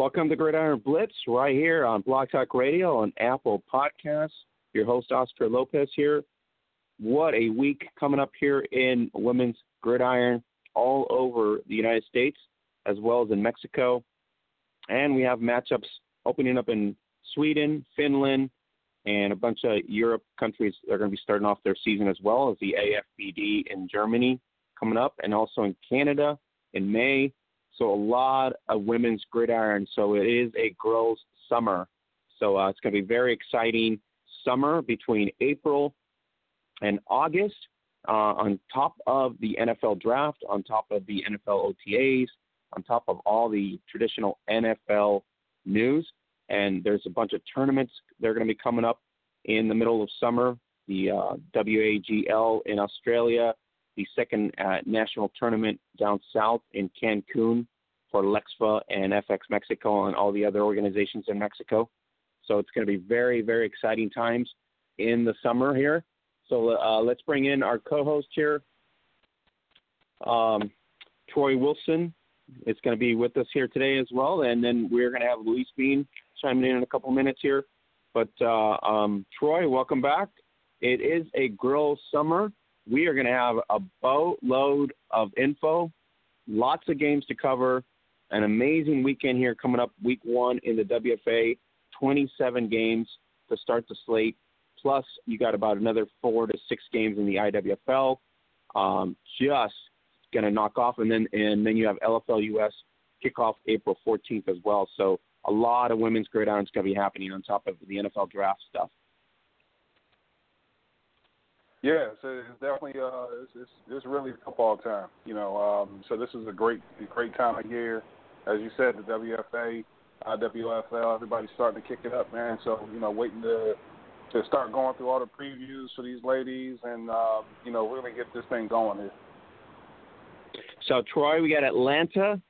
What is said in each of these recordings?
Welcome to Gridiron Blitz right here on Blog Talk Radio on Apple Podcasts. Your host, Oscar Lopez here. What a week coming up here in women's gridiron all over the United States as well as in Mexico. And we have matchups opening up in Sweden, Finland, and a bunch of Europe countries are going to be starting off their season as well as the AFVD in Germany coming up, and also in Canada in May. So a lot of women's gridiron. So it is a girls' summer. So uh, it's going to be very exciting summer between April and August. Uh, on top of the NFL draft, on top of the NFL OTAs, on top of all the traditional NFL news, and there's a bunch of tournaments they're going to be coming up in the middle of summer. The uh, WAGL in Australia, the second uh, national tournament down south in Cancun for Lexfa and FX Mexico and all the other organizations in Mexico. So it's going to be very, very exciting times in the summer here. So uh, let's bring in our co-host here, um, Troy Wilson. It's going to be with us here today as well, and then we're going to have Louise Bean chiming in in a couple minutes here. But uh, um, Troy, welcome back. It is a girls' summer. We are going to have a boatload of info, lots of games to cover, an amazing weekend here coming up, week one in the WFA, 27 games to start the slate. Plus, you got about another four to six games in the IWFL. Um, just going to knock off, and then and then you have LFL US kickoff April 14th as well. So a lot of women's gridiron is going to be happening on top of the NFL draft stuff. Yeah, so it's definitely uh, it's, it's it's really football time, you know. Um, so this is a great great time of year, as you said, the WFA, uh, WFL, everybody's starting to kick it up, man. So you know, waiting to to start going through all the previews for these ladies, and um, you know, really get this thing going here. So Troy, we got Atlanta,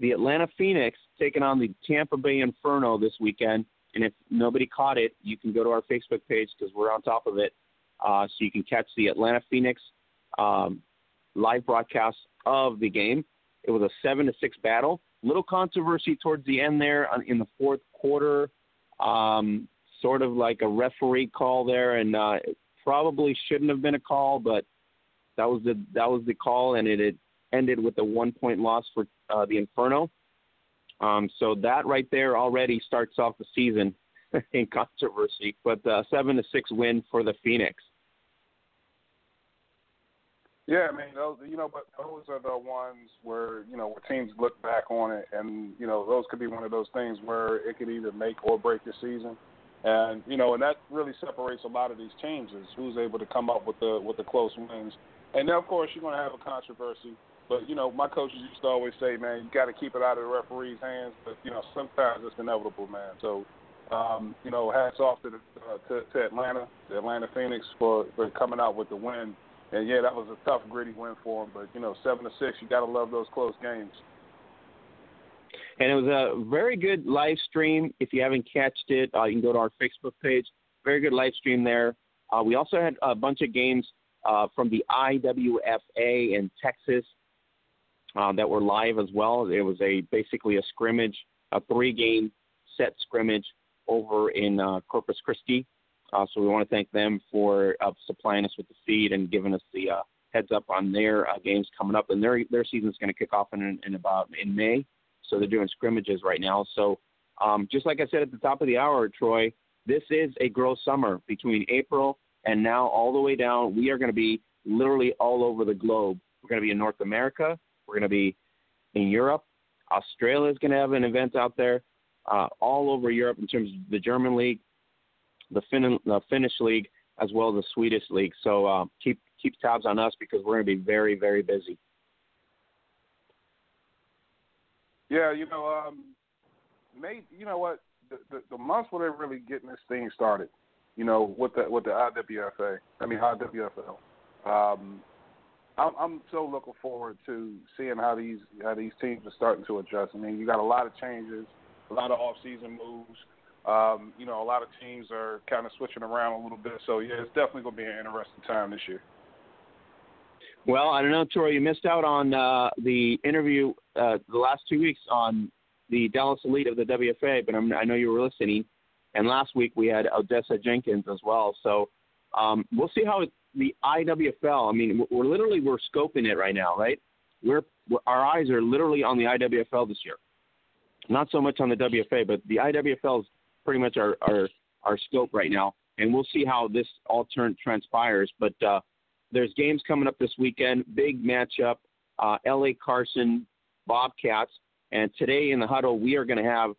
the Atlanta Phoenix taking on the Tampa Bay Inferno this weekend. And if nobody caught it, you can go to our Facebook page because we're on top of it. Uh, so you can catch the Atlanta Phoenix um, live broadcast of the game. It was a seven to six battle. Little controversy towards the end there in the fourth quarter. Um, sort of like a referee call there, and uh, it probably shouldn't have been a call, but that was the that was the call, and it had ended with a one point loss for uh, the Inferno. Um, so that right there already starts off the season in controversy, but uh, seven to six win for the Phoenix. Yeah, I mean, those you know, but those are the ones where you know where teams look back on it, and you know those could be one of those things where it could either make or break your season, and you know, and that really separates a lot of these teams is Who's able to come up with the with the close wins, and then of course you're going to have a controversy. But you know, my coaches used to always say, man, you got to keep it out of the referee's hands. But you know, sometimes it's inevitable, man. So um, you know, hats off to, the, uh, to to Atlanta, the Atlanta Phoenix for for coming out with the win. And yeah, that was a tough, gritty win for them. But you know, seven to six, you got to love those close games. And it was a very good live stream. If you haven't catched it, uh, you can go to our Facebook page. Very good live stream there. Uh, we also had a bunch of games uh, from the IWFA in Texas uh, that were live as well. It was a basically a scrimmage, a three-game set scrimmage over in uh, Corpus Christi. Uh, so we want to thank them for uh, supplying us with the feed and giving us the uh, heads up on their uh, games coming up. And their their season's going to kick off in, in about in May. So they're doing scrimmages right now. So um, just like I said at the top of the hour, Troy, this is a growth summer between April and now all the way down. We are going to be literally all over the globe. We're going to be in North America. We're going to be in Europe. Australia is going to have an event out there. Uh, all over Europe in terms of the German league, the, fin- the Finnish league, as well as the Swedish league. So uh, keep keep tabs on us because we're going to be very very busy. Yeah, you know, um, May. You know what? The, the the months where they're really getting this thing started, you know, with the with the IWFA. I mean IWFL. Um, I'm, I'm so looking forward to seeing how these how these teams are starting to adjust. I mean, you got a lot of changes, a lot of off-season moves. Um, you know, a lot of teams are kind of switching around a little bit. So yeah, it's definitely going to be an interesting time this year. Well, I don't know, Troy. You missed out on uh, the interview uh, the last two weeks on the Dallas Elite of the WFA, but I'm, I know you were listening. And last week we had Odessa Jenkins as well. So um, we'll see how it, the IWFL. I mean, we're literally we're scoping it right now, right? We're, we're our eyes are literally on the IWFL this year, not so much on the WFA, but the IWFL is pretty much our our, our scope right now, and we'll see how this all turn transpires. But uh, there's games coming up this weekend, big matchup, uh, L.A. Carson Bobcats, and today in the huddle we are going to have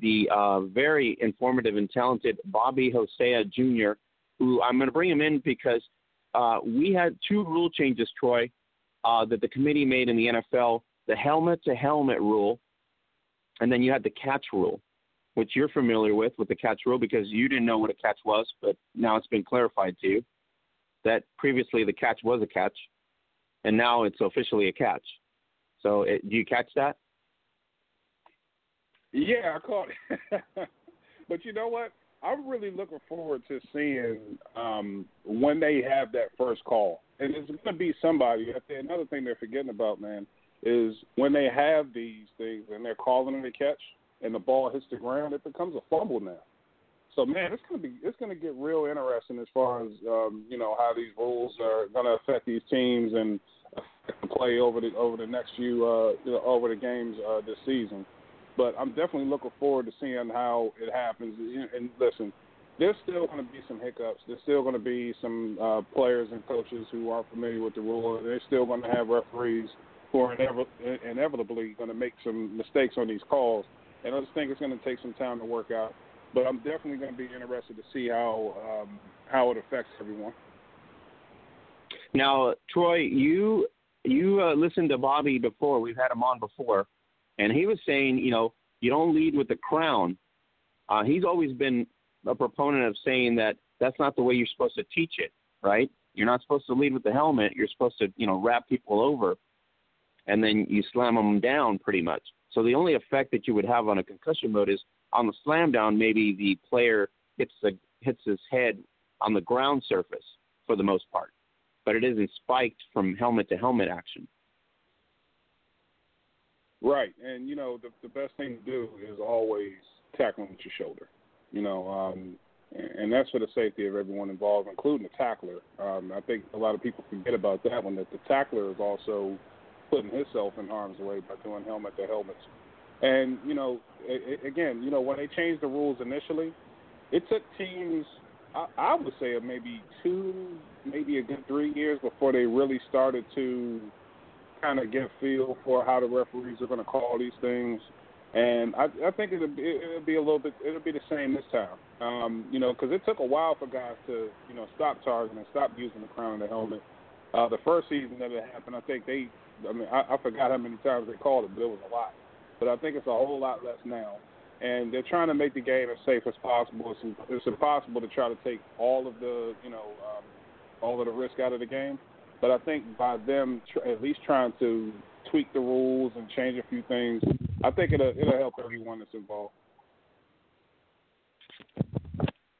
the uh, very informative and talented Bobby Hosea Jr., who I'm going to bring him in because uh, we had two rule changes, Troy, uh, that the committee made in the NFL: the helmet to helmet rule, and then you had the catch rule, which you're familiar with with the catch rule because you didn't know what a catch was, but now it's been clarified to you that previously the catch was a catch, and now it's officially a catch. So, it, do you catch that? Yeah, I caught it. but you know what? I'm really looking forward to seeing um, when they have that first call, and it's going to be somebody. Another thing they're forgetting about, man, is when they have these things and they're calling them a catch, and the ball hits the ground, it becomes a fumble now. So man, it's gonna be it's gonna get real interesting as far as um, you know how these rules are gonna affect these teams and affect the play over the over the next few uh, you know, over the games uh, this season. But I'm definitely looking forward to seeing how it happens. And listen, there's still going to be some hiccups. There's still going to be some uh, players and coaches who aren't familiar with the rule. They're still going to have referees who are inevitably going to make some mistakes on these calls. And I just think it's going to take some time to work out. But I'm definitely going to be interested to see how um, how it affects everyone. Now, Troy, you you uh, listened to Bobby before. We've had him on before, and he was saying, you know, you don't lead with the crown. Uh, he's always been a proponent of saying that that's not the way you're supposed to teach it, right? You're not supposed to lead with the helmet. You're supposed to, you know, wrap people over, and then you slam them down pretty much. So the only effect that you would have on a concussion mode is on the slam down. Maybe the player hits the hits his head on the ground surface for the most part, but it isn't spiked from helmet to helmet action. Right, and you know the the best thing to do is always tackling with your shoulder. You know, um, and that's for the safety of everyone involved, including the tackler. Um, I think a lot of people forget about that one. That the tackler is also putting himself in harm's way by doing helmet to helmets. And you know, it, again, you know, when they changed the rules initially, it took teams. I, I would say maybe two, maybe a good three years before they really started to kind of get feel for how the referees are going to call these things. And I, I think it'll be, it'll be a little bit, it'll be the same this time. Um, you know, because it took a while for guys to, you know, stop targeting and stop using the crown and the helmet. Uh, the first season that it happened, I think they, I mean, I, I forgot how many times they called it, but it was a lot. But I think it's a whole lot less now. And they're trying to make the game as safe as possible. It's, it's impossible to try to take all of the, you know, um, all of the risk out of the game. But I think by them tr- at least trying to tweak the rules and change a few things, I think it'll it'll help everyone that's involved.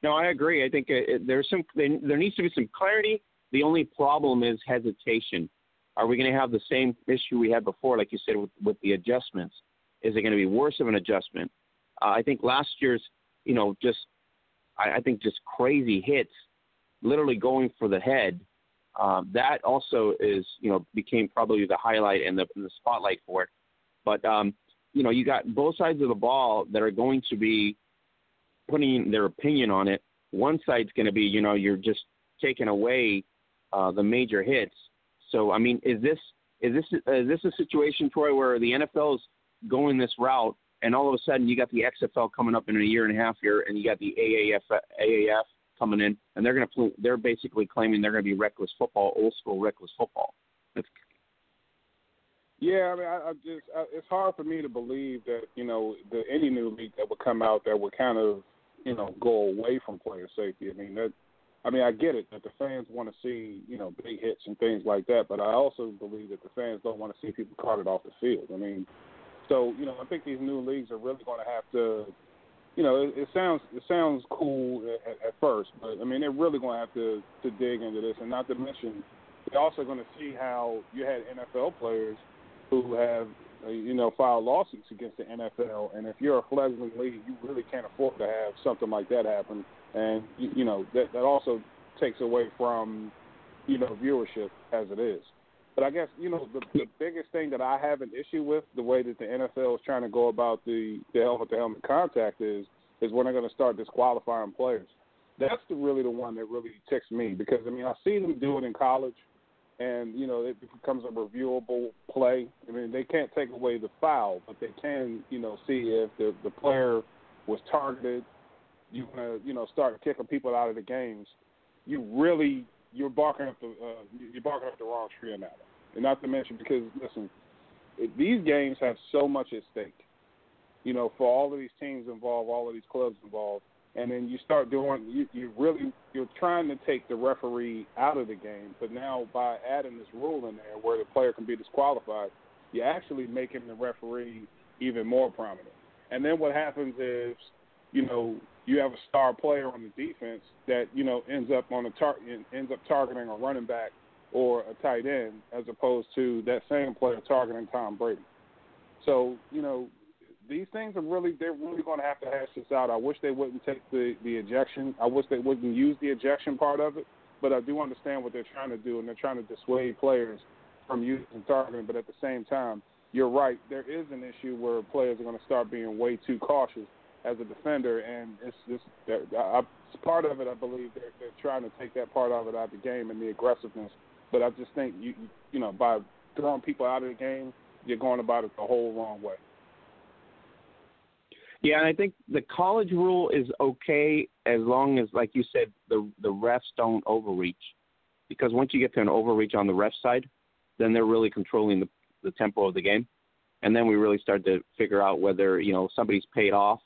No, I agree. I think it, there's some there needs to be some clarity. The only problem is hesitation. Are we going to have the same issue we had before, like you said, with, with the adjustments? Is it going to be worse of an adjustment? Uh, I think last year's, you know, just I, I think just crazy hits, literally going for the head um, that also is, you know, became probably the highlight and the, and the spotlight for it. But, um, you know, you got both sides of the ball that are going to be putting their opinion on it. One side's going to be, you know, you're just taking away uh, the major hits. So, I mean, is this is this is this a situation, Troy, where the NFL is going this route, and all of a sudden you got the XFL coming up in a year and a half here, and you got the AAF AAF coming in, and they're going to they're basically claiming they're going to be reckless football, old school reckless football. Yeah, I mean, I, I just I, it's hard for me to believe that you know the any new league that would come out that would kind of you know go away from player safety. I mean that. I mean, I get it that the fans want to see, you know, big hits and things like that, but I also believe that the fans don't want to see people carted off the field. I mean, so you know, I think these new leagues are really going to have to, you know, it, it sounds it sounds cool at, at first, but I mean, they're really going to have to to dig into this, and not to mention, they're also going to see how you had NFL players who have uh, you know filed lawsuits against the NFL, and if you're a fledgling league, you really can't afford to have something like that happen, and you, you know that that also takes away from you know viewership as it is. But I guess you know the, the biggest thing that I have an issue with the way that the NFL is trying to go about the the helmet to helmet contact is is when they're going to start disqualifying players. That's the really the one that really ticks me because I mean I see them do it in college and you know it becomes a reviewable play. I mean, they can't take away the foul, but they can, you know, see if the the player was targeted. You want to, you know, start kicking people out of the games. You really you're barking up the uh, you're barking up the wrong tree on that. And not to mention because listen, it, these games have so much at stake. You know, for all of these teams involved, all of these clubs involved and then you start doing you you really you're trying to take the referee out of the game, but now by adding this rule in there where the player can be disqualified, you're actually making the referee even more prominent. And then what happens is, you know, you have a star player on the defense that you know ends up on a tar- ends up targeting a running back or a tight end as opposed to that same player targeting Tom Brady. So you know these things are really they're really going to have to hash this out. I wish they wouldn't take the the ejection. I wish they wouldn't use the ejection part of it. But I do understand what they're trying to do, and they're trying to dissuade players from using targeting. But at the same time, you're right. There is an issue where players are going to start being way too cautious as a defender, and it's just I, it's part of it. I believe they're they're trying to take that part of it out of the game and the aggressiveness. But I just think you you know by throwing people out of the game, you're going about it the whole wrong way. Yeah, and I think the college rule is okay as long as, like you said, the the refs don't overreach. Because once you get to an overreach on the ref side, then they're really controlling the the tempo of the game, and then we really start to figure out whether you know somebody's paid off.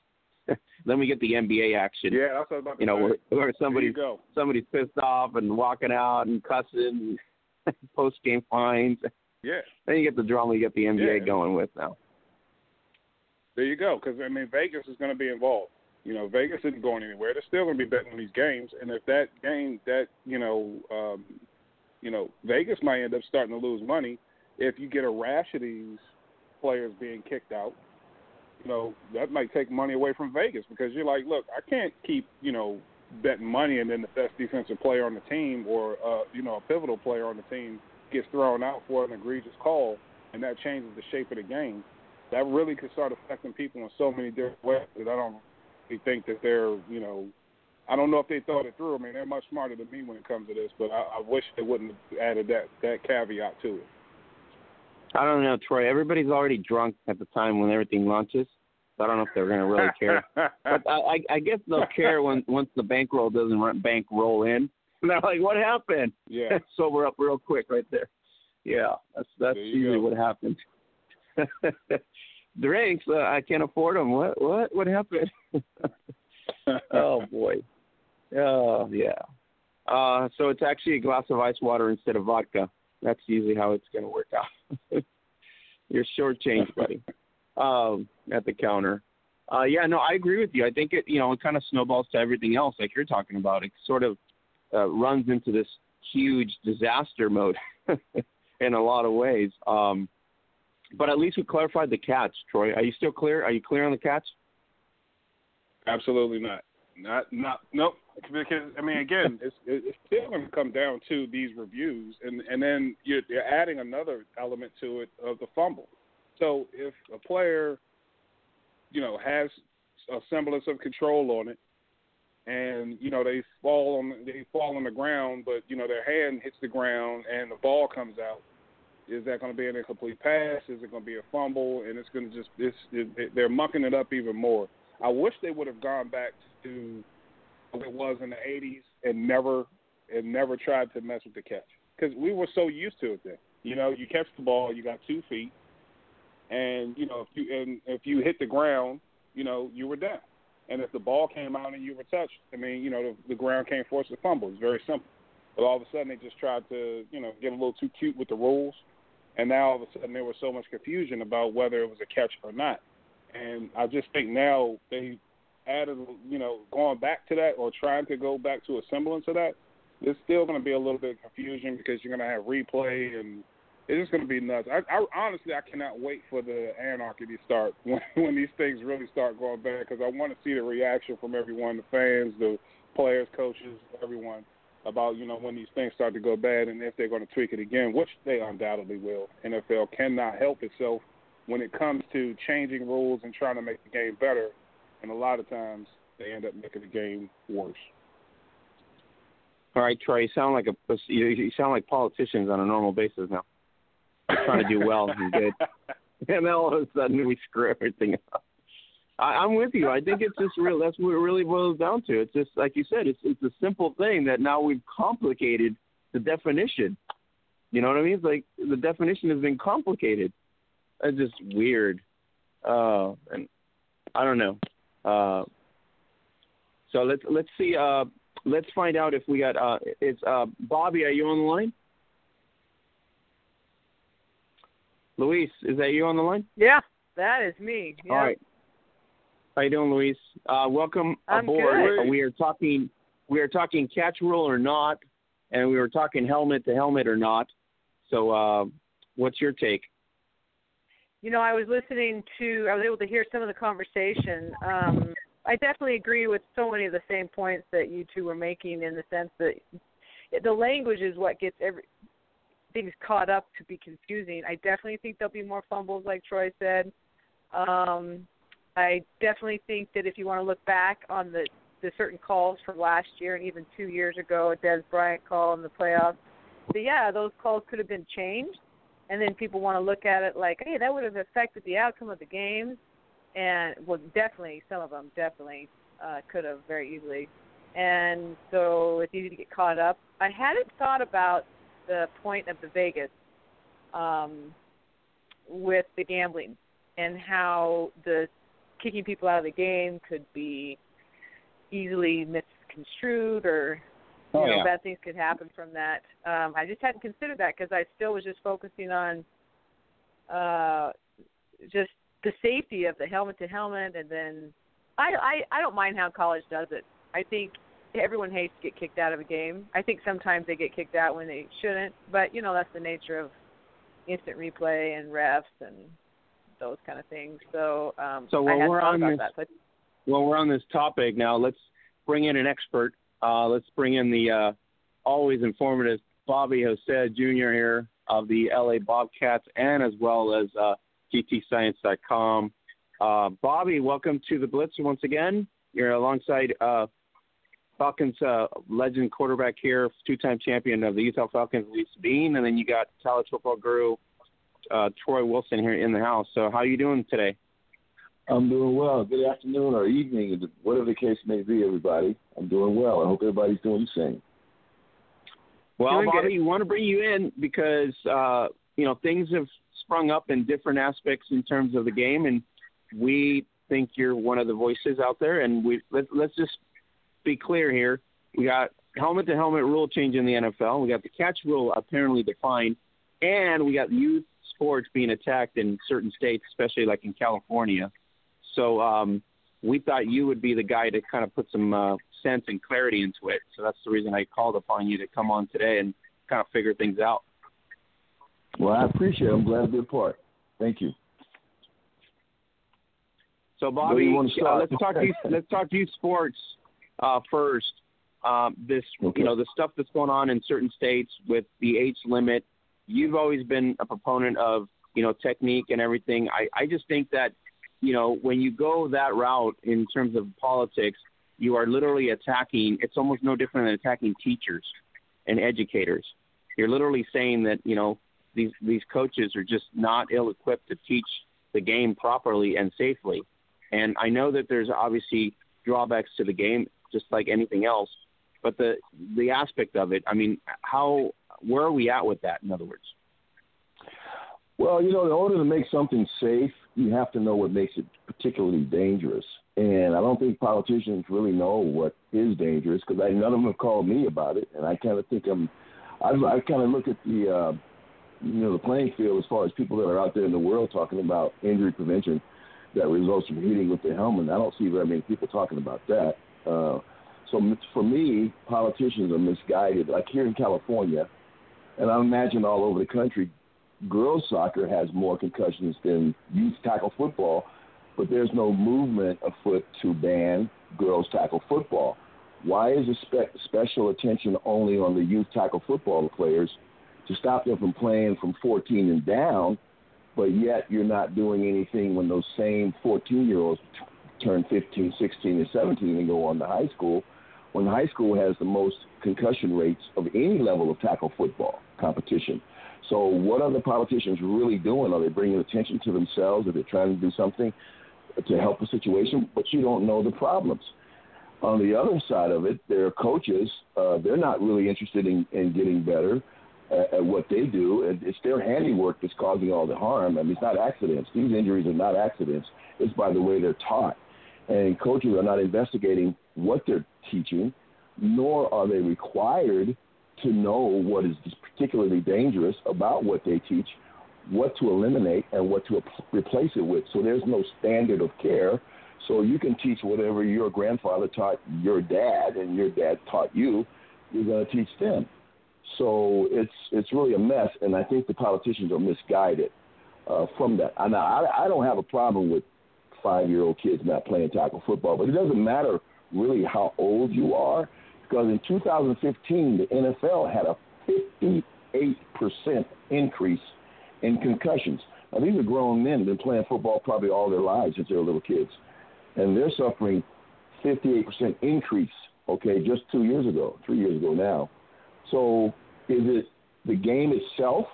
then we get the NBA action. Yeah, that's what I was about You know, where, where somebody's go. somebody's pissed off and walking out and cussing, post game fines. Yeah. Then you get the drama you get the NBA Yeah. going with now. There you go. Because I mean, Vegas is going to be involved. You know, Vegas isn't going anywhere. They're still going to be betting on these games, and if that game, that you know, um, you know, Vegas might end up starting to lose money if you get a rash of these players being kicked out. You know, that might take money away from Vegas because you're like, look, I can't keep you know betting money and then the best defensive player on the team or uh, you know a pivotal player on the team gets thrown out for an egregious call, and that changes the shape of the game that really could start affecting people in so many different ways that I don't really think that they're, you know, I don't know if they thought it through. I mean, they're much smarter than me when it comes to this, but I, I wish they wouldn't have added that that caveat to it. I don't know, Troy. Everybody's already drunk at the time when everything launches. So I don't know if they're going to really care. but I, I, I guess they'll care when once the bankroll doesn't run, bank roll in. And they're like, "What happened?" yeah, Sober up real quick right there. Yeah, that's that's usually go. what happens. Drinks, uh, I can't afford them. What? What? What happened? oh boy. Oh yeah. Uh, so it's actually a glass of ice water instead of vodka. That's usually how it's going to work out. You're shortchanged, buddy. Um, at the counter. Uh, yeah, no, I agree with you. I think it, you know, it kind of snowballs to everything else, like you're talking about. It sort of uh, runs into this huge disaster mode in a lot of ways. Um, but at least we clarified the catch, Troy. Are you still clear? Are you clear on the catch? absolutely not. Not not nope. Because I mean, again, it's it's still going to come down to these reviews, and and then you're, you're adding another element to it of the fumble. So if a player, you know, has a semblance of control on it, and you know they fall on they fall on the ground, but you know their hand hits the ground and the ball comes out. Is that going to be an incomplete pass? Is it going to be a fumble? And it's going to just it's it, they're mucking it up even more. I wish they would have gone back to what it was in the '80s and never and never tried to mess with the catch because we were so used to it then. You know, you catch the ball, you got two feet, and you know if you and if you hit the ground, you know you were down. And if the ball came out and you were touched, I mean, you know, the, the ground can't a fumble. It's very simple. But all of a sudden, they just tried to, you know, get a little too cute with the rules, and now all of a sudden there was so much confusion about whether it was a catch or not. And I just think now they added, you know, going back to that or trying to go back to a semblance of that. There's still going to be a little bit of confusion because you're going to have replay and it's just going to be nuts. I, I honestly, I cannot wait for the anarchy to start when when these things really start going bad because I want to see the reaction from everyone, the fans, the players, coaches, everyone about you know when these things start to go bad and if they're going to tweak it again, which they undoubtedly will. NFL cannot help itself when it comes to changing rules and trying to make the game better, and a lot of times they end up making the game worse. All right, Troy, you sound like a you sound like politicians on a normal basis now trying to do well and good. And then all of a sudden we screw everything up. I, I'm with you. I think it's just real. That's what it really boils down to. It's just like you said. It's it's a simple thing that now we've complicated the definition. You know what I mean? It's like the definition has been complicated. It's just weird. Uh, and I don't know. Uh, so let's let's see. Uh, let's find out if we got. Uh, it's uh, Bobby. Are you on the line? Louise, is that you on the line? Yeah, that is me. Yeah. All right. How you doing, Louise? Uh, welcome I'm aboard. good. We are talking. We are talking catch rule or not, and we were talking helmet to helmet or not. So, uh, what's your take? You know, I was listening to. I was able to hear some of the conversation. Um, I definitely agree with so many of the same points that you two were making, in the sense that the language is what gets every things caught up to be confusing. I definitely think there'll be more fumbles, like Troy said. Um, I definitely think that if you want to look back on the the certain calls from last year and even two years ago, a Dez Bryant call in the playoffs, but yeah, those calls could have been changed. And then people want to look at it like, hey, that would have affected the outcome of the games. And well, definitely, some of them definitely uh, could have very easily. And so it's easy to get caught up. I hadn't thought about the point of the Vegas um, with the gambling and how the kicking people out of the game could be easily misconstrued or you Oh, know yeah. bad things could happen from that. Um, I just hadn't considered that because I still was just focusing on uh, just the safety of the helmet to helmet, and then I, I I don't mind how college does it. I think everyone hates to get kicked out of a game. I think sometimes they get kicked out when they shouldn't, but you know that's the nature of instant replay and refs and those kind of things. So um So I while hadn't we're on this- that. But Well, we're on this topic now. Let's bring in an expert. Uh, let's bring in the uh, always informative Bobby Hosea Jr. here of the LA Bobcats and as well as uh, GTScience.com. Uh, Bobby, welcome to the Blitz once again. You're alongside uh, Falcons uh, legend quarterback here, two-time champion of the Utah Falcons, Louise Bean, and then you got college football guru uh, Troy Wilson here in the house. So, how are you doing today? I'm doing well. Good afternoon or evening, whatever the case may be, everybody. I'm doing well. I hope everybody's doing the same. Well, Doing Bobby, we want to bring you in because uh, you know things have sprung up in different aspects in terms of the game, and we think you're one of the voices out there. And we let, let's just be clear here: we got helmet to helmet rule change in the NFL. We got the catch rule apparently defined, and we got youth sports being attacked in certain states, especially like in California. So um, we thought you would be the guy to kind of put some uh, sense and clarity into it. So that's the reason I called upon you to come on today and kind of figure things out. Well, I appreciate it. I'm glad to be a part. Thank you. So Bobby, uh, start? let's talk to you, let's talk to you sports uh, first. Um, this Okay. you know the stuff that's going on in certain states with the age limit. You've always been a proponent of you know technique and everything. I I just think that you know when you go that route in terms of politics, you are literally attacking. It's almost no different than attacking teachers and educators. You're literally saying that you know these these coaches are just not ill equipped to teach the game properly and safely. And I know that there's obviously drawbacks to the game, just like anything else. But the the aspect of it, I mean, how where are we at with that? In other words. Well, you know, in order to make something safe, you have to know what makes it particularly dangerous. And I don't think politicians really know what is dangerous because none of them have called me about it. And I kind of think I'm, I, I kind of look at the, uh, you know, the playing field as far as people that are out there in the world talking about injury prevention that results from hitting with the helmet. I don't see very many people talking about that. Uh, so for me, politicians are misguided. Like here in California, and I imagine all over the country, girls soccer has more concussions than youth tackle football but there's no movement afoot to ban girls tackle football. Why is the spe- special attention only on the youth tackle football players to stop them from playing from 14 and down, but yet you're not doing anything when those same 14 year olds t- turn 15, 16, and 17 and go on to high school? When high school has the most concussion rates of any level of tackle football competition. So, what are the politicians really doing? Are they bringing attention to themselves? Are they trying to do something? to help the situation, but you don't know the problems. On the other side of it, there are coaches. Uh, they're not really interested in, in getting better at, at what they do. It's their handiwork that's causing all the harm. I mean, it's not accidents. These injuries are not accidents. It's by the way they're taught. And coaches are not investigating what they're teaching, nor are they required to know what is particularly dangerous about what they teach what to eliminate and what to replace it with. So there's no standard of care. So you can teach whatever your grandfather taught your dad and your dad taught you, you're going to teach them. So it's it's really a mess, and I think the politicians are misguided uh, from that. And I, I don't have a problem with five year old kids not playing tackle football, but it doesn't matter really how old you are, because in 2015 the NFL had a 58% increase in concussions. Now, these are grown men, been playing football probably all their lives since they were little kids. And they're suffering 58% increase, okay, just two years ago, three years ago now. So is it the game itself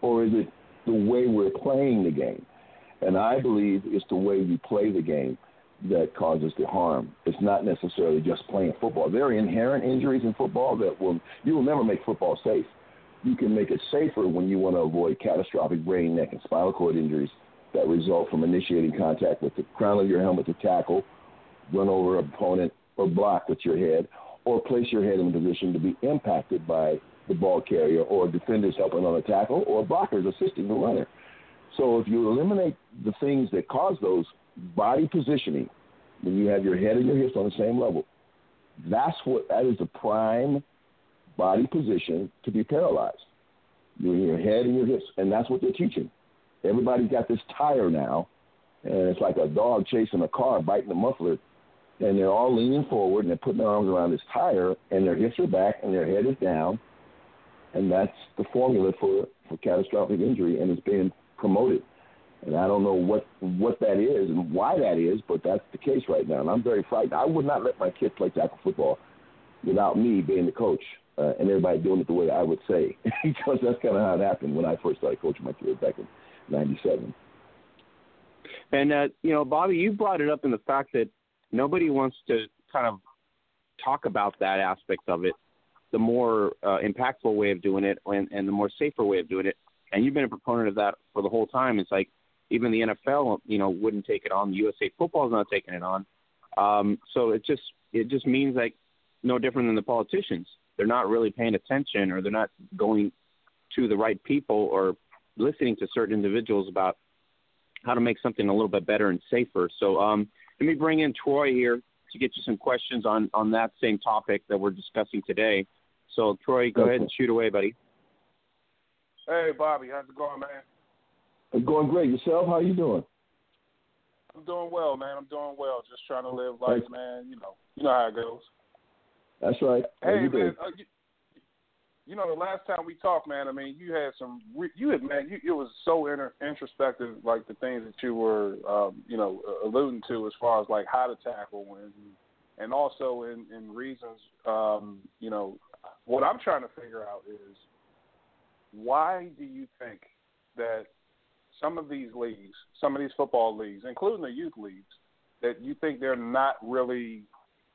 or is it the way we're playing the game? And I believe it's the way you play the game that causes the harm. It's not necessarily just playing football. There are inherent injuries in football that will you will never make football safe you can make it safer when you want to avoid catastrophic brain, neck, and spinal cord injuries that result from initiating contact with the crown of your helmet to tackle, run over an opponent, or block with your head, or place your head in a position to be impacted by the ball carrier or defenders helping on a tackle or blockers assisting the runner. So if you eliminate the things that cause those body positioning, when you have your head and your hips on the same level, that's what that is the prime body position to be paralyzed. Your, your head and your hips, and that's what they're teaching. Everybody's got this tire now, and it's like a dog chasing a car, biting the muffler, and they're all leaning forward and they're putting their arms around this tire, and their hips are back and their head is down, and that's the formula for for catastrophic injury, and it's being promoted. And I don't know what what that is and why that is, but that's the case right now, and I'm very frightened. I would not let my kids play tackle football without me being the coach uh, and everybody doing it the way I would say, because that's kind of how it happened when I first started coaching my kids back in '97. And uh, you know, Bobby, you brought it up in the fact that nobody wants to kind of talk about that aspect of it, the more uh, impactful way of doing it, and, and the more safer way of doing it. And you've been a proponent of that for the whole time. It's like even the NFL, you know, wouldn't take it on. The USA Football's not taking it on. Um, so it just it just means like no different than the politicians they're not really paying attention or they're not going to the right people or listening to certain individuals about how to make something a little bit better and safer. So um, let me bring in Troy here to get you some questions on, on that same topic that we're discussing today. So Troy, go okay. ahead and shoot away, buddy. Hey, Bobby, how's it going, man? I'm going great. Yourself? How you doing? I'm doing well, man. I'm doing well. Just trying to live life, man. You know, you know how it goes. That's right. Hey man, uh, you, you, know the last time we talked, man. I mean, you had some. You had man, you, it was so inter, introspective, like the things that you were, um, you know, alluding to as far as like how to tackle and and also in in reasons. Um, you know, what I'm trying to figure out is why do you think that some of these leagues, some of these football leagues, including the youth leagues, that you think they're not really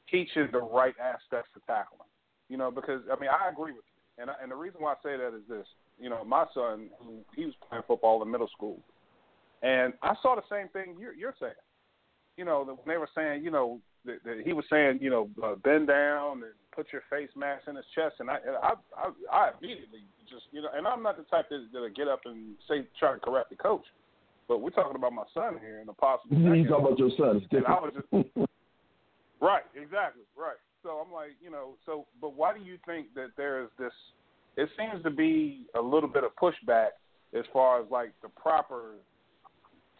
teaching the right aspects of tackling? You know, because I mean, I agree with you, and I, and the reason why I say that is this. You know, my son, who he was playing football in middle school, and I saw the same thing you're, you're saying. You know, when they were saying, you know, that, that he was saying, you know, uh, bend down and put your face mask in his chest, and I, I, I, I immediately just, you know, and I'm not the type that that'll get up and say try to correct the coach, but we're talking about my son here and the possible. You talking about your son? And I was just right, exactly, right. So I'm like, you know, so but why do you think that there is this? It seems to be a little bit of pushback as far as like the proper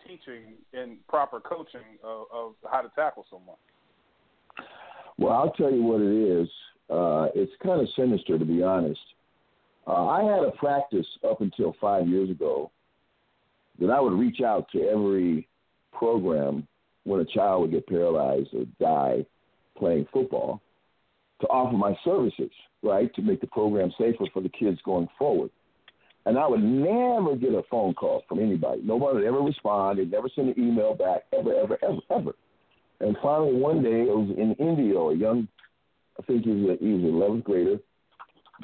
teaching and proper coaching of, of how to tackle someone. Well, I'll tell you what it is. Uh, it's kind of sinister, to be honest. Uh, I had a practice up until five years ago that I would reach out to every program when a child would get paralyzed or die playing football to offer my services, right, to make the program safer for the kids going forward. And I would never get a phone call from anybody. Nobody would ever respond. They'd never send an email back, ever, ever, ever, ever. And finally, one day, it was in India, a young, I think he was, a, he was an 11th grader,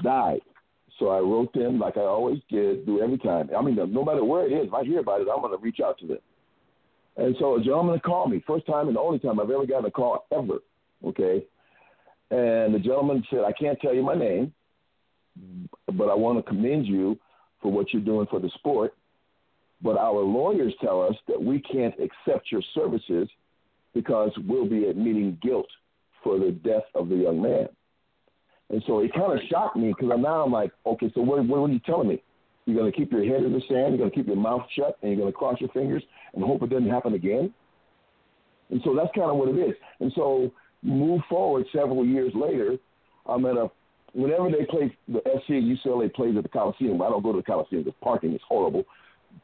died. So I wrote them like I always did, do every time. I mean, no matter where it is, if I hear about it, I'm going to reach out to them. And so a gentleman called me, first time and only time I've ever gotten a call ever, okay? And the gentleman said, I can't tell you my name, but I want to commend you for what you're doing for the sport. But our lawyers tell us that we can't accept your services because we'll be admitting guilt for the death of the young man. And so it kind of shocked me because now I'm like, okay, so what, what are you telling me? You're going to keep your head in the sand, you're going to keep your mouth shut, and you're going to cross your fingers and hope it doesn't happen again? And so that's kind of what it is. And so move forward several years later, I'm at a whenever they play the SC and UCLA plays at the Coliseum, I don't go to the Coliseum because parking is horrible.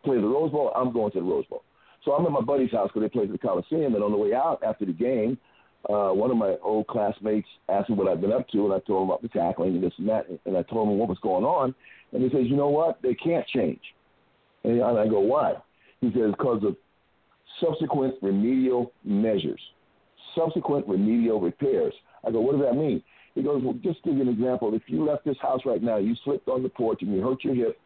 Play the Rose Bowl, I'm going to the Rose Bowl. So I'm at my buddy's house because they played at the Coliseum, and on the way out after the game, uh, one of my old classmates asked me what I'd been up to, and I told him about the tackling and this and that, and I told him what was going on, and he says, you know what, they can't change. And I go, why? He says, because of subsequent remedial measures, subsequent remedial repairs. I go, what does that mean? He goes, well, just give you an example, if you left this house right now, you slipped on the porch and you hurt your hip,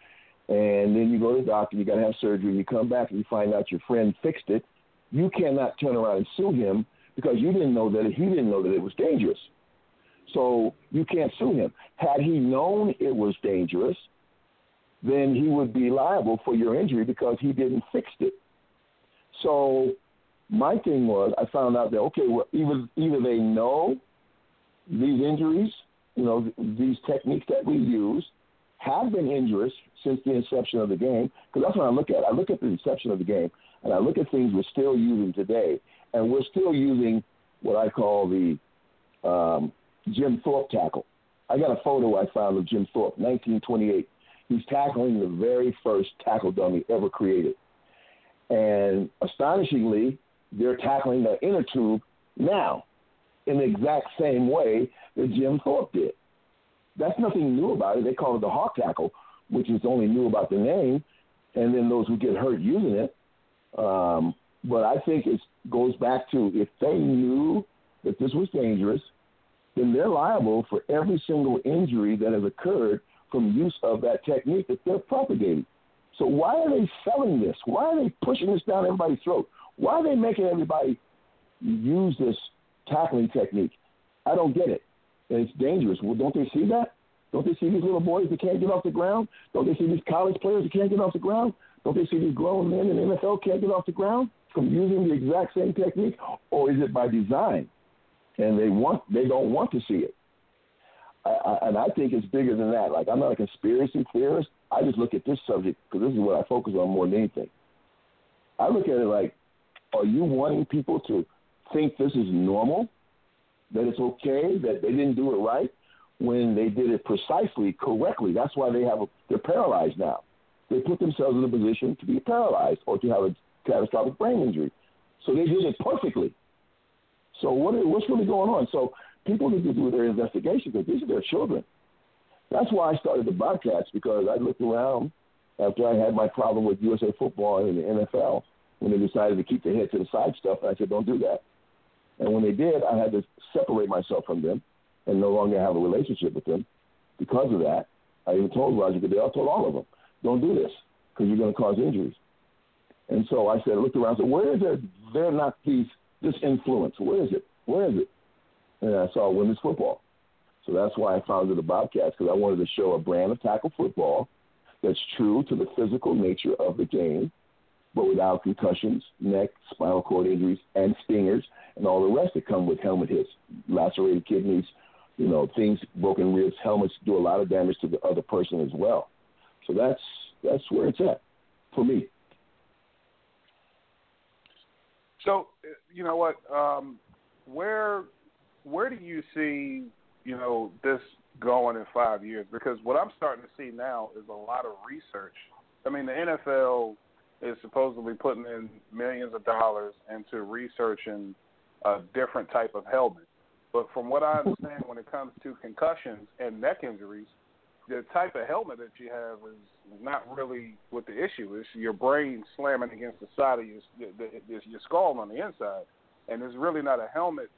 and then you go to the doctor, you got to have surgery, you come back and you find out your friend fixed it, you cannot turn around and sue him because you didn't know that he didn't know that it was dangerous. So you can't sue him. Had he known it was dangerous, then he would be liable for your injury because he didn't fix it. So my thing was, I found out that okay, well, either either they know these injuries, you know, these techniques that we use have been injurious since the inception of the game. Because that's what I look at. I look at the inception of the game, and I look at things we're still using today, and we're still using what I call the um, Jim Thorpe tackle. I got a photo I found of Jim Thorpe, 1928. He's tackling the very first tackle dummy ever created. And astonishingly, they're tackling the inner tube now in the exact same way that Jim Thorpe did. That's nothing new about it. They call it the hawk tackle, which is only new about the name, and then those who get hurt using it. Um, but I think it goes back to if they knew that this was dangerous, then they're liable for every single injury that has occurred from use of that technique that they're propagating. So why are they selling this? Why are they pushing this down everybody's throat? Why are they making everybody use this tackling technique? I don't get it. And it's dangerous. Well, don't they see that? Don't they see these little boys that can't get off the ground? Don't they see these college players that can't get off the ground? Don't they see these grown men in the NFL can't get off the ground from using the exact same technique? Or is it by design? And they want they don't want to see it. I, I, and I think it's bigger than that. Like I'm not a conspiracy theorist. I just look at this subject because this is what I focus on more than anything. I look at it like, are you wanting people to think this is normal? That it's okay that they didn't do it right when they did it precisely correctly. That's why they have a, they're paralyzed now. They put themselves in a position to be paralyzed or to have a catastrophic brain injury. So they did it perfectly. So what is, what's really going on? So people need to do their investigation because these are their children. That's why I started the Bobcats because I looked around after I had my problem with USA football and the NFL when they decided to keep their head to the side stuff. I said, don't do that. And when they did, I had to separate myself from them and no longer have a relationship with them because of that. I even told Roger Goodell, I told all of them, don't do this because you're going to cause injuries. And so I said, I looked around, said, where is there, there not these, this influence? Where is it? Where is it? And I saw women's football. So that's why I founded the Bobcats because I wanted to show a brand of tackle football that's true to the physical nature of the game, but without concussions, neck, spinal cord injuries, and stingers, and all the rest that come with helmet hits, lacerated kidneys, you know, things, broken ribs. Helmets do a lot of damage to the other person as well. So that's that's where it's at for me. So, you know what? Um, where where do you see you know this going in five years? Because what I'm starting to see now is a lot of research. I mean, the NFL is supposedly putting in millions of dollars into researching a different type of helmet. But from what I understand, when it comes to concussions and neck injuries, the type of helmet that you have is not really what the issue is. Your brain slamming against the side of your your skull on the inside, and it's really not a helmet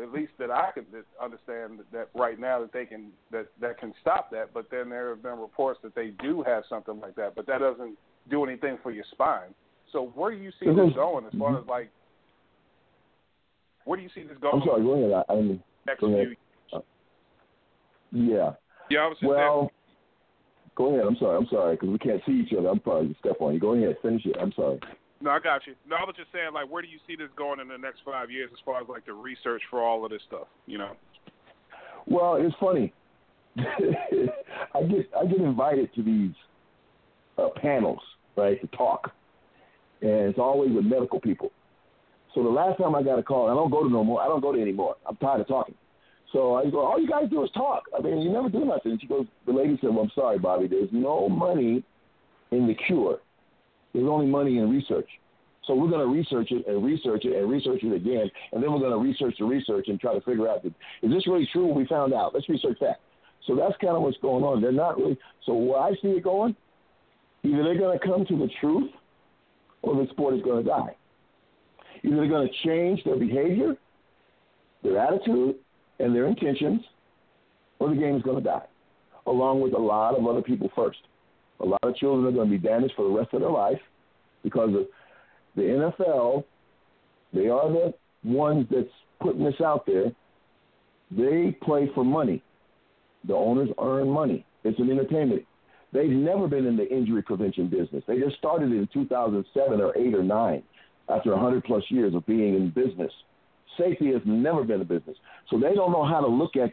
at least that I could understand that right now that they can that that can stop that. But then there have been reports that they do have something like that, but that doesn't do anything for your spine. So where do you see this going as far as like where do you see this going? I'm sorry, go ahead. I, I mean, next few uh, yeah. Yeah, I was just well, saying, go ahead. I'm sorry. I'm sorry because we can't see each other. I'm probably step on you. Go ahead. Finish it. I'm sorry. No, I got you. No, I was just saying, like, where do you see this going in the next five years as far as like the research for all of this stuff? You know. Well, it's funny. I get I get invited to these uh, panels, right, to talk, and it's always with medical people. So the last time I got a call, I don't go to no more. I don't go to anymore. I'm tired of talking. So I go, all you guys do is talk. I mean, you never do nothing. She goes, the lady said, well, I'm sorry, Bobby. There's no money in the cure. There's only money in research. So we're going to research it and research it and research it again, and then we're going to research the research and try to figure out that, is this really true what we found out? Let's research that. So that's kind of what's going on. They're not really. So where I see it going, either they're going to come to the truth, or the sport is going to die. Either they're going to change their behavior, their attitude, and their intentions, or the game is going to die, along with a lot of other people first. A lot of children are going to be damaged for the rest of their life because of the NFL. They are the ones that's putting this out there. They play for money. The owners earn money. It's an entertainment. They've never been in the injury prevention business. They just started in 2007 or 8 or 9 after 100 plus years of being in business. Safety has never been a business. So they don't know how to look at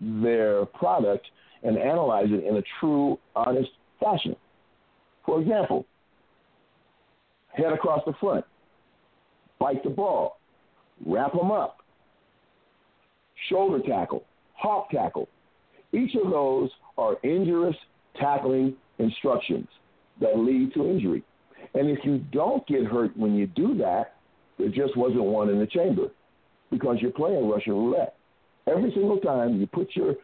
their product and analyze it in a true, honest fashion. For example, head across the front, bite the ball, wrap them up, shoulder tackle, hawk tackle. Each of those are injurious tackling instructions that lead to injury. And if you don't get hurt when you do that, there just wasn't one in the chamber because you're playing Russian roulette. Every single time you put your,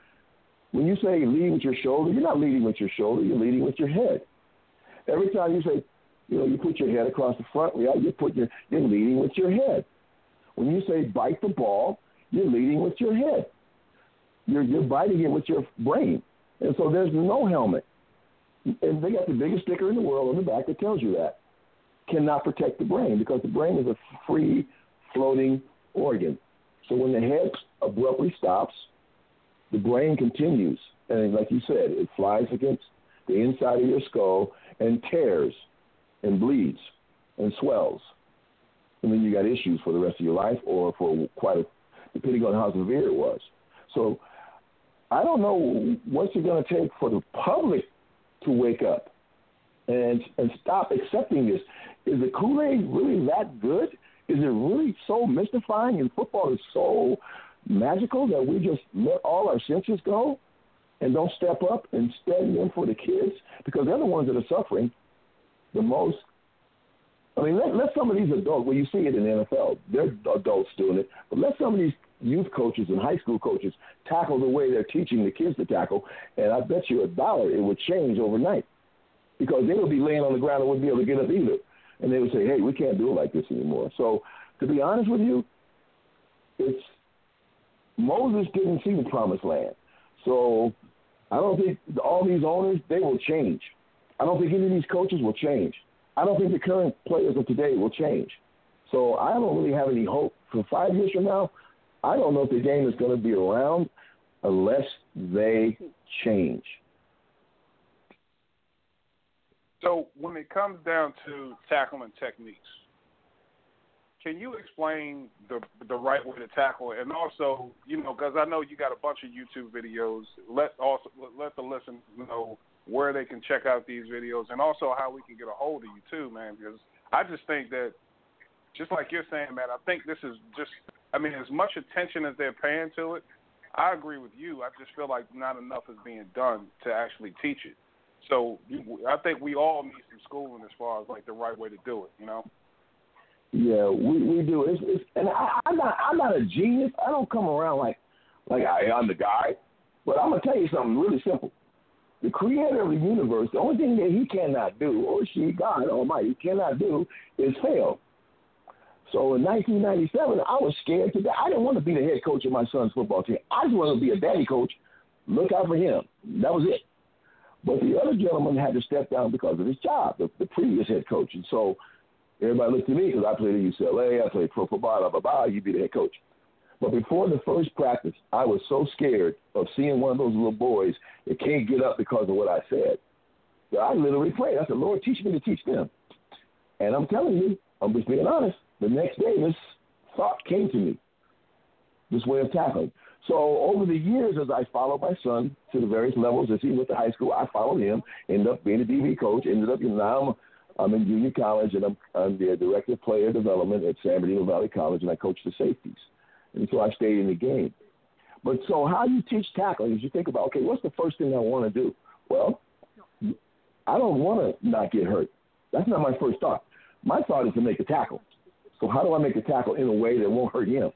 when you say lead with your shoulder, you're not leading with your shoulder, you're leading with your head. Every time you say, you know, you put your head across the front, yeah, you put your, you're leading with your head. When you say bite the ball, you're leading with your head. You're, you're biting it with your brain. And so there's no helmet. And they got the biggest sticker in the world on the back that tells you that. Cannot protect the brain because the brain is a free floating organ. So when the head abruptly stops, the brain continues. And like you said, it flies against the inside of your skull and tears and bleeds and swells. And then you got issues for the rest of your life or for quite a, depending on how severe it was. So I don't know what's it going to take for the public to wake up and and stop accepting this. Is the Kool Aid really that good? Is it really so mystifying and football is so magical that we just let all our senses go and don't step up and stand in for the kids because they're the ones that are suffering the most I mean, let, let some of these adults, well, you see it in the NFL, they're adults doing it, but let some of these youth coaches and high school coaches tackle the way they're teaching the kids to tackle, and I bet you a dollar it would change overnight because they would be laying on the ground and wouldn't be able to get up either. And they would say, hey, we can't do it like this anymore. So, to be honest with you, it's Moses didn't see the promised land. So, I don't think all these owners, they will change. I don't think any of these coaches will change. I don't think the current players of today will change. So I don't really have any hope for five years from now. I don't know if the game is going to be around unless they change. So when it comes down to tackling techniques, can you explain the the right way to tackle it? And also, you know, because I know you got a bunch of YouTube videos. Let also let the listeners know where they can check out these videos, and also how we can get a hold of you too, man. Because I just think that, just like you're saying, man, I think this is just. I mean, as much attention as they're paying to it, I agree with you. I just feel like not enough is being done to actually teach it. So I think we all need some schooling as far as like the right way to do it. You know. Yeah, we we do. It's, it's and I, I'm not I'm not a genius. I don't come around like like I, I'm the guy. But I'm gonna tell you something really simple. The creator of the universe, the only thing that he cannot do, or she, God Almighty, cannot do, is fail. So in 1997, I was scared to death. I didn't want to be the head coach of my son's football team. I just wanted to be a daddy coach. Look out for him. That was it. But the other gentleman had to step down because of his job, the, the previous head coach. And so everybody looked at me because I played at UCLA, I played pro football, blah, blah, blah. You be the head coach. But before the first practice, I was so scared of seeing one of those little boys that can't get up because of what I said. I literally prayed. I said, Lord, teach me to teach them. And I'm telling you, I'm just being honest. The next day, this thought came to me, this way of tackling. So over the years, as I followed my son to the various levels, as he went to high school, I followed him, ended up being a DB coach, ended up, you know, now I'm, I'm in junior college, and I'm, I'm the director of player development at San Bernardino Valley College, and I coach the safeties and so I stayed in the game. But so how you teach tackling is you think about, okay, what's the first thing I want to do? Well, I don't want to not get hurt. That's not my first thought. My thought is to make a tackle. So how do I make a tackle in a way that won't hurt him?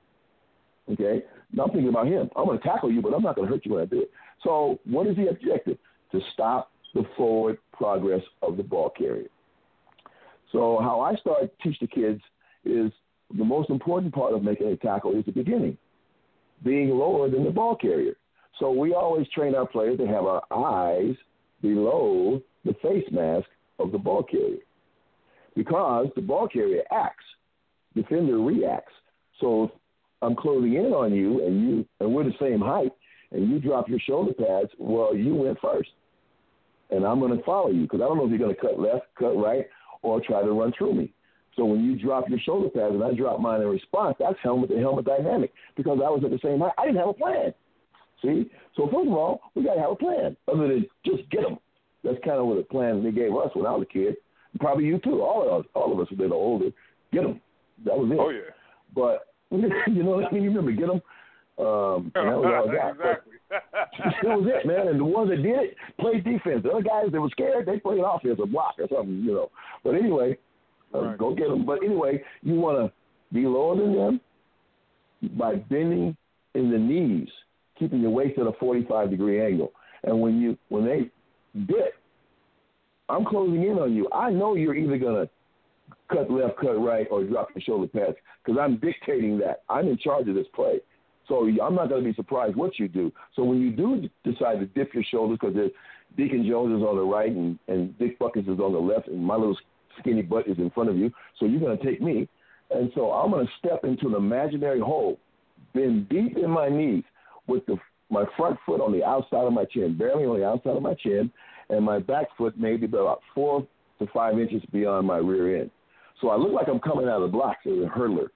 Okay? Now I'm thinking about him. I'm going to tackle you, but I'm not going to hurt you when I do it. So what is the objective? To stop the forward progress of the ball carrier. So how I start teach the kids is the most important part of making a tackle is the beginning, being lower than the ball carrier. So we always train our players to have our eyes below the face mask of the ball carrier because the ball carrier acts, defender reacts. So if I'm closing in on you and you and we're the same height and you drop your shoulder pads, well, you went first, and I'm going to follow you because I don't know if you're going to cut left, cut right, or try to run through me. So when you drop your shoulder pads and I drop mine in response, that's helmet to helmet dynamic because I was at the same height. I didn't have a plan. See? So first of all, we got to have a plan other than just get them. That's kind of what the plan they gave us when I was a kid. Probably you too. All of us, all of us a bit older. Get them. That was it. Oh yeah. But you know what I mean? You remember get them. Um, and that was all I got. exactly. that was it, man. And the ones that did it played defense. The other guys that were scared, they played offense or block or something, you know. But anyway, uh, Right. Go get them. But anyway, you want to be lower than them by bending in the knees, keeping your waist at a 45 degree angle. And when you when they dip, I'm closing in on you. I know you're either gonna cut left, cut right, or drop your shoulder pads because I'm dictating that. I'm in charge of this play. So I'm not going to be surprised what you do. So when you do decide to dip your shoulders, because Deacon Jones is on the right and, and Dick Butkus is on the left, and my little skinny butt is in front of you, so you're going to take me. And so I'm going to step into an imaginary hole, bend deep in my knees with the my front foot on the outside of my chin, barely on the outside of my chin, and my back foot maybe about four to five inches beyond my rear end. So I look like I'm coming out of the blocks as a hurdler.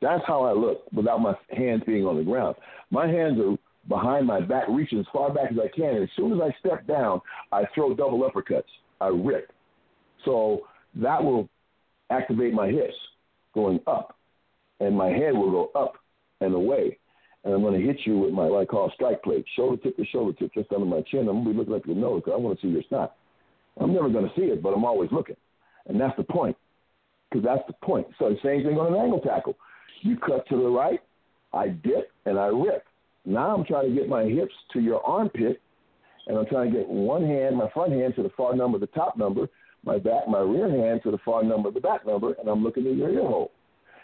That's how I look without my hands being on the ground. My hands are behind my back, reaching as far back as I can. And as soon as I step down, I throw double uppercuts. I rip. So that will activate my hips going up, and my head will go up and away. And I'm going to hit you with my what I call strike plate, shoulder tip to shoulder tip, just under my chin. I'm going to be looking up your nose because I want to see your snot. I'm never going to see it, but I'm always looking, and that's the point. Because that's the point. So the same thing on an angle tackle. You cut to the right, I dip, and I rip. Now I'm trying to get my hips to your armpit, and I'm trying to get one hand, my front hand, to the far number, the top number, my back, my rear hand to the far number, the back number, and I'm looking at your ear hole.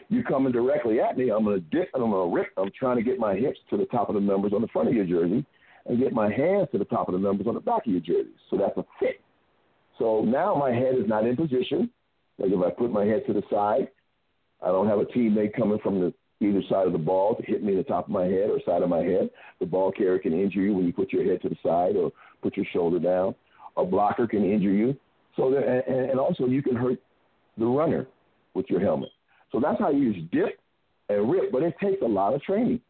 You coming directly at me, I'm going to dip and I'm going to rip. I'm trying to get my hips to the top of the numbers on the front of your jersey and get my hands to the top of the numbers on the back of your jersey. So that's a fit. So now my head is not in position. Like if I put my head to the side, I don't have a teammate coming from the either side of the ball to hit me in the top of my head or side of my head. The ball carrier can injure you when you put your head to the side or put your shoulder down. A blocker can injure you. So that, and, and also you can hurt the runner with your helmet. So that's how you use dip and rip, but it takes a lot of training.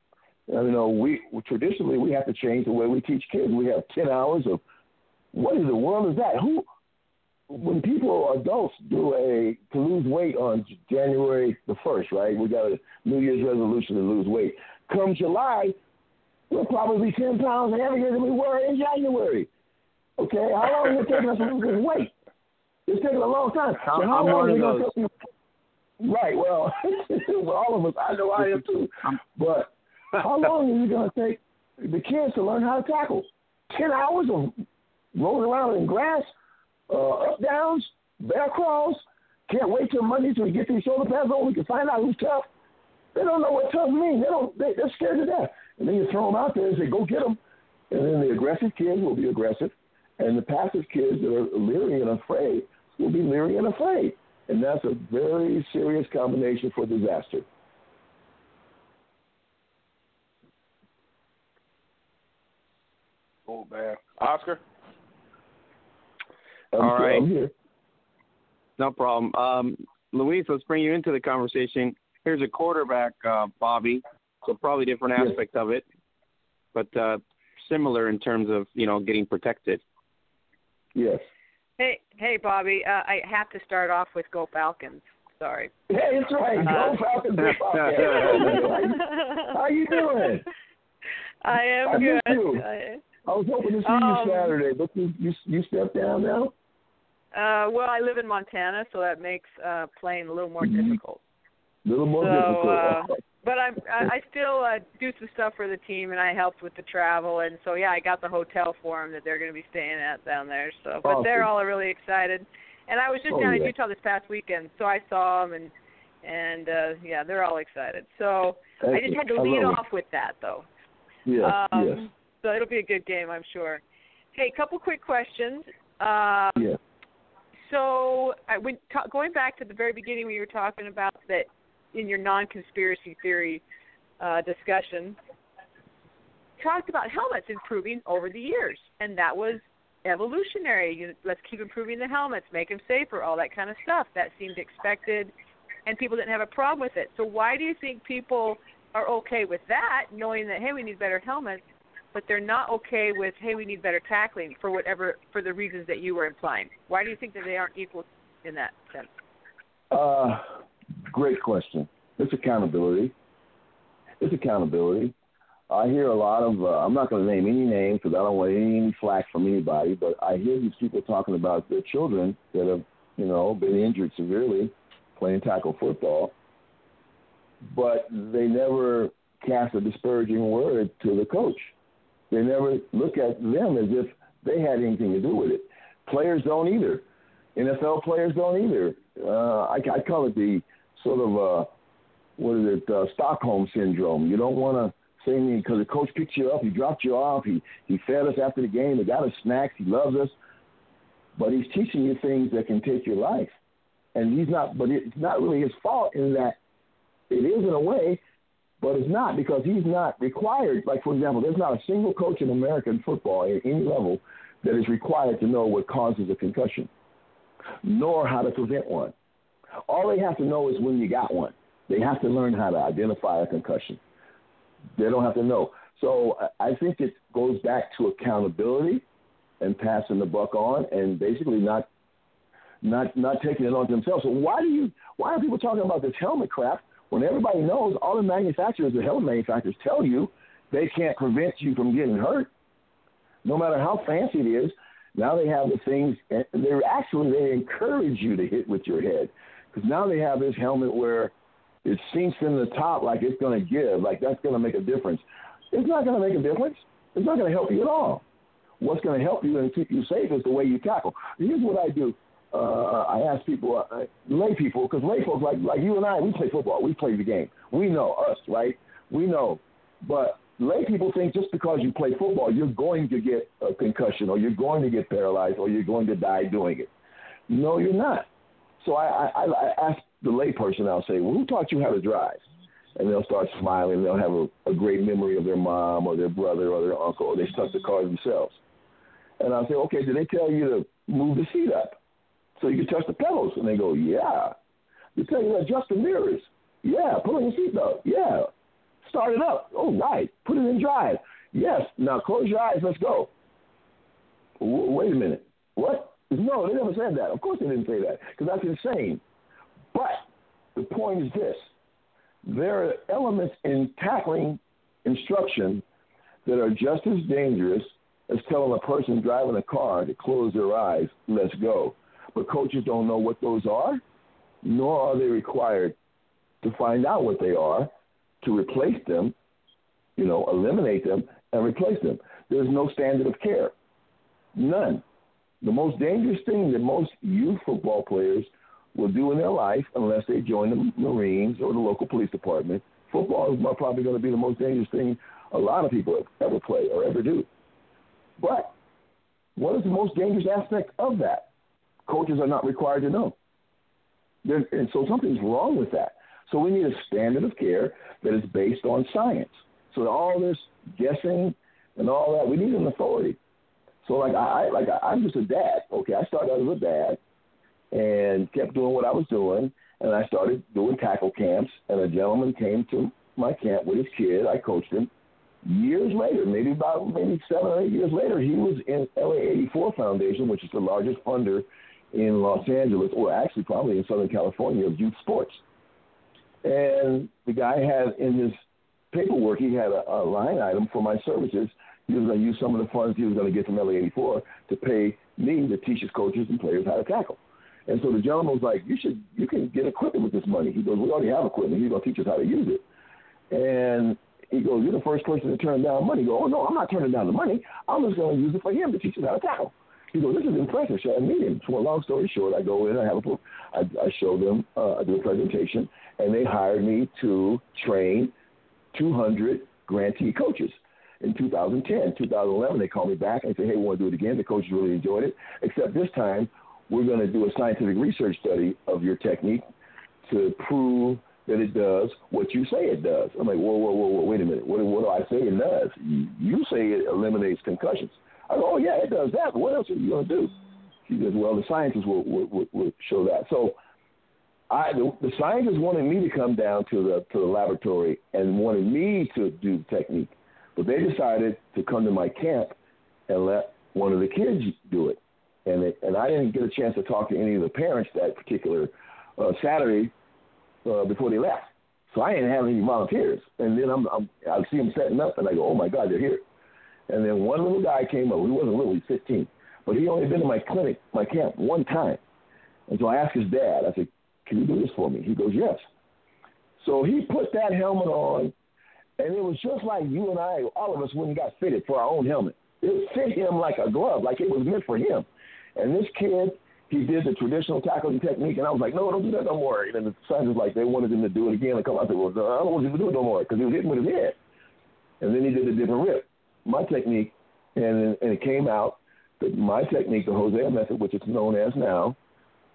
You know, we traditionally we have to change the way we teach kids. We have ten hours of what in the world is that? Who when people adults do a to lose weight on January the first, right? We got a New Year's resolution to lose weight. Come July, we'll probably ten pounds heavier than we were in January. Okay, how long is it taking us to lose this weight? It's taking a long time. So how I'm long one is of gonna those. Right. Well, well, all of us. I know I am too. But how long is it going to take the kids to learn how to tackle? Ten hours of rolling around in grass, uh, up downs, bear crawls. Can't wait till Monday till we get these shoulder pads on. We can find out who's tough. They don't know what tough means. They don't. They, they're scared to death. And then you throw them out there and say, "Go get them." And then the aggressive kids will be aggressive, and the passive kids that are leery and afraid will be leery and afraid. And that's a very serious combination for disaster. Oh man, Oscar. I'm, All right. I'm here. No problem. Um, Louise, let's bring you into the conversation. Here's a quarterback, uh, Bobby. So probably different Yes. aspect of it, but uh, similar in terms of you know getting protected. Yes. Hey, hey, Bobby. Uh, I have to start off with Go Falcons. Sorry. Hey, it's right. Go Uh, Falcons. Go Falcons. How you doing? I am I good. I- I was hoping to see Um, you Saturday, but you you, you stepped down now. Uh, well, I live in Montana, so that makes uh, playing a little more Mhm. difficult. A little more So, difficult. uh, But I'm, I, I still uh, do some stuff for the team, and I helped with the travel, and so yeah, I got the hotel for them that they're going to be staying at down there. So, but they're all really excited. And I was just Oh, down in. Utah this past weekend, so I saw them, and and uh yeah, they're all excited. So I just had to lead it. off with that, though. Yes, um, yes, So it'll be a good game, I'm sure. Hey, couple quick questions. Um, yes. So, I went ta- going back to the very beginning when you were talking about that in your non-conspiracy theory uh, discussion, talked about helmets improving over the years, and that was evolutionary. You, let's keep improving the helmets, make them safer, all that kind of stuff. That seemed expected, and people didn't have a problem with it. So, why do you think people are okay with that, knowing that hey, we need better helmets, but they're not okay with hey, we need better tackling for whatever for the reasons that you were implying? Why do you think that they aren't equal in that sense? Uh, great question. It's accountability. It's accountability. I hear a lot of. Uh, I'm not going to name any names because I don't want any, flack from anybody. But I hear these people talking about their children that have, you know, been injured severely playing tackle football, but they never cast a disparaging word to the coach. They never look at them as if they had anything to do with it. Players don't either. NFL players don't either. Uh, I, I call it the sort of uh, what is it, uh, Stockholm syndrome. You don't want to say anything because the coach picked you up, he dropped you off, he he fed us after the game, he got us snacks, he loves us, but he's teaching you things that can take your life, and he's not. But it's not really his fault in that it is in a way, but it's not because he's not required. Like for example, there's not a single coach in American football at any level that is required to know what causes a concussion, nor how to prevent one. All they have to know is when you got one. They have to learn how to identify a concussion. They don't have to know. So I think it goes back to accountability and passing the buck on, and basically not not not taking it on themselves. So why do you why are people talking about this helmet crap when everybody knows all the manufacturers, the helmet manufacturers, tell you they can't prevent you from getting hurt, no matter how fancy it is. Now they have the things, and they actually they encourage you to hit with your head. because now they have this helmet where it sinks in the top like it's going to give, like that's going to make a difference. It's not going to make a difference. It's not going to help you at all. What's going to help you and keep you safe is the way you tackle. Here's what I do. Uh, I ask people, uh, lay people, because lay folks like like you and I, we play football. We play the game. We know us, right? We know. But lay people think just because you play football, you're going to get a concussion, or you're going to get paralyzed, or you're going to die doing it. No, you're not. So I, I, I ask the layperson, I'll say, well, who taught you how to drive? And they'll start smiling. They'll have a, a great memory of their mom or their brother or their uncle, or they stuck the car themselves. And I'll say, okay, did they tell you to move the seat up so you can touch the pedals? And they go, yeah. They tell you to adjust the mirrors. Yeah. Put on your seatbelt. Yeah. Start it up. Oh, right. Put it in drive. Yes. Now close your eyes. Let's go. W- wait a minute. What? No, they never said that. Of course they didn't say that because that's insane. But the point is this there are elements in tackling instruction that are just as dangerous as telling a person driving a car to close their eyes, let's go. But coaches don't know what those are, nor are they required to find out what they are, to replace them, you know, eliminate them and replace them. There's no standard of care. None. The most dangerous thing that most youth football players will do in their life, unless they join the Marines or the local police department, football is probably going to be the most dangerous thing a lot of people ever play or ever do. But what is the most dangerous aspect of that? Coaches are not required to know. They're, and so something's wrong with that. So we need a standard of care that is based on science. So all this guessing and all that, we need an authority. So like I like I, I'm just a dad. Okay, I started out as a dad and kept doing what I was doing, and I started doing tackle camps. And a gentleman came to my camp with his kid. I coached him, years later, maybe about maybe seven or eight years later, he was in LA 84 Foundation, which is the largest funder in Los Angeles, or actually probably in Southern California of youth sports. And the guy had in his paperwork, he had a, a line item for my services. He was going to use some of the funds he was going to get from LA 84 to pay me to teach his coaches and players how to tackle. And so the gentleman was like, "You should, you can get equipment with this money." He goes, "We already have equipment. He's going to teach us how to use it." And he goes, You're the first person to turn down money. Goes, Oh, no, I'm not turning down the money. I'm just going to use it for him to teach us how to tackle. He goes, This is impressive. I meet him? So, long story short, I go in, I have a, I, I show them, uh, I do a presentation, and they hired me to train 200 grantee coaches. In 2010, 2011, they called me back and said, Hey, we want to do it again. The coaches really enjoyed it, except this time we're going to do a scientific research study of your technique to prove that it does what you say it does. I'm like, whoa, whoa, whoa, whoa wait a minute. What, what do I say it does? You, say it eliminates concussions. I go, oh, yeah, it does that. But what else are you going to do? She goes, well, the scientists will, will, will show that. So I, the, the scientists wanted me to come down to the, to the laboratory and wanted me to do the technique. But they decided to come to my camp and let one of the kids do it. And, it, and I didn't get a chance to talk to any of the parents that particular uh, Saturday uh, before they left. So I didn't have any volunteers. And then I'm, I'm I see them setting up, and I go, oh my God, they're here. And then one little guy came up. He wasn't little, he's 15, but he only been to my clinic, my camp, one time. And so I asked his dad. I said, can you do this for me? He goes, yes. So he put that helmet on, and it was just like you and I, all of us, when we got fitted for our own helmet. It fit him like a glove, like it was meant for him. And this kid he did the traditional tackling technique, and I was like, no, don't do that no more. And the son was like, they wanted him to do it again. And come I said, well, I don't want you to do it no more because he was hitting with his head. And then he did a different rip, my technique, and and it came out that my technique, the Hosea method, which it's known as now,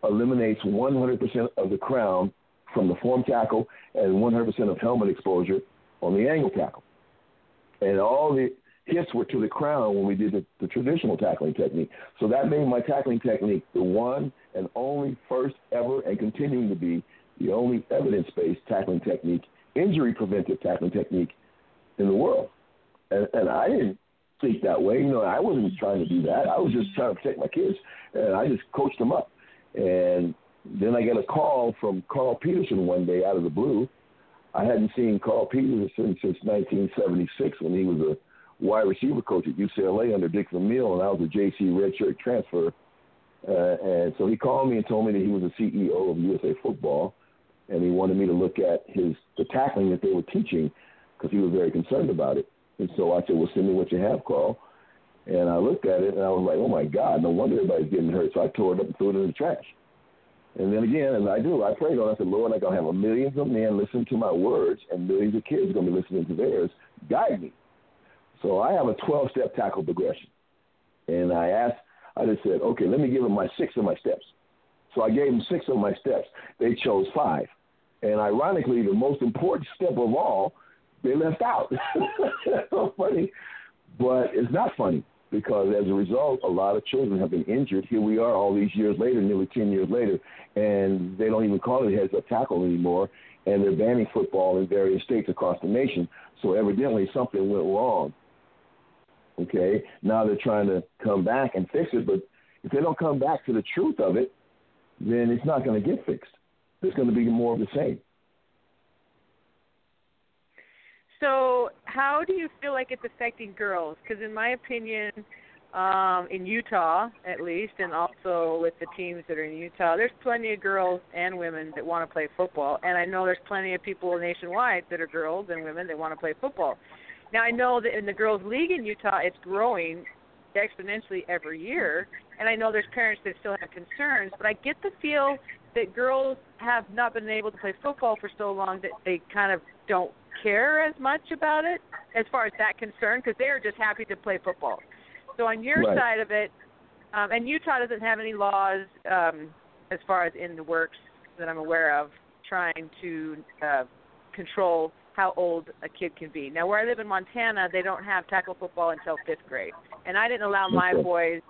eliminates 100% of the crown from the form tackle and 100% of helmet exposure on the angle tackle. And all the hits were to the crown when we did the, the traditional tackling technique. So that made my tackling technique the one and only first ever and continuing to be the only evidence based tackling technique, injury preventive tackling technique in the world. And, and I didn't think that way. You know, I wasn't trying to do that. I was just trying to protect my kids, and I just coached them up. And then I get a call from Carl Peterson one day out of the blue. I hadn't seen Carl Peterson since 1976 when he was a wide receiver coach at UCLA under Dick Vermeil, and I was a JC redshirt transfer. Uh, and so he called me and told me that he was the CEO of USA Football, and he wanted me to look at his the tackling that they were teaching because he was very concerned about it. And so I said, "Well, send me what you have, Carl." And I looked at it and I was like, "Oh my God, no wonder everybody's getting hurt." So I tore it up and threw it in the trash. And then again, as I do, I prayed on. I said, "Lord, I'm gonna have millions of men listen to my words, and millions of kids are gonna be listening to theirs. Guide me." So I have a 12-step tackle progression, and I asked I just said, okay, let me give them my six of my steps. So I gave them six of my steps. They chose five. And ironically, the most important step of all, they left out. So funny. But it's not funny because as a result, a lot of children have been injured. Here we are all these years later, nearly 10 years later, and they don't even call it heads up tackle anymore. And they're banning football in various states across the nation. So evidently something went wrong Okay, now they're trying to come back and fix it, but if they don't come back to the truth of it, then it's not going to get fixed. It's going to be more of the same. So, how do you feel like it's affecting girls? Because, in my opinion, um, in Utah at least, and also with the teams that are in Utah, there's plenty of girls and women that want to play football, and I know there's plenty of people nationwide that are girls and women that want to play football. Now I know that in the girls' league in Utah, it's growing exponentially every year, and I know there's parents that still have concerns. But I get the feel that girls have not been able to play football for so long that they kind of don't care as much about it as far as that concern because they are just happy to play football. So on your right. side of it, um, and Utah doesn't have any laws um, as far as in the works that I'm aware of trying to uh, control how old a kid can be. Now, where I live in Montana, they don't have tackle football until fifth grade, and I didn't allow my boys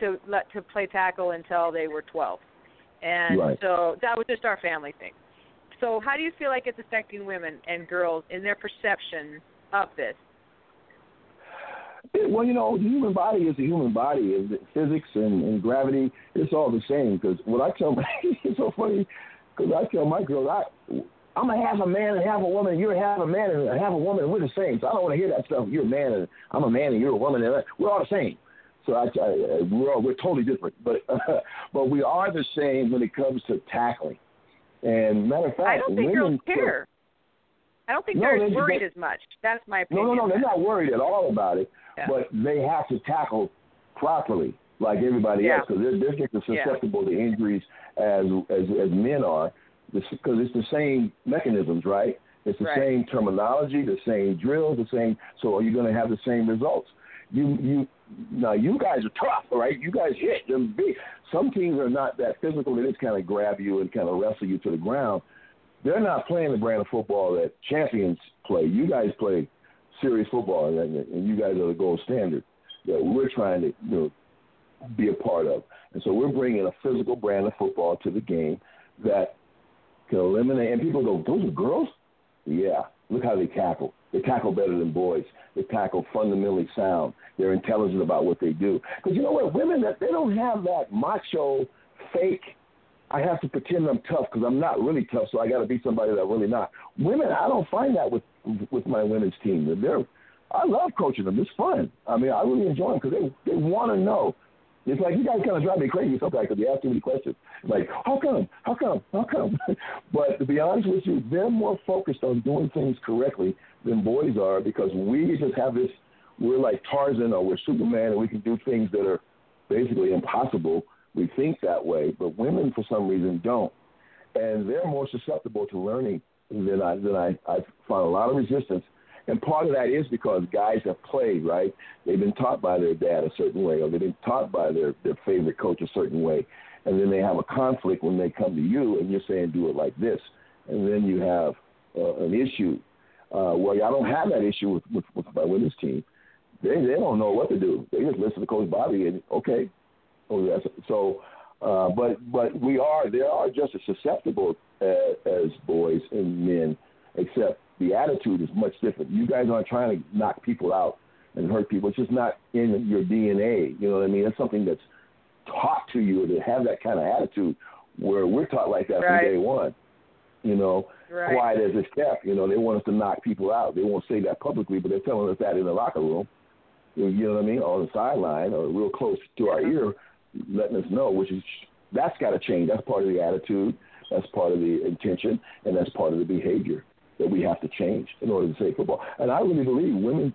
to let to play tackle until they were 12, and right. so that was just our family thing. So, how do you feel like it's affecting women and girls in their perception of this? Well, you know, the human body is the human body. Is physics and, and gravity? It's all the same. Because what I tell my, it's so funny. Because I tell my girls, I I'm a half a man and half a woman. You're half a man and half a woman. And we're the same. So I don't want to hear that stuff. You're a man and I'm a man and you're a woman. And we're all the same. So I, I, we're all, we're totally different, but uh, but we are the same when it comes to tackling. And matter of fact, I don't think girls care. I don't think no, they're they, worried they, as much. That's my opinion. No, no, no. They're not worried at all about it. Yeah. But they have to tackle properly, like everybody yeah. else, because they're, they're just as susceptible yeah. to injuries as as as men are because it's the same mechanisms, right? It's the right. same terminology, the same drills, the same. So are you going to have the same results? You you now you guys are tough, right? You guys hit them big. Some teams are not that physical; they just kind of grab you and kind of wrestle you to the ground. They're not playing the brand of football that champions play. You guys play serious football, and, and you guys are the gold standard that we're trying to you know be a part of. And so we're bringing a physical brand of football to the game that can eliminate. And people go, those are girls? Yeah. Look how they tackle. They tackle better than boys. They tackle fundamentally sound. They're intelligent about what they do. Because you know what? Women, that they don't have that macho, fake. I have to pretend I'm tough because I'm not really tough, so I got to be somebody that I'm really not. Women, I don't find that with with my women's team. They're, I love coaching them. It's fun. I mean, I really enjoy them because they they want to know it's like you guys kind of drive me crazy sometimes because you ask too many questions. Like, how come? How come? How come? but to be honest with you, they're more focused on doing things correctly than boys are because we just have this. We're like Tarzan or we're Superman, and we can do things that are basically impossible. We think that way, but women for some reason don't, and they're more susceptible to learning than I than I. I find a lot of resistance and part of that is because guys have played, right? They've been taught by their dad a certain way, or they've been taught by their, their favorite coach a certain way. And then they have a conflict when they come to you and you're saying, do it like this. And then you have uh, an issue. Uh, well, I don't have that issue with, with, with my women's team. They, they don't know what to do. They just listen to Coach Bobby and, okay. Oh, that's, so, uh, but, but we are, they are just as susceptible as, as boys and men, except the attitude is much different. You guys aren't trying to knock people out and hurt people. It's just not in your DNA. You know what I mean? It's something that's taught to you to have that kind of attitude. Where we're taught like that right. from day one. You know, right. quiet as it's kept. You know, they want us to knock people out. They won't say that publicly, but they're telling us that in the locker room. You know what I mean? On the sideline or real close to our uh-huh. ear. letting us know, which is that's got to change. That's part of the attitude, that's part of the intention, and that's part of the behavior that we have to change in order to save football. And I really believe women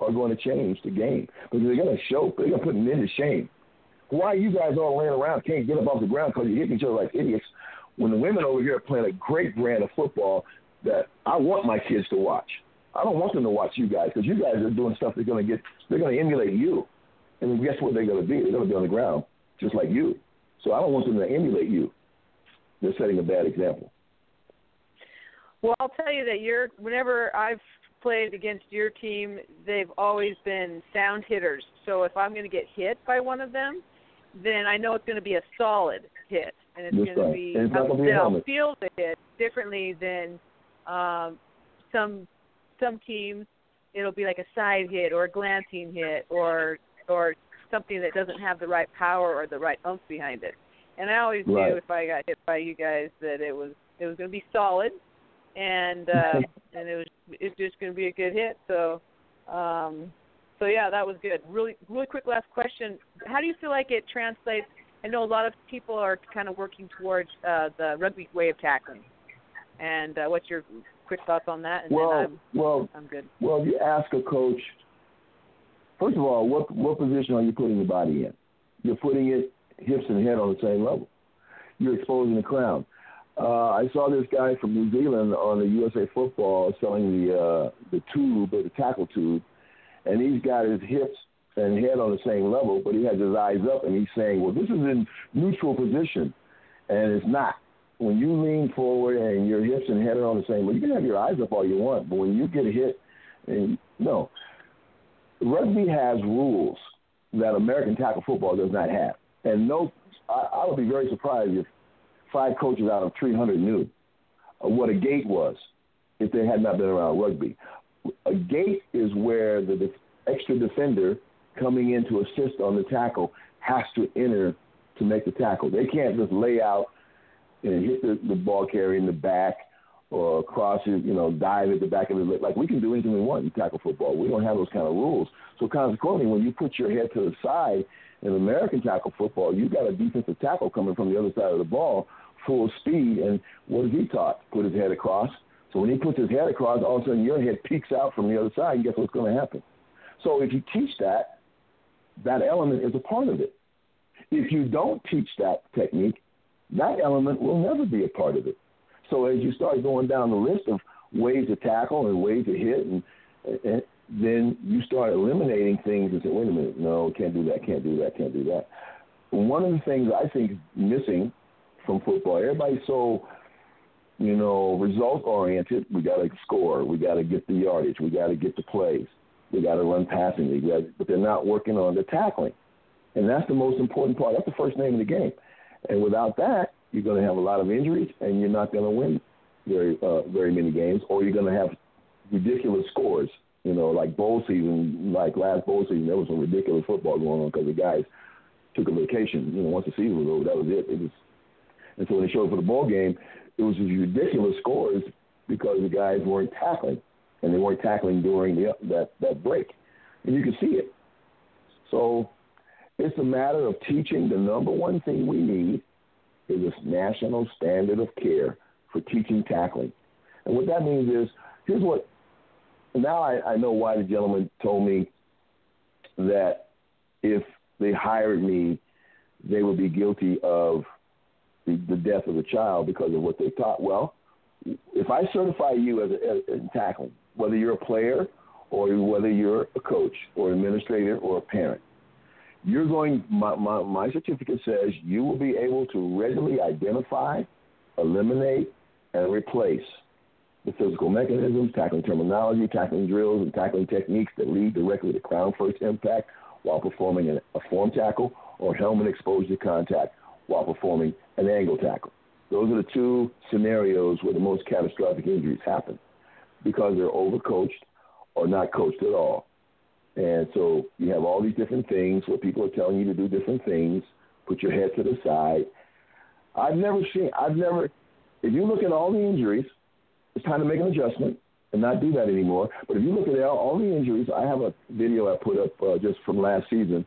are going to change the game because they're going to show, they're going to put men to shame. Why you guys all laying around can't get up off the ground because you hit each other like idiots when the women over here are playing a great brand of football that I want my kids to watch. I don't want them to watch you guys because you guys are doing stuff they're going to get, they're going to emulate you. And guess what they're going to be? They're going to be on the ground just like you. So I don't want them to emulate you. They're setting a bad example. Well, I'll tell you that you're whenever I've played against your team, they've always been sound hitters. So if I'm going to get hit by one of them, then I know it's going to be a solid hit, and it's That's going right. to be it's not gonna be a I'll helmet. feel the hit differently than um, some some teams. It'll be like a side hit or a glancing hit or or something that doesn't have the right power or the right oomph behind it. And I always Right. knew if I got hit by you guys that it was it was going to be solid, and uh, and it was it's just going to be a good hit. So, um, so yeah, that was good. Really, really quick last question: How do you feel like it translates? I know a lot of people are kind of working towards uh, the rugby way of tackling, and uh, what's your quick thoughts on that? And well, then I'm well, I'm good. well, if you ask a coach. First of all, what what position are you putting your body in? You're putting it hips and head on the same level. You're exposing the crown. Uh, I saw this guy from New Zealand on the USA Football selling the uh, the tube the tackle tube, and he's got his hips and head on the same level, but he has his eyes up, and he's saying, "Well, this is in neutral position," and it's not. When you lean forward and your hips and head are on the same level, you can have your eyes up all you want, but when you get hit, and no, rugby has rules that American tackle football does not have, and no, I, I would be very surprised if five coaches out of 300 knew uh, what a gate was if they had not been around rugby. A gate is where the extra defender coming in to assist on the tackle has to enter to make the tackle. They can't just lay out and hit the, the ball carrier in the back or cross it, you know, dive at the back of the leg. Like we can do anything we want in tackle football. We don't have those kind of rules. So consequently, when you put your head to the side in American tackle football, you got a defensive tackle coming from the other side of the ball, full speed. And what is he taught? Put his head across. So when he puts his head across, all of a sudden your head peeks out from the other side, and guess what's going to happen? So if you teach that, that element is a part of it. If you don't teach that technique, that element will never be a part of it. So as you start going down the list of ways to tackle and ways to hit, and, and then you start eliminating things and say, wait a minute, no, can't do that, can't do that, can't do that. One of the things I think is missing from football, everybody's so, you know, result oriented. We got to score, we got to get the yardage, we got to get the plays, we got to run passing, we got, but they're not working on the tackling, and that's the most important part. That's the first name of the game, and without that, you're going to have a lot of injuries, and you're not going to win very uh, very many games, or you're going to have ridiculous scores. You know, like bowl season, like last bowl season, there was some ridiculous football going on because the guys took a vacation. You know, once the season was over, that was it. It was, and so when they showed up for the ball game, it was ridiculous scores because the guys weren't tackling, and they weren't tackling during the that that break, and you can see it. So it's a matter of teaching. The number one thing we need is a national standard of care for teaching tackling. And what that means is, here's what. Now I, I know why the gentleman told me that if they hired me, they would be guilty of the, the death of the child because of what they taught. Well, if I certify you as, a, as in tackling, whether you're a player or whether you're a coach or administrator or a parent, you're going. My, my, my certificate says you will be able to readily identify, eliminate, and replace the physical mechanisms, tackling terminology, tackling drills, and tackling techniques that lead directly to crown first impact while performing a, a form tackle or helmet exposure contact while performing an angle tackle. Those are the two scenarios where the most catastrophic injuries happen because they're overcoached or not coached at all. And so you have all these different things where people are telling you to do different things. Put your head to the side. I've never seen. I've never. If you look at all the injuries, it's time to make an adjustment and not do that anymore. But if you look at all, the injuries, I have a video I put up uh, just from last season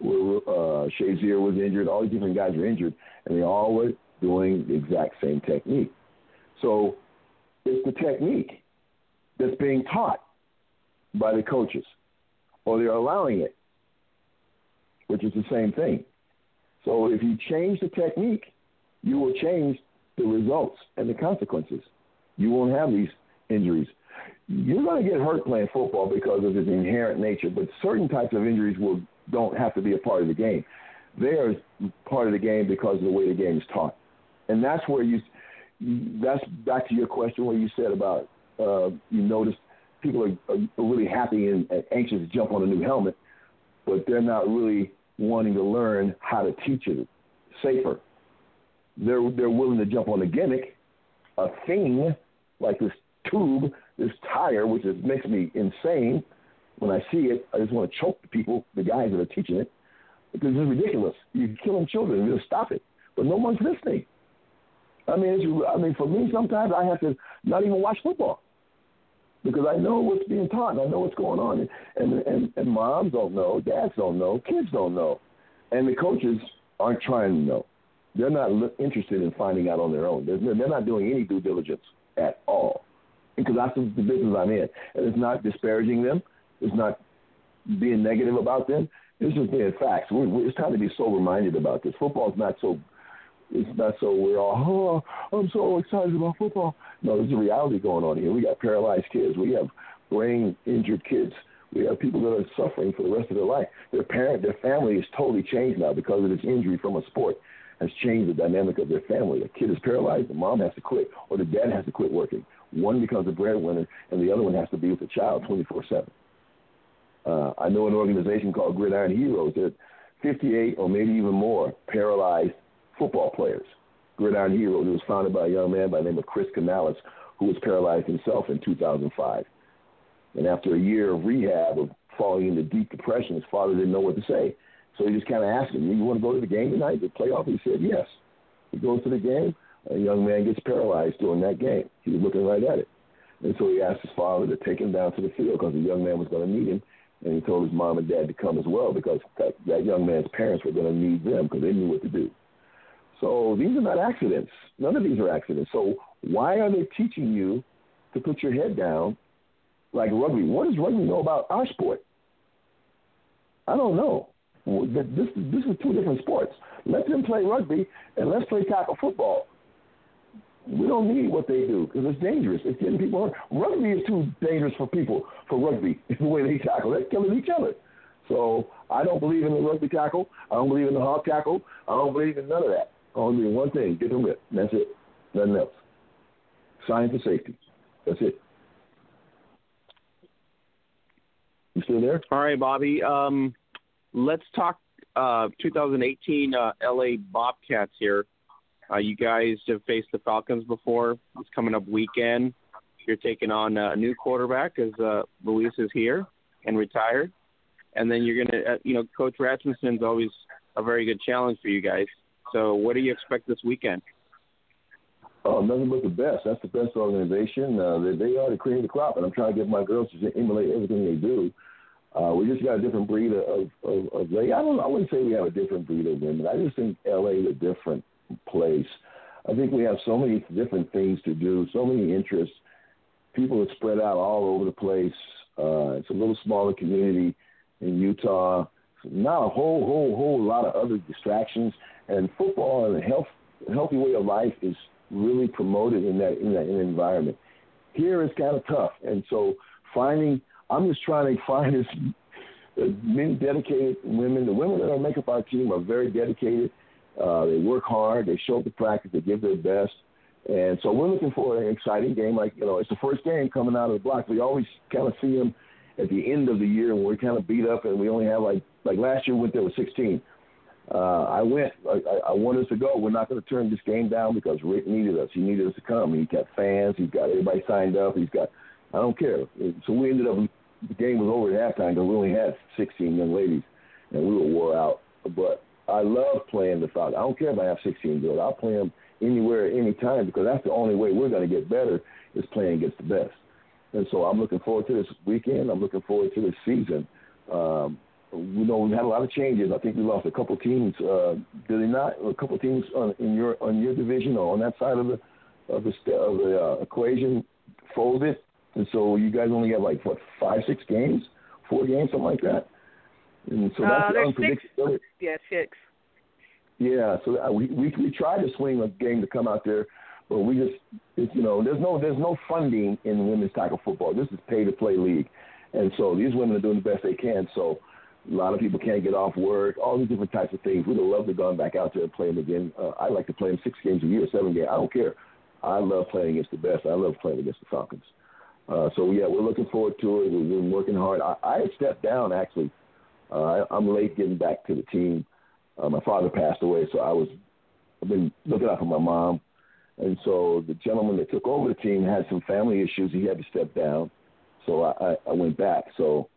uh, Shazier was injured. All these different guys were injured, and they all were doing the exact same technique. So it's the technique that's being taught by the coaches, or they're allowing it, which is the same thing. So if you change the technique, you will change the results and the consequences. You won't have these injuries. You're going to get hurt playing football because of its inherent nature, but certain types of injuries will don't have to be a part of the game. They are part of the game because of the way the game is taught, and that's where you. That's back to your question where you said about uh, you notice people are, are really happy and, and anxious to jump on a new helmet, but they're not really wanting to learn how to teach it safer. They're they're willing to jump on a gimmick, a thing like this tube, this tire, which is, makes me insane. When I see it, I just want to choke the people, the guys that are teaching it, because it's ridiculous. You're killing children. You just stop it, but no one's listening. I mean, it's, I mean, for me, sometimes I have to not even watch football because I know what's being taught and I know what's going on. And, and, and moms don't know, dads don't know, kids don't know. And the coaches aren't trying to know. They're not interested in finding out on their own. They're, they're not doing any due diligence at all because that's the business I'm in. And it's not disparaging them. It's not being negative about them. It's just being facts. We're, we're, it's time to be sober minded about this. Football's not so it's not so we're all, oh, I'm so excited about football. No, there's a reality going on here. We got paralyzed kids. We have brain injured kids. We have people that are suffering for the rest of their life. Their parent, their family is totally changed now because of this injury from a sport has changed the dynamic of their family. A kid is paralyzed, the mom has to quit, or the dad has to quit working. One becomes a breadwinner, and the other one has to be with the child 24 7. Uh, I know an organization called Gridiron Heroes that 58 or maybe even more paralyzed football players. Gridiron Heroes. Was founded by a young man by the name of Chris Canales, who was paralyzed himself in 2005. And after a year of rehab of falling into deep depression, his father didn't know what to say. So he just kind of asked him, Do "You want to go to the game tonight, the playoff?" He said, "Yes." He goes to the game. A young man gets paralyzed during that game. He was looking right at it, and so he asked his father to take him down to the field because the young man was going to need him. And he told his mom and dad to come as well because that, that young man's parents were going to need them because they knew what to do. So these are not accidents. None of these are accidents. So why are they teaching you to put your head down like rugby? What does rugby know about our sport? I don't know. This, this is two different sports. Let them play rugby and let's play tackle football. We don't need what they do because it's dangerous. It's getting people hurt. Rugby is too dangerous for people for rugby. It's the way they tackle. They're killing each other. So I don't believe in the rugby tackle. I don't believe in the hog tackle. I don't believe in none of that. Only one thing: get them ripped. That's it. Nothing else. Science of safety. That's it. You still there? All right, Bobby. Um, let's talk uh, 2018 uh, LA Bobcats here. Uh, you guys have faced the Falcons before. It's coming up weekend. You're taking on a new quarterback as uh, Louise is here and retired, and then you're gonna, uh, you know, Coach Rasmussen's always a very good challenge for you guys. So, what do you expect this weekend? Oh, nothing but the best. That's the best organization. Uh, they, they are the cream of the crop, and I'm trying to get my girls to emulate everything they do. Uh, we just got a different breed of, of, of lady. I don't. I wouldn't say we have a different breed of women. I just think LA is different place. I think we have so many different things to do, so many interests. People are spread out all over the place. Uh, it's a little smaller community in Utah. Not a whole, whole, whole lot of other distractions. And football and a health, healthy way of life is really promoted in that in that, in environment. Here it's kind of tough, and so finding I'm just trying to find as, many dedicated women. The women that make up our team are very dedicated. Uh, they work hard. They show up to practice. They give their best. And so we're looking for an exciting game. Like you know, it's the first game coming out of the block. We always kind of see them at the end of the year when we're kind of beat up and we only have like like last year we went there with 16 uh, I went. I, I want us to go. We're not going to turn this game down because Rick needed us. He needed us to come. He got fans. He's got everybody signed up. He's got. I don't care. So we ended up. The game was over at halftime because we only had 16 young ladies, and we were wore out. But I love playing the Falcons. I don't care if I have 16 girls. I'll play them anywhere, anytime because that's the only way we're going to get better is playing against the best. And so I'm looking forward to this weekend. I'm looking forward to this season. Um, we know we've had a lot of changes. I think we lost a couple teams. Uh, did they not? A couple teams on, in your on your division or on that side of the of the of the uh, equation folded, and so you guys only have like what five, six games, four games, something like that. And so that's uh, the unpredictability. Six. Yeah, six. Yeah, so uh, we we we tried to swing a game to come out there, but we just it's, you know there's no there's no funding in women's tackle football. This is pay to play league, and so these women are doing the best they can. So a lot of people can't get off work, all these different types of things. We'd have loved to have gone back out there and play them again. Uh, I like to play them six games a year, seven games. I don't care. I love playing against the best. I love playing against the Falcons. Uh, so yeah, we're looking forward to it. We've been working hard. I, I stepped down actually. Uh, I, I'm late getting back to the team. Uh, my father passed away, so I was I've been looking out for my mom, and so the gentleman that took over the team had some family issues. He had to step down, so I, I, I went back. So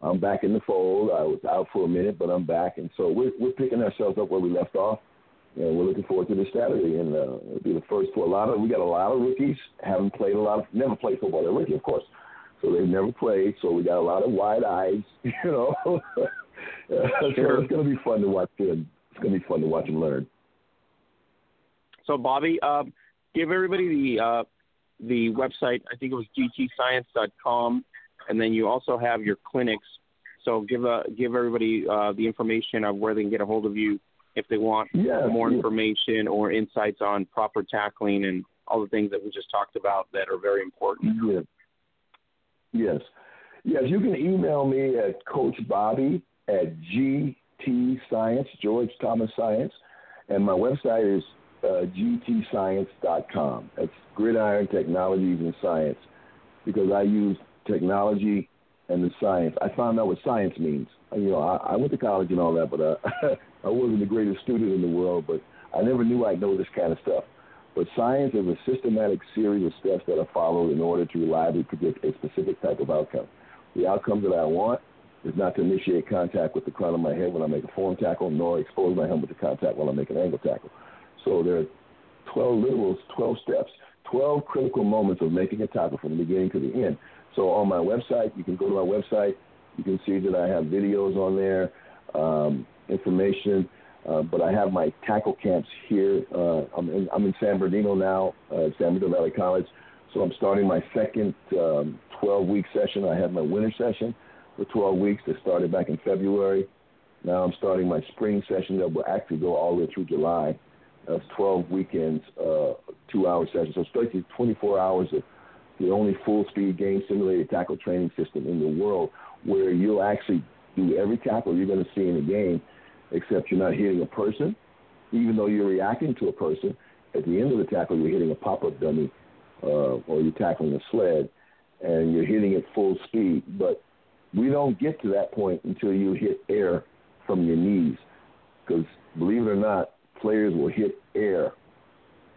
I'm back in the fold. I was out for a minute, but I'm back, and so we're we're picking ourselves up where we left off, and we're looking forward to this Saturday. And uh, it'll be the first for a lot of we got a lot of rookies haven't played a lot of never played football. They're rookie, of course, so they've never played. So we got a lot of wide eyes, you know. Uh, so it's going to be fun to watch them. It's going to be fun to watch them learn. So, Bobby, um, give everybody the uh, the website. I think it was gtscience.com, and then you also have your clinics. So, give uh, give everybody uh, the information of where they can get a hold of you if they want Yeah, more yeah. information or insights on proper tackling and all the things that we just talked about that are very important. Yes. Yes. Yes, you can email me at Coach Bobby at GT Science, George Thomas Science, and my website is uh, gtscience.com. That's Gridiron Technologies and Science because I use technology and the science. I found out what science means. You know, I, I went to college and all that, but uh, I wasn't the greatest student in the world. But I never knew I'd know this kind of stuff. But science is a systematic series of steps that are followed in order to reliably predict a specific type of outcome. The outcome that I want is not to initiate contact with the crown of my head when I make a form tackle, nor expose my helmet to contact while I make an angle tackle. So there are 12 literals, 12 steps, 12 critical moments of making a tackle from the beginning to the end. So on my website, you can go to my website. You can see that I have videos on there, um, information. Uh, but I have my tackle camps here. Uh, I'm, in, I'm in San Bernardino now, uh, San Bernardino Valley College. So I'm starting my second um, 12-week session. I had my winter session for 12 weeks that started back in February. Now I'm starting my spring session that will actually go all the way through July. That's 12 weekends, uh, two-hour sessions. So it's basically 24 hours of the only full-speed game simulated tackle training system in the world where you'll actually do every tackle you're going to see in a game, except you're not hitting a person. Even though you're reacting to a person, at the end of the tackle, you're hitting a pop-up dummy uh, or you're tackling a sled, and you're hitting it full speed. But we don't get to that point until you hit air from your knees, because believe it or not, players will hit air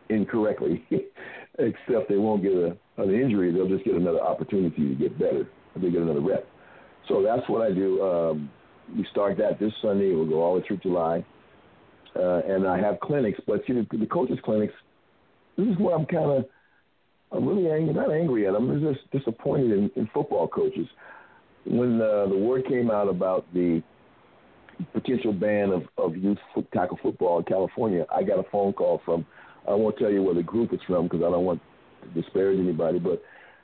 incorrectly, except they won't get a, an injury. They'll just get another opportunity to get better. They get another rep. So that's what I do. Um, we start that this Sunday. We'll go all the way through July. Uh, and I have clinics, but see, the, the coaches' clinics, this is where I'm kind of, I'm really angry, not angry at them, I'm just disappointed in, in football coaches. When uh, the word came out about the potential ban of, of youth foot, tackle football in California, I got a phone call from, I won't tell you where the group it's from because I don't want to disparage anybody, but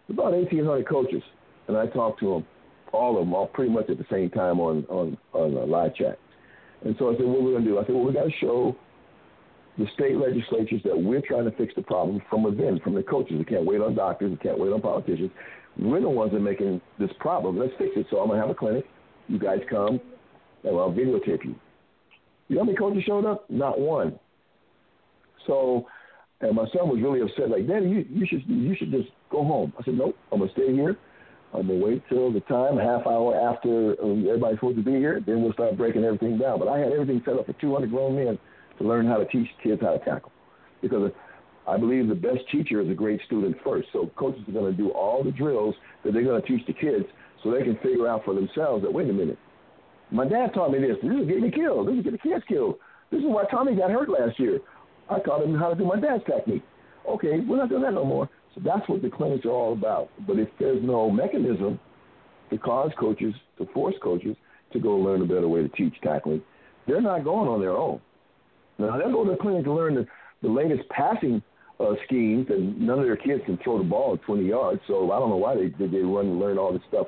about 1,800 coaches. And I talked to them, all of them, all pretty much at the same time on, on, on uh, live chat. And so I said, what are we going to do? I said, well, we got to show the state legislatures that we're trying to fix the problem from within, from the coaches. We can't wait on doctors. We can't wait on politicians. We're the ones that are making this problem. Let's fix it. So I'm going to have a clinic. You guys come, and I'll videotape you. You know how many coaches showed up? Not one. So, and my son was really upset. Like, Daddy, you, you should you should just go home. I said, Nope. I'm gonna stay here. I'm gonna wait till the time, half hour after um, everybody's supposed to be here. Then we'll start breaking everything down. But I had everything set up for 200 grown men to learn how to teach kids how to tackle, because I believe the best teacher is a great student first. So coaches are going to do all the drills that they're going to teach the kids, so they can figure out for themselves that wait a minute, my dad taught me this. This is getting me killed. This is getting the kids killed. This is why Tommy got hurt last year. I taught him how to do my dad's technique. Okay, we're not doing that no more. So that's what the clinics are all about. But if there's no mechanism to cause coaches, to force coaches, to go learn a better way to teach tackling. They're not going on their own. Now they'll go to the clinic to learn the, the latest passing uh, schemes, and none of their kids can throw the ball at 20 yards. So I don't know why they they run and learn all this stuff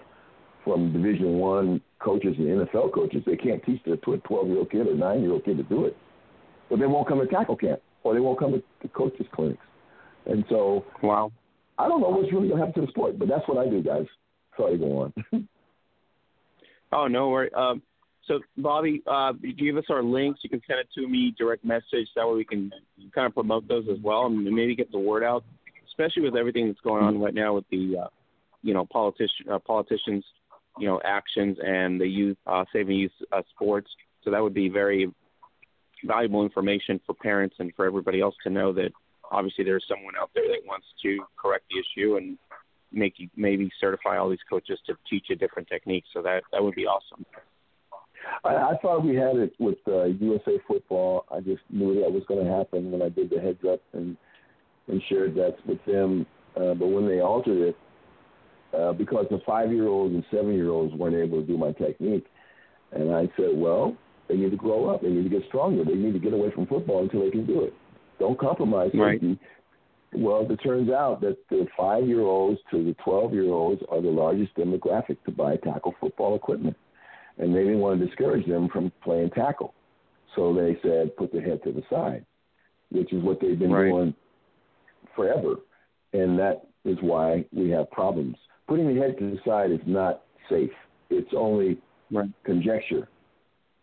from Division One coaches and NFL coaches. They can't teach their 12 year old kid or nine year old kid to do it, but they won't come to tackle camp or they won't come to, to coaches clinics. And so, wow, I don't know what's really going to happen to the sport, but that's what I do, guys. Sorry go on. oh no worry. Um, so, Bobby, uh, give us our links. You can send it to me, direct message. That way we can kind of promote those as well and maybe get the word out, especially with everything that's going on right now with the, uh, you know, politician, uh, politicians, you know, actions and the youth, uh, saving youth uh, sports. So that would be very valuable information for parents and for everybody else to know that obviously there's someone out there that wants to correct the issue and make you maybe certify all these coaches to teach a different technique. So that that would be awesome. I, I thought we had it with uh, USA Football. I just knew that was going to happen when I did the heads up and and shared that with them. Uh, but when they altered it, uh, because the five year olds and seven year olds weren't able to do my technique, and I said, well, they need to grow up. They need to get stronger. They need to get away from football until they can do it. Don't compromise right. safety. Well, it turns out that the five year olds to the 12 year olds are the largest demographic to buy tackle football equipment and they didn't want to discourage them from playing tackle. So they said, put the head to the side, which is what they've been right. doing forever. And that is why we have problems. Putting the head to the side is not safe. It's only right. conjecture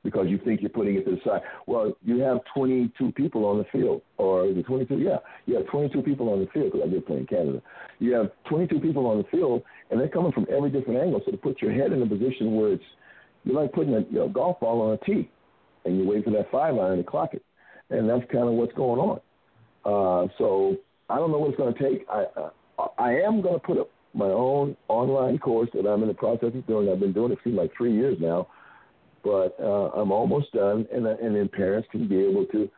because you think you're putting it to the side. Well, you have 22 people on the field, or the 22, yeah, you have 22 people on the field because I did play in Canada. You have 22 people on the field, and they're coming from every different angle. So to put your head in a position where it's you're like putting a you know, golf ball on a tee, and you wait for that five iron to clock it, and that's kind of what's going on. Uh, so I don't know what it's going to take. I uh, I am going to put up my own online course that I'm in the process of doing. I've been doing it for like three years now, but uh, I'm almost done, and and then parents can be able to,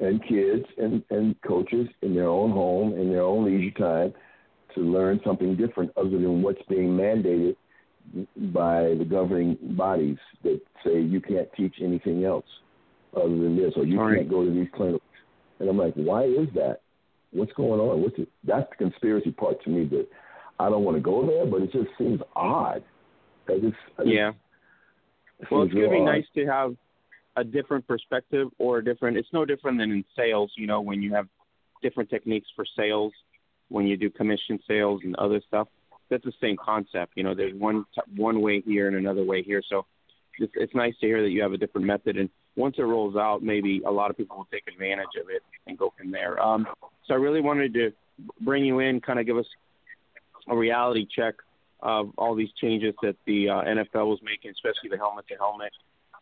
and kids and and coaches in their own home in their own leisure time, to learn something different other than what's being mandated by the governing bodies that say you can't teach anything else other than this, or you can't go to these clinics. And I'm like, why is that? What's going on? What's it? That's the conspiracy part to me that I don't want to go there, but it just seems odd. I just, I yeah. Well, it's going to be nice to have a different perspective or a different. It's no different than in sales. You know, when you have different techniques for sales, when you do commission sales and other stuff that's the same concept. You know, there's one one way here and another way here. So it's, it's nice to hear that you have a different method. And once it rolls out, maybe a lot of people will take advantage of it and go from there. Um, so I really wanted to bring you in, kind of give us a reality check of all these changes that the uh, NFL was making, especially the helmet to helmet,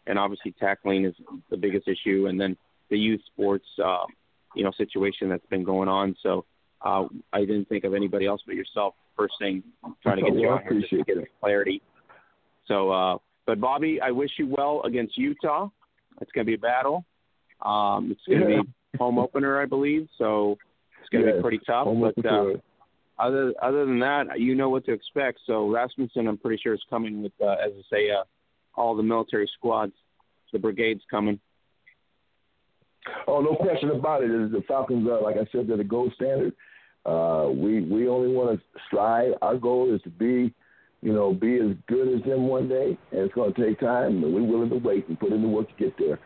and obviously tackling is the biggest issue, and then the youth sports, uh, you know, situation that's been going on. So uh, I didn't think of anybody else but yourself first thing, trying to get you well, on here just to get some clarity. So, uh, but Bobby, I wish you well against Utah. It's going to be a battle. Um, it's going to Yeah. be home opener, I believe. So it's going to Yes, be pretty tough. But uh. Other other than that, you know what to expect. So Rasmussen, I'm pretty sure is coming with, uh, as I say, uh, all the military squads. The brigade's coming. Oh, no question about it. The Falcons are, like I said, they're the gold standard. Uh, we we only want to strive. Our goal is to be, you know, be as good as them one day, and it's going to take time. And we're willing to wait and put in the work to get there.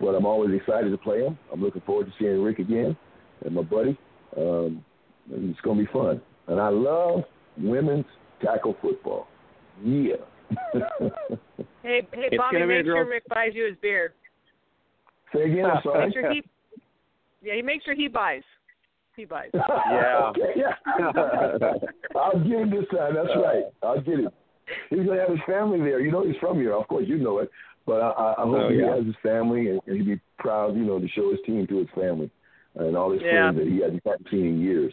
But I'm always excited to play them. I'm looking forward to seeing Rick again and my buddy. Um, it's going to be fun. And I love women's tackle football. Yeah. Hey, hey, It's Bobby, gonna be a make sure girl- Rick buys you his beer. Say again. I'm sorry. Make sure he, yeah, he makes sure he buys. He buys. Yeah. okay, yeah. I'll get him this time. That's right. I'll get him. He's gonna have his family there. You know he's from here. Of course, you know it. But I, I, I hope Oh, he yeah. has his family and, and he'd be proud, you know, to show his team to his family and all his Yeah. friends that he hasn't seen in years.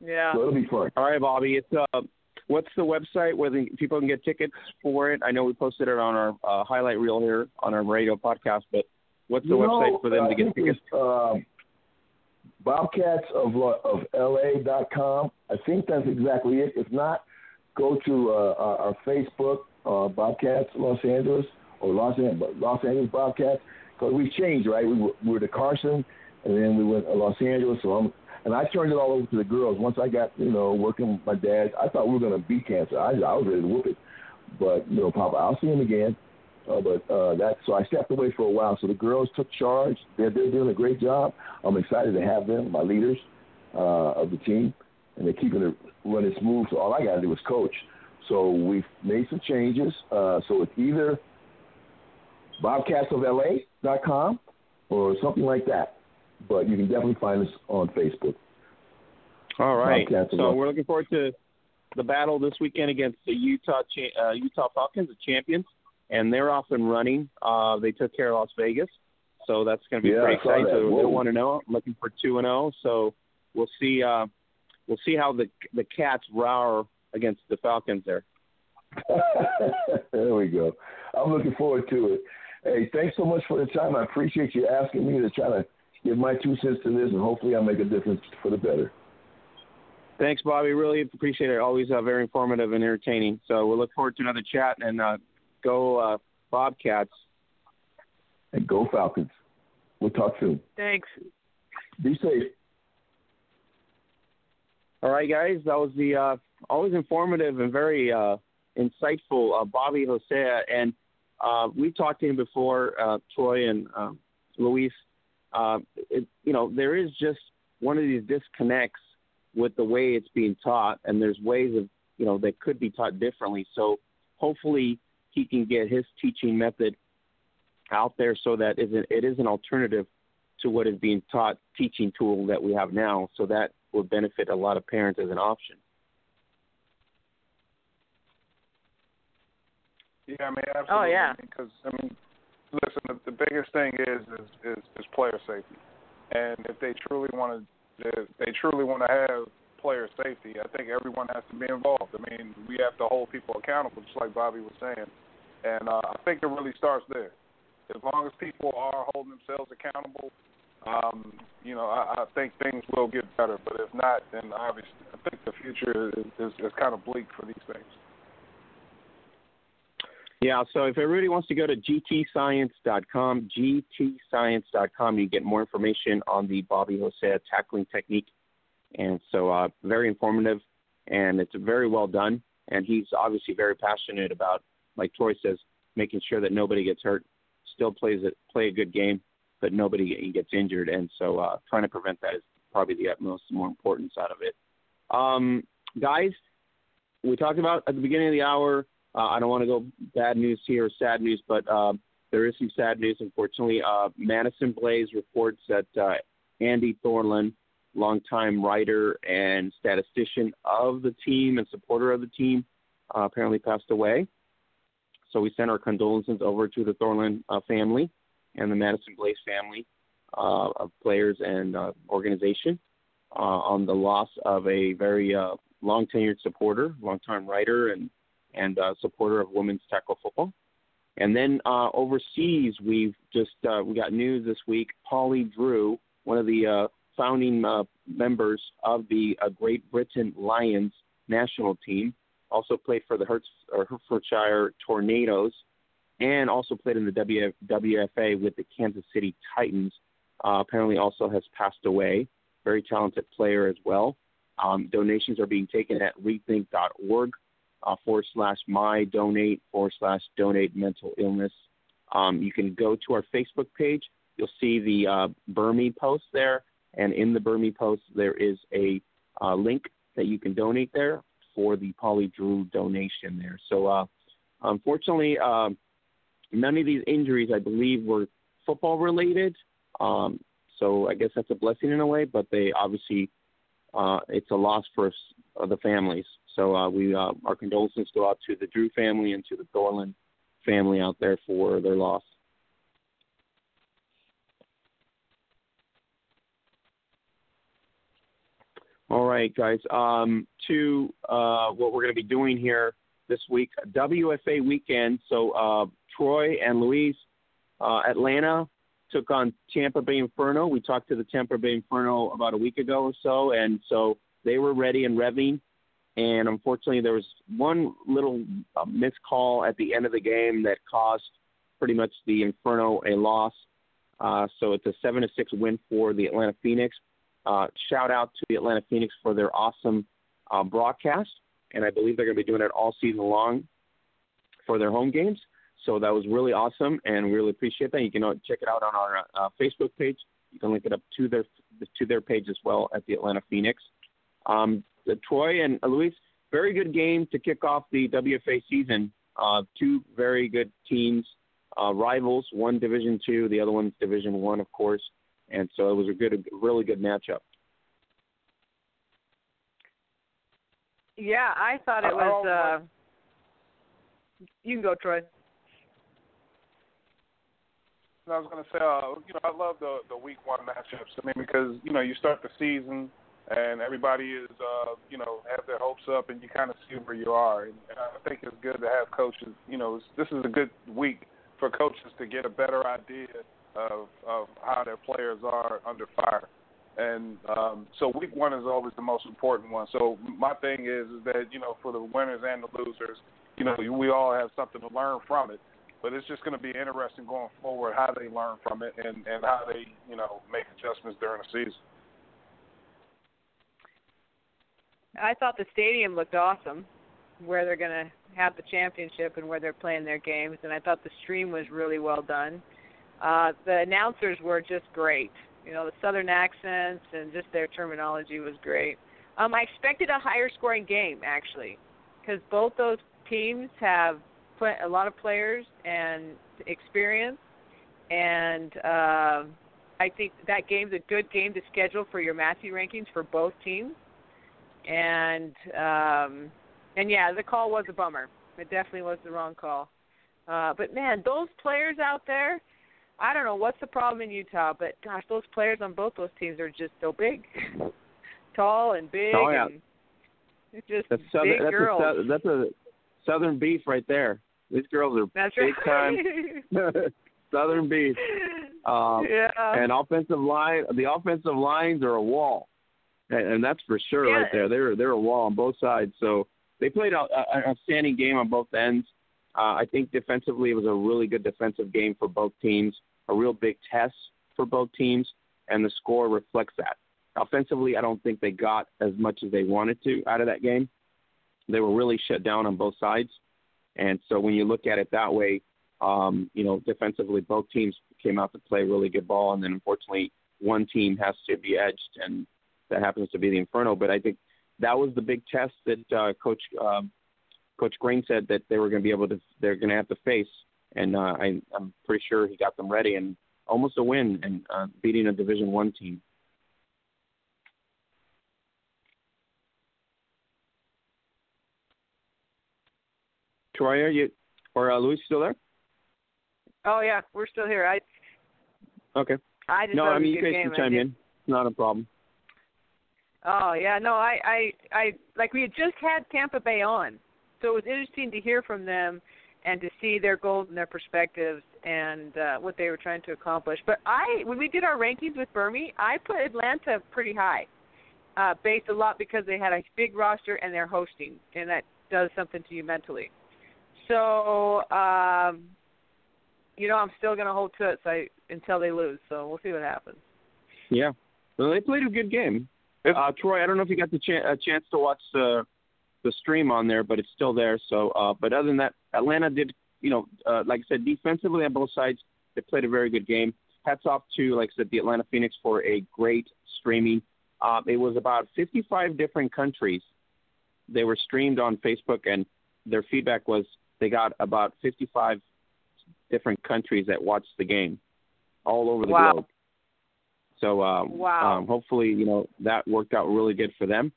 Yeah. So it'll be fun. All right, Bobby. It's uh, what's the website where the people can get tickets for it? I know we posted it on our uh, highlight reel here on our radio podcast, but what's the You know, website for them I to get think tickets? it's, um, Bobcats of of LA dot com. I think that's exactly it. If not, go to uh, our, our Facebook uh, Bobcats Los Angeles or Los Angeles, Los Angeles Bobcats because we changed, right? We were, we were to Carson, and then we went to Los Angeles. So I'm, and I turned it all over to the girls. Once I got, you know, working with my dad, I thought we were going to beat cancer. I, I was ready to whoop it. But, you know, Papa, I'll see him again. Uh, but uh, that so I stepped away for a while. So the girls took charge. They're, they're doing a great job. I'm excited to have them, my leaders uh, of the team, and they're keeping it running smooth. So all I got to do is coach. So we've made some changes. Uh, so it's either bobcatsofla.com or something like that. But you can definitely find us on Facebook. All right. So we're looking forward to the battle this weekend against the Utah uh, Utah Falcons, the champions, and they're off and running. Uh, they took care of Las Vegas, so that's going to be Yeah, pretty exciting. that. So Whoa. they're one and zero, looking for two and zero. So we'll see. Uh, we'll see how the the Cats roar against the Falcons there. there we go. I'm looking forward to it. Hey, thanks so much for the time. I appreciate you asking me to try to give my two cents to this, and hopefully I'll make a difference for the better. Thanks, Bobby. Really appreciate it. Always uh, very informative and entertaining. So we'll look forward to another chat and uh, go uh, Bobcats. And go Falcons. We'll talk soon. Thanks. Be safe. All right, guys. That was the uh, always informative and very uh, insightful uh, Bobby Hosea, and uh, we talked to him before, uh, Troy and um, Louise. Uh, it, you know, there is just one of these disconnects with the way it's being taught, and there's ways of you know that could be taught differently. So hopefully he can get his teaching method out there so that is an, it is an alternative to what is being taught teaching tool that we have now. So that will benefit a lot of parents as an option. Yeah, I mean, absolutely. Oh, yeah. Because I mean, listen, the, the biggest thing is is, is is player safety, and if they truly want to, if they truly want to have player safety, I think everyone has to be involved. I mean, we have to hold people accountable, just like Bobby was saying, and uh, I think it really starts there. As long as people are holding themselves accountable, um, you know, I, I think things will get better. But if not, then obviously, I think the future is, is, is kind of bleak for these things. Yeah, so if everybody wants to go to gtscience.com, gtscience.com, you get more information on the Bobby Hosea tackling technique. And so, uh, very informative, and it's very well done. And he's obviously very passionate about, like Troy says, making sure that nobody gets hurt, still plays it, play a good game, but nobody gets injured. And so, uh, trying to prevent that is probably the utmost more importance out of it. Um, guys, we talked about at the beginning of the hour. Uh, I don't want to go bad news here or sad news, but uh, there is some sad news, unfortunately. Uh, Madison Blaze reports that uh, Andy Thorland, longtime writer and statistician of the team and supporter of the team, apparently passed away. So we send our condolences over to the Thorland uh, family and the Madison Blaze family of players and organization uh, on the loss of a very uh, long tenured supporter, longtime writer, and and uh, supporter of women's tackle football. And then uh, overseas, we've just uh, we got news this week. Polly Drew, one of the uh, founding uh, members of the uh, Great Britain Lions national team, also played for the Herts, or Hertfordshire Tornadoes, and also played in the WF, WFA with the Kansas City Titans. Uh, apparently, also has passed away. Very talented player as well. Um, donations are being taken at rethink.org uh, forward slash my donate forward slash donate mental illness. Um, you can go to our Facebook page. You'll see the uh, Burmy post there, and in the Burmy post there is a uh, link that you can donate there for the Polly Drew donation there. So, uh, unfortunately, um, none of these injuries, I believe, were football related. Um, so I guess that's a blessing in a way, but they obviously uh, it's a loss for uh, the families. So uh, we uh, our condolences go out to the Drew family and to the Thorland family out there for their loss. All right, guys. Um, to uh, what we're going to be doing here this week, WFA weekend. So uh, Troy and Louise, uh, Atlanta took on Tampa Bay Inferno. We talked to the Tampa Bay Inferno about a week ago or so, and so they were ready and revving. And unfortunately there was one little uh, missed call at the end of the game that caused pretty much the Inferno a loss. Uh, so it's a seven to six win for the Atlanta Phoenix. Uh, shout out to the Atlanta Phoenix for their awesome uh, broadcast, and I believe they're going to be doing it all season long for their home games. So that was really awesome, and we really appreciate that. You can uh, check it out on our uh, Facebook page. You can link it up to their to their page as well at the Atlanta Phoenix. Um, Troy and Louise, very good game to kick off the WFA season. Uh, two very good teams, uh, rivals. One Division Two, the other one's Division One, of course. And so it was a good, a really good matchup. Yeah, I thought it was. Uh, you can go, Troy. I was going to say, uh, you know, I love the the week one matchups. I mean, because you know you start the season and everybody is, uh, you know, have their hopes up, and you kind of see where you are. And, and I think it's good to have coaches. You know, this is a good week for coaches to get a better idea of of how their players are under fire. And um, so week one is always the most important one. So my thing is, is that you know for the winners and the losers, you know we all have something to learn from it. But it's just going to be interesting going forward how they learn from it and and how they you know make adjustments during the season. I thought the stadium looked awesome, where they're going to have the championship and where they're playing their games, and I thought the stream was really well done. Uh, the announcers were just great. You know, the southern accents and just their terminology was great. Um, I expected a higher scoring game actually, because both those teams have put a lot of players and experience, and uh, I think that game's a good game to schedule for your Massey rankings for both teams. And um, and yeah, the call was a bummer. It definitely was the wrong call. Uh, but man, those players out there, I don't know what's the problem in Utah, but gosh, those players on both those teams are just so big, tall and big, oh, yeah. and just that's southern, big that's girls. A, that's a southern beef right there. These girls are That's big right. time southern beef. Um, yeah. And offensive line, the offensive lines are a wall, and, and that's for sure Yeah. right there. They're they're a wall on both sides. So they played a, a, an outstanding game on both ends. Uh, I think defensively it was a really good defensive game for both teams, a real big test for both teams, and the score reflects that. Offensively, I don't think they got as much as they wanted to out of that game. They were really shut down on both sides, and so when you look at it that way, um, you know, defensively both teams came out to play really good ball, and then unfortunately one team has to be edged, and that happens to be the Inferno. But I think that was the big test that uh, Coach um, Coach Green said that they were going to be able to, they're going to have to face, and uh, I, I'm pretty sure he got them ready and almost a win and uh, beating a Division One team. Troy, are you or uh, Louise still there? Oh yeah, we're still here. I Okay. I just No, I mean you guys can chime in. It's not a problem. Oh yeah, no, I, I, I like we had just had Tampa Bay on, so it was interesting to hear from them and to see their goals and their perspectives and uh, what they were trying to accomplish. But I, when we did our rankings with Burmy, I put Atlanta pretty high, uh, based a lot because they had a big roster and they're hosting, and that does something to you mentally. So, um, you know, I'm still going to hold to it so I, until they lose. So we'll see what happens. Yeah. Well, they played a good game. Uh, Troy, I don't know if you got the ch- a chance to watch the the stream on there, but it's still there. So, uh, but other than that, Atlanta did, you know, uh, like I said, defensively on both sides, they played a very good game. Hats off to, like I said, the Atlanta Phoenix for a great streaming. Uh, it was about 55 different countries. They were streamed on Facebook, and their feedback was they got about 55 different countries that watched the game all over the Wow. globe. So um, Wow. um, hopefully, you know that worked out really good for them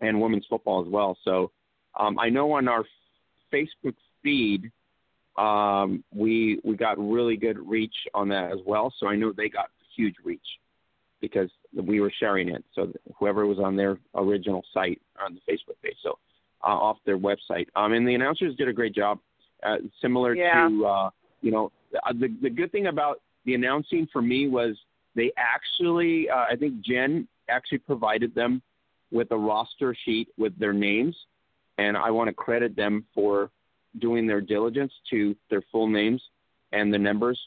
and women's football as well. So um, I know on our Facebook feed um, we we got really good reach on that as well. So I know they got huge reach because we were sharing it. So whoever was on their original site on the Facebook page, so uh, off their website, um, and the announcers did a great job. Uh, similar Yeah. to uh, you know the the good thing about the announcing for me was they actually uh, I think Jen actually provided them with a roster sheet with their names, and I want to credit them for doing their diligence to their full names and the numbers,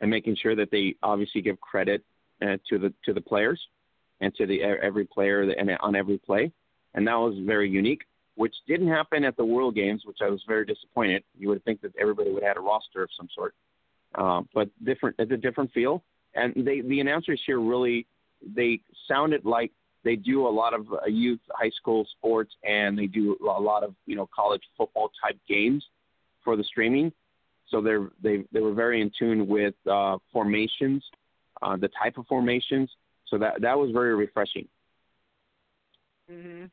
and making sure that they obviously give credit uh, to the to the players and to the every player and on every play, and that was very unique, which didn't happen at the World Games, which I was very disappointed. You would think that everybody would have had a roster of some sort, uh, but different. It's a different feel, and they the announcers here really they sounded like they do a lot of uh, youth high school sports and they do a lot of you know college football type games for the streaming. So they're they they were very in tune with uh, formations, uh, the type of formations. So that that was very refreshing. Mhm.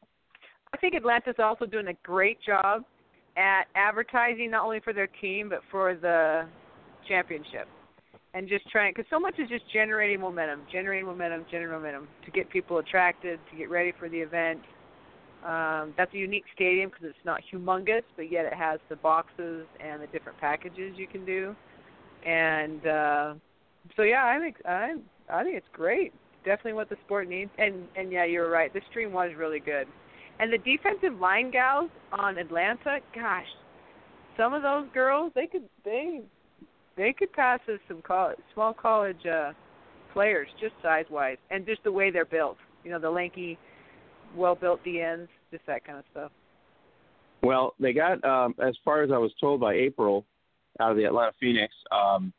I think Atlanta's also doing a great job at advertising not only for their team but for the championship and just trying because so much is just generating momentum, generating momentum, generating momentum to get people attracted, to get ready for the event. Um, that's a unique stadium because it's not humongous, but yet it has the boxes and the different packages you can do. And uh, so, yeah, I think I I think it's great. Definitely what the sport needs. And and yeah, you're right. The stream was really good. And the defensive line gals on Atlanta, gosh, some of those girls they could they they could pass as some college, small college uh, players, just size wise, and just the way they're built. You know, the lanky, well built DNs, just that kind of stuff. Well, they got um, as far as I was told by April, out of the Atlanta Phoenix, um,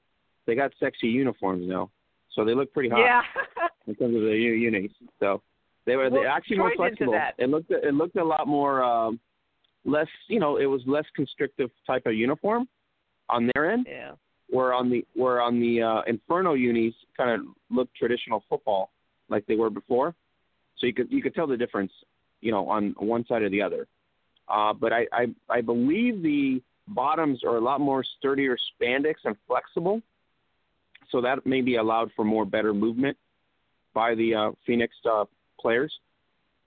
they got sexy uniforms now, so they look pretty hot. Yeah. in terms of the unis, so they were well, they actually more flexible. It looked it looked a lot more um, less, you know, it was less constrictive type of uniform on their end. Yeah where on the where on the uh, Inferno unis kind of look traditional football like they were before. So you could you could tell the difference, you know, on one side or the other. Uh, but I, I I believe the bottoms are a lot more sturdier spandex and flexible, so that maybe allowed for more better movement by the uh, Phoenix uh, players,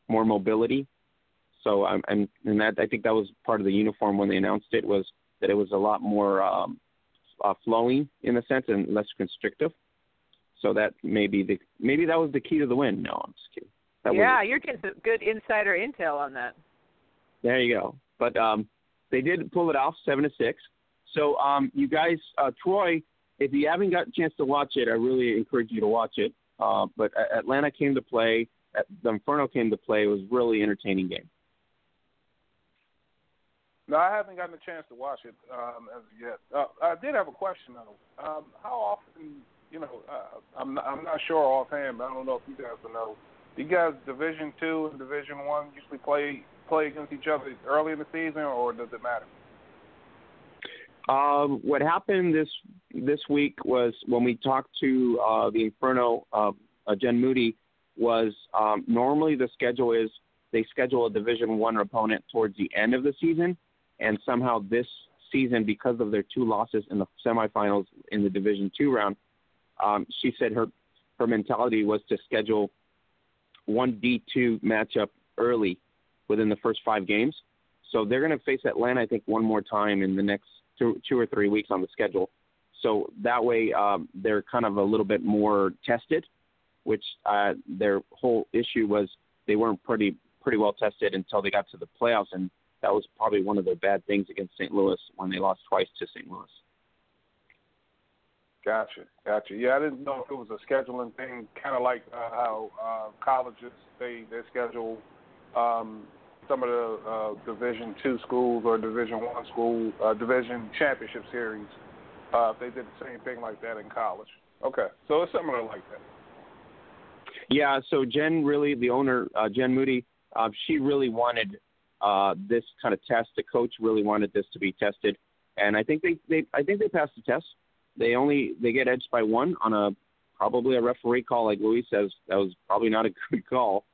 more mobility. So I'm and, and that I think that was part of the uniform when they announced it was that it was a lot more um, uh, flowing in a sense and less constrictive. So that maybe the maybe that was the key to the win. No, I'm just kidding. That yeah, you're getting some good insider intel on that. There you go. But um, they did pull it off, seven to six. So um, you guys, uh, Troy, if you haven't got a chance to watch it, I really encourage you to watch it. Uh, but Atlanta came to play. The Inferno came to play. It was really entertaining game. No, I haven't gotten a chance to watch it um, as yet. Uh, I did have a question though. Um, how often, you know, uh, I'm not, I'm not sure offhand, but I don't know if you guys will know. Do you guys Division Two and Division One usually play play against each other early in the season, or does it matter? Um, what happened this this week was when we talked to uh, the Inferno, uh, uh, Jen Moody, was um, normally the schedule is they schedule a Division One opponent towards the end of the season, and somehow this season, because of their two losses in the semifinals in the Division Two round, um, she said her her mentality was to schedule one D two matchup early within the first five games. So they're going to face Atlanta, I think, one more time in the next two, two or three weeks on the schedule. So that way, um, they're kind of a little bit more tested, which uh, their whole issue was they weren't pretty pretty well tested until they got to the playoffs, and that was probably one of the bad things against St. Louis when they lost twice to St. Louis. Gotcha, gotcha. Yeah, I didn't know if it was a scheduling thing, kind of like uh, how uh, colleges they they schedule um, some of the uh, Division two schools or Division one school uh, Division championship series. Uh, if they did the same thing like that in college. Okay, so it's similar like that. Yeah. So Jen really, the owner, uh, Jen Moody, uh, she really wanted uh, this kind of test. The coach really wanted this to be tested, and I think they, they I think they passed the test. They only they get edged by one on a probably a referee call, like Louise says. That was probably not a good call.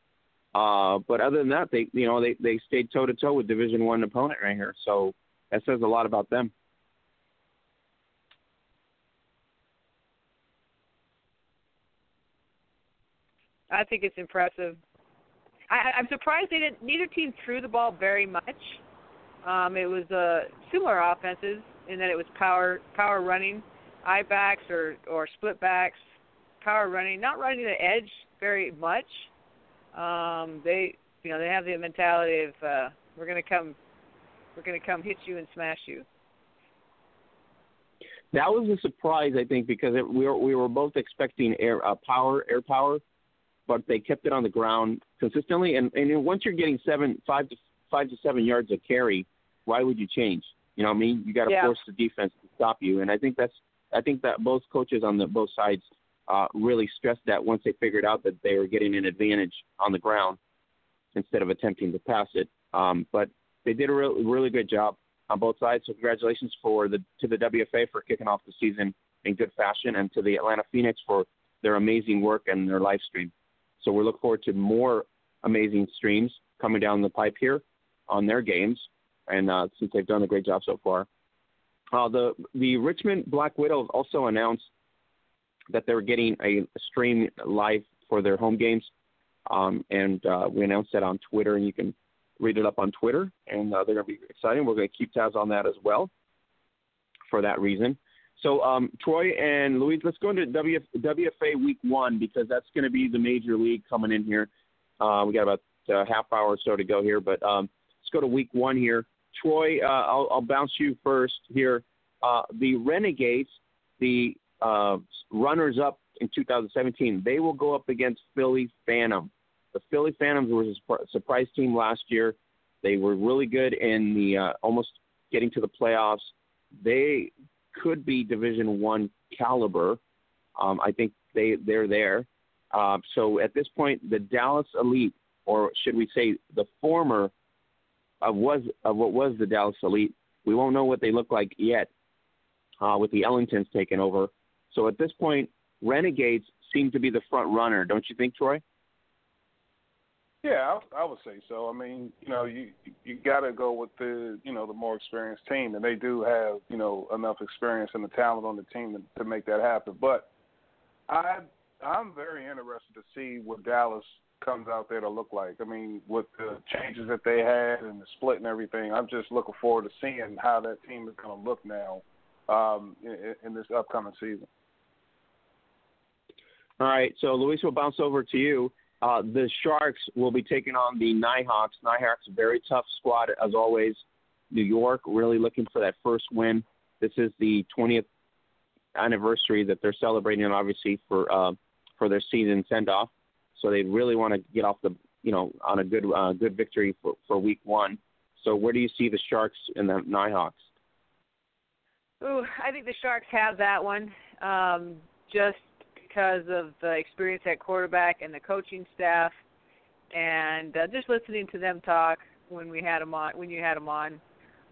Uh, but other than that, they you know they they stayed toe to toe with Division One opponent right here. So that says a lot about them. I think it's impressive. I, I'm surprised they didn't. Neither team threw the ball very much. Um, it was uh, similar offenses in that it was power power running, I backs or or split backs, power running, not running the edge very much. Um, they, you know, they have the mentality of uh, we're going to come, we're to come hit you and smash you. That was a surprise, I think, because it, we were we were both expecting air uh, power, air power, but they kept it on the ground consistently. And and once you're getting seven, five to five to seven yards of carry, why would you change? You know what I mean? You got to Yeah. force the defense to stop you. And I think that's I think that both coaches on the both sides uh, really stressed that once they figured out that they were getting an advantage on the ground instead of attempting to pass it. Um, but they did a really really good job on both sides. So congratulations for the to the WFA for kicking off the season in good fashion, and to the Atlanta Phoenix for their amazing work and their live stream. So we look forward to more amazing streams coming down the pipe here on their games, and uh, since they've done a great job so far. Uh, the the Richmond Black Widows also announced that they were getting a stream live for their home games, um, and uh, we announced that on Twitter, and you can read it up on Twitter, and uh, they're going to be exciting. We're going to keep tabs on that as well for that reason. So, um, Troy and Louise, let's go into WF, WFA Week One because that's going to be the major league coming in here. Uh, we got about a half hour or so to go here, but um, let's go to Week One here. Troy, uh, I'll, I'll bounce you first here. Uh, the Renegades, the uh, runners-up in 2017, they will go up against Philly Phantom. The Philly Phantoms were a surprise team last year. They were really good in the uh, almost getting to the playoffs. They could be Division One caliber. Um, I think they they're there. Uh, so at this point, the Dallas Elite, or should we say the former of was of what was the Dallas Elite, we won't know what they look like yet. Uh, with the Ellingtons taking over, so at this point, Renegades seem to be the front runner, don't you think, Troy? Yeah, I, I would say so. I mean, you know, you you got to go with the you know the more experienced team, and they do have you know enough experience and the talent on the team to, to make that happen. But I I'm very interested to see what Dallas comes out there to look like. I mean, with the changes that they had and the split and everything, I'm just looking forward to seeing how that team is going to look now um, in, in this upcoming season. All right, so Louise will bounce over to you. Uh, the Sharks will be taking on the Nighthawks. Nighthawks, very tough squad as always. New York really looking for that first win. This is the 20th anniversary that they're celebrating, obviously for uh, for their season send off. So they really want to get off the you know on a good uh, good victory for, for week one. So where do you see the Sharks and the Nighthawks? Ooh, I think the Sharks have that one, um, just because of the experience at quarterback and the coaching staff, and uh, just listening to them talk when we had them on. When you had them on,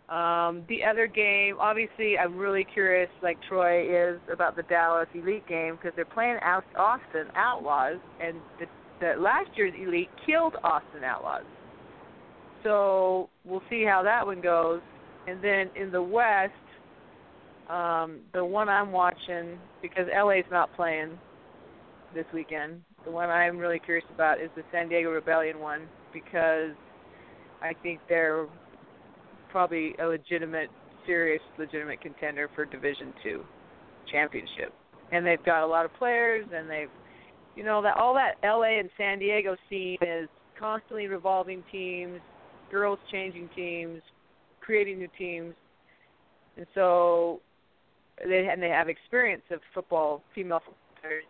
um, the other game, obviously, I'm really curious, like Troy is, about the Dallas Elite game because they're playing Aus- Austin Outlaws, and the, the last year's Elite killed Austin Outlaws. So we'll see how that one goes. And then in the West, um, the one I'm watching because LA's not playing this weekend. The one I'm really curious about is the San Diego Rebellion one because I think they're probably a legitimate, serious, legitimate contender for Division Two championship. And they've got a lot of players, and they've, you know, that all that LA and San Diego scene is constantly revolving teams, girls changing teams, creating new teams, and so they and they have experience of football, female players.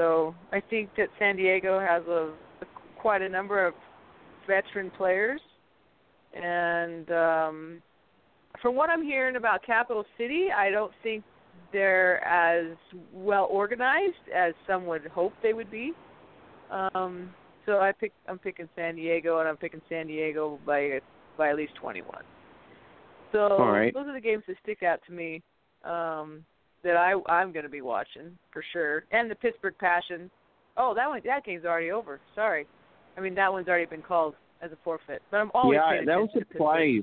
So I think that San Diego has a, a quite a number of veteran players, and um, from what I'm hearing about Capital City, I don't think they're as well organized as some would hope they would be. Um, so I pick I'm picking San Diego, and I'm picking San Diego by by at least 21. So right. those are the games that stick out to me um, that I I'm going to be watching for sure. And the Pittsburgh Passion. Oh, that one that game's already over. Sorry, I mean that one's already been called as a forfeit. But I'm always yeah, that was attention to Pittsburgh. surprise.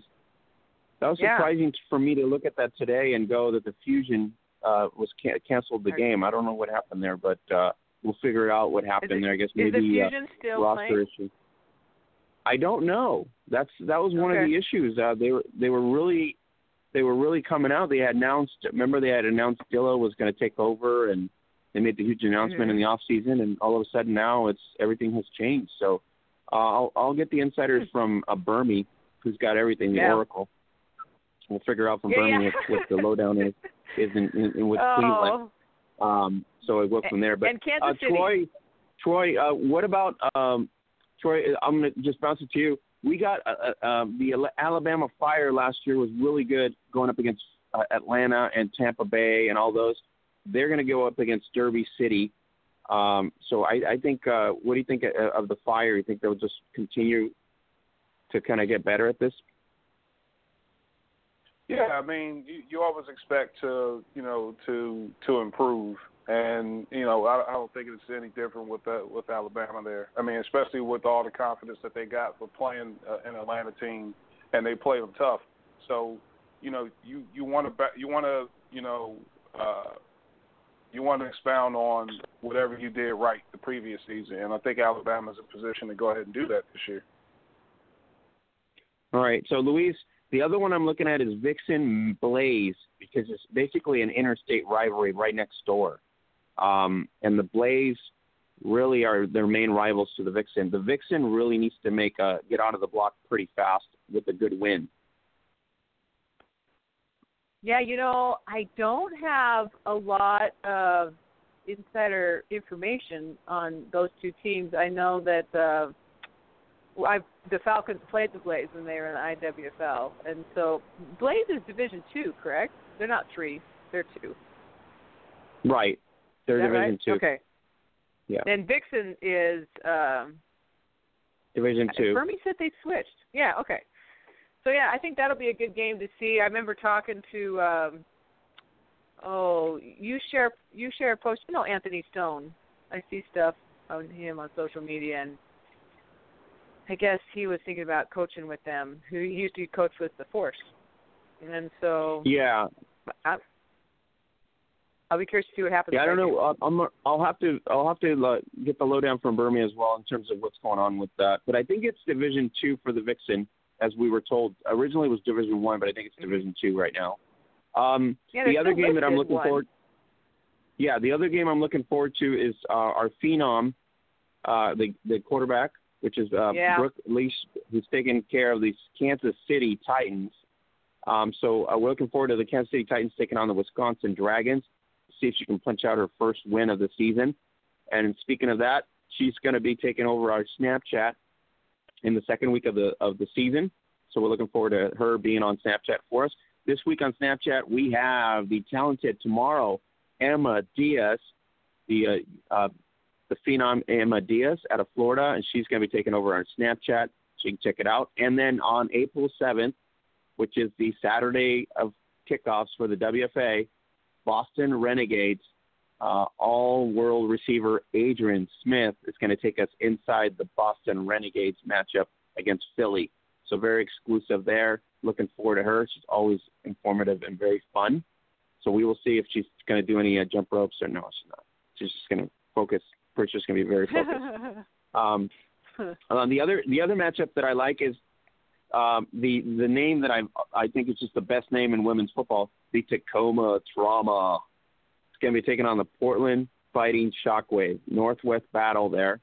That was Yeah. surprising for me to look at that today and go that the Fusion uh, was can- canceled the game. I don't know what happened there, but uh, we'll figure out what happened it- there. I guess maybe uh, Fusion still roster playing? issue. I don't know. That's that was one of the issues. Uh, they were they were really they were really coming out. They had announced. Remember, they had announced Dillo was going to take over, and They made the huge announcement Mhm. in the off season, and all of a sudden now it's everything has changed. So uh, I'll I'll get the insiders from uh, Burmy, who's got everything, the Yeah. Oracle. We'll figure out from Yeah, Burmy yeah. what, what the lowdown is is in, in, in with Cleveland. oh, Um, so it go from there. But and Kansas uh, City. Troy, Troy, uh, what about um, Troy? I'm gonna just bounce it to you. We got uh, uh, um, the Alabama Fire last year was really good going up against uh, Atlanta and Tampa Bay and all those. They're going to go up against Derby City. Um, so I, I think. Uh, what do you think of, of the Fire? You think they'll just continue to kind of get better at this? Yeah, I mean, you, you always expect to, you know, to to improve, and you know, I, I don't think it's any different with that with Alabama there. I mean, especially with all the confidence that they got for playing uh, an Atlanta team, and they played them tough. So, you know, you you want to you want to you know uh, you want to expound on whatever you did right the previous season, and I think Alabama's in position to go ahead and do that this year. All right. So, Louise, the other one I'm looking at is Vixen Blaze because it's basically an interstate rivalry right next door. Um, and the Blaze really are their main rivals to the Vixen. The Vixen really needs to make a get onto the block pretty fast with a good win. Yeah, you know, I don't have a lot of insider information on those two teams. I know that uh, I the Falcons played the Blaze when they were in the IWFL, and so Blaze is Division Two, correct? They're not three; they're two. Right. They're Division right? two. Okay. Yeah. And Vixen is um, Division two. Burmy said they switched. Yeah, okay. So yeah, I think that'll be a good game to see. I remember talking to um oh, you share you share a post you know Anthony Stone. I see stuff on him on social media and I guess he was thinking about coaching with them. Who he used to coach with the Force. And so Yeah. I, I'll be curious to see what happens. Yeah, I don't know. I'll- I'm, I'll have to I'll have to uh, get the lowdown from Burmy as well in terms of what's going on with that. But I think it's Division Two for the Vixen, as we were told. Originally it was Division One, but I think it's Division Two right now. Um, Yeah, the other game that I'm looking one. forward. Yeah, the other game I'm looking forward to is uh, our phenom, uh, the the quarterback, which is uh, Yeah. Brooke Leash, who's taking care of the Kansas City Titans. Um, so uh, we're looking forward to the Kansas City Titans taking on the Wisconsin Dragons. See if she can punch out her first win of the season. And speaking of that, she's going to be taking over our Snapchat in the second week of the of the season. So we're looking forward to her being on Snapchat for us. This week on Snapchat, we have the talented tomorrow Emma Diaz, the uh, uh, the phenom Emma Diaz out of Florida, and she's going to be taking over our Snapchat. So you can check it out. And then on April 7th, which is the Saturday of kickoffs for the WFA, Boston Renegades uh, all world receiver Adrian Smith is going to take us inside the Boston Renegades matchup against Philly. So very exclusive there. Looking forward to her. She's always informative and very fun. So we will see if she's going to do any uh, jump ropes or no, she's not. She's just going to focus. Pretty sure she's going to be very focused. Um, uh, the other the other matchup that I like is um, the the name that I I think is just the best name in women's football, the Tacoma Trauma. It's going to be taking on the Portland Fighting Shockwave Northwest battle there.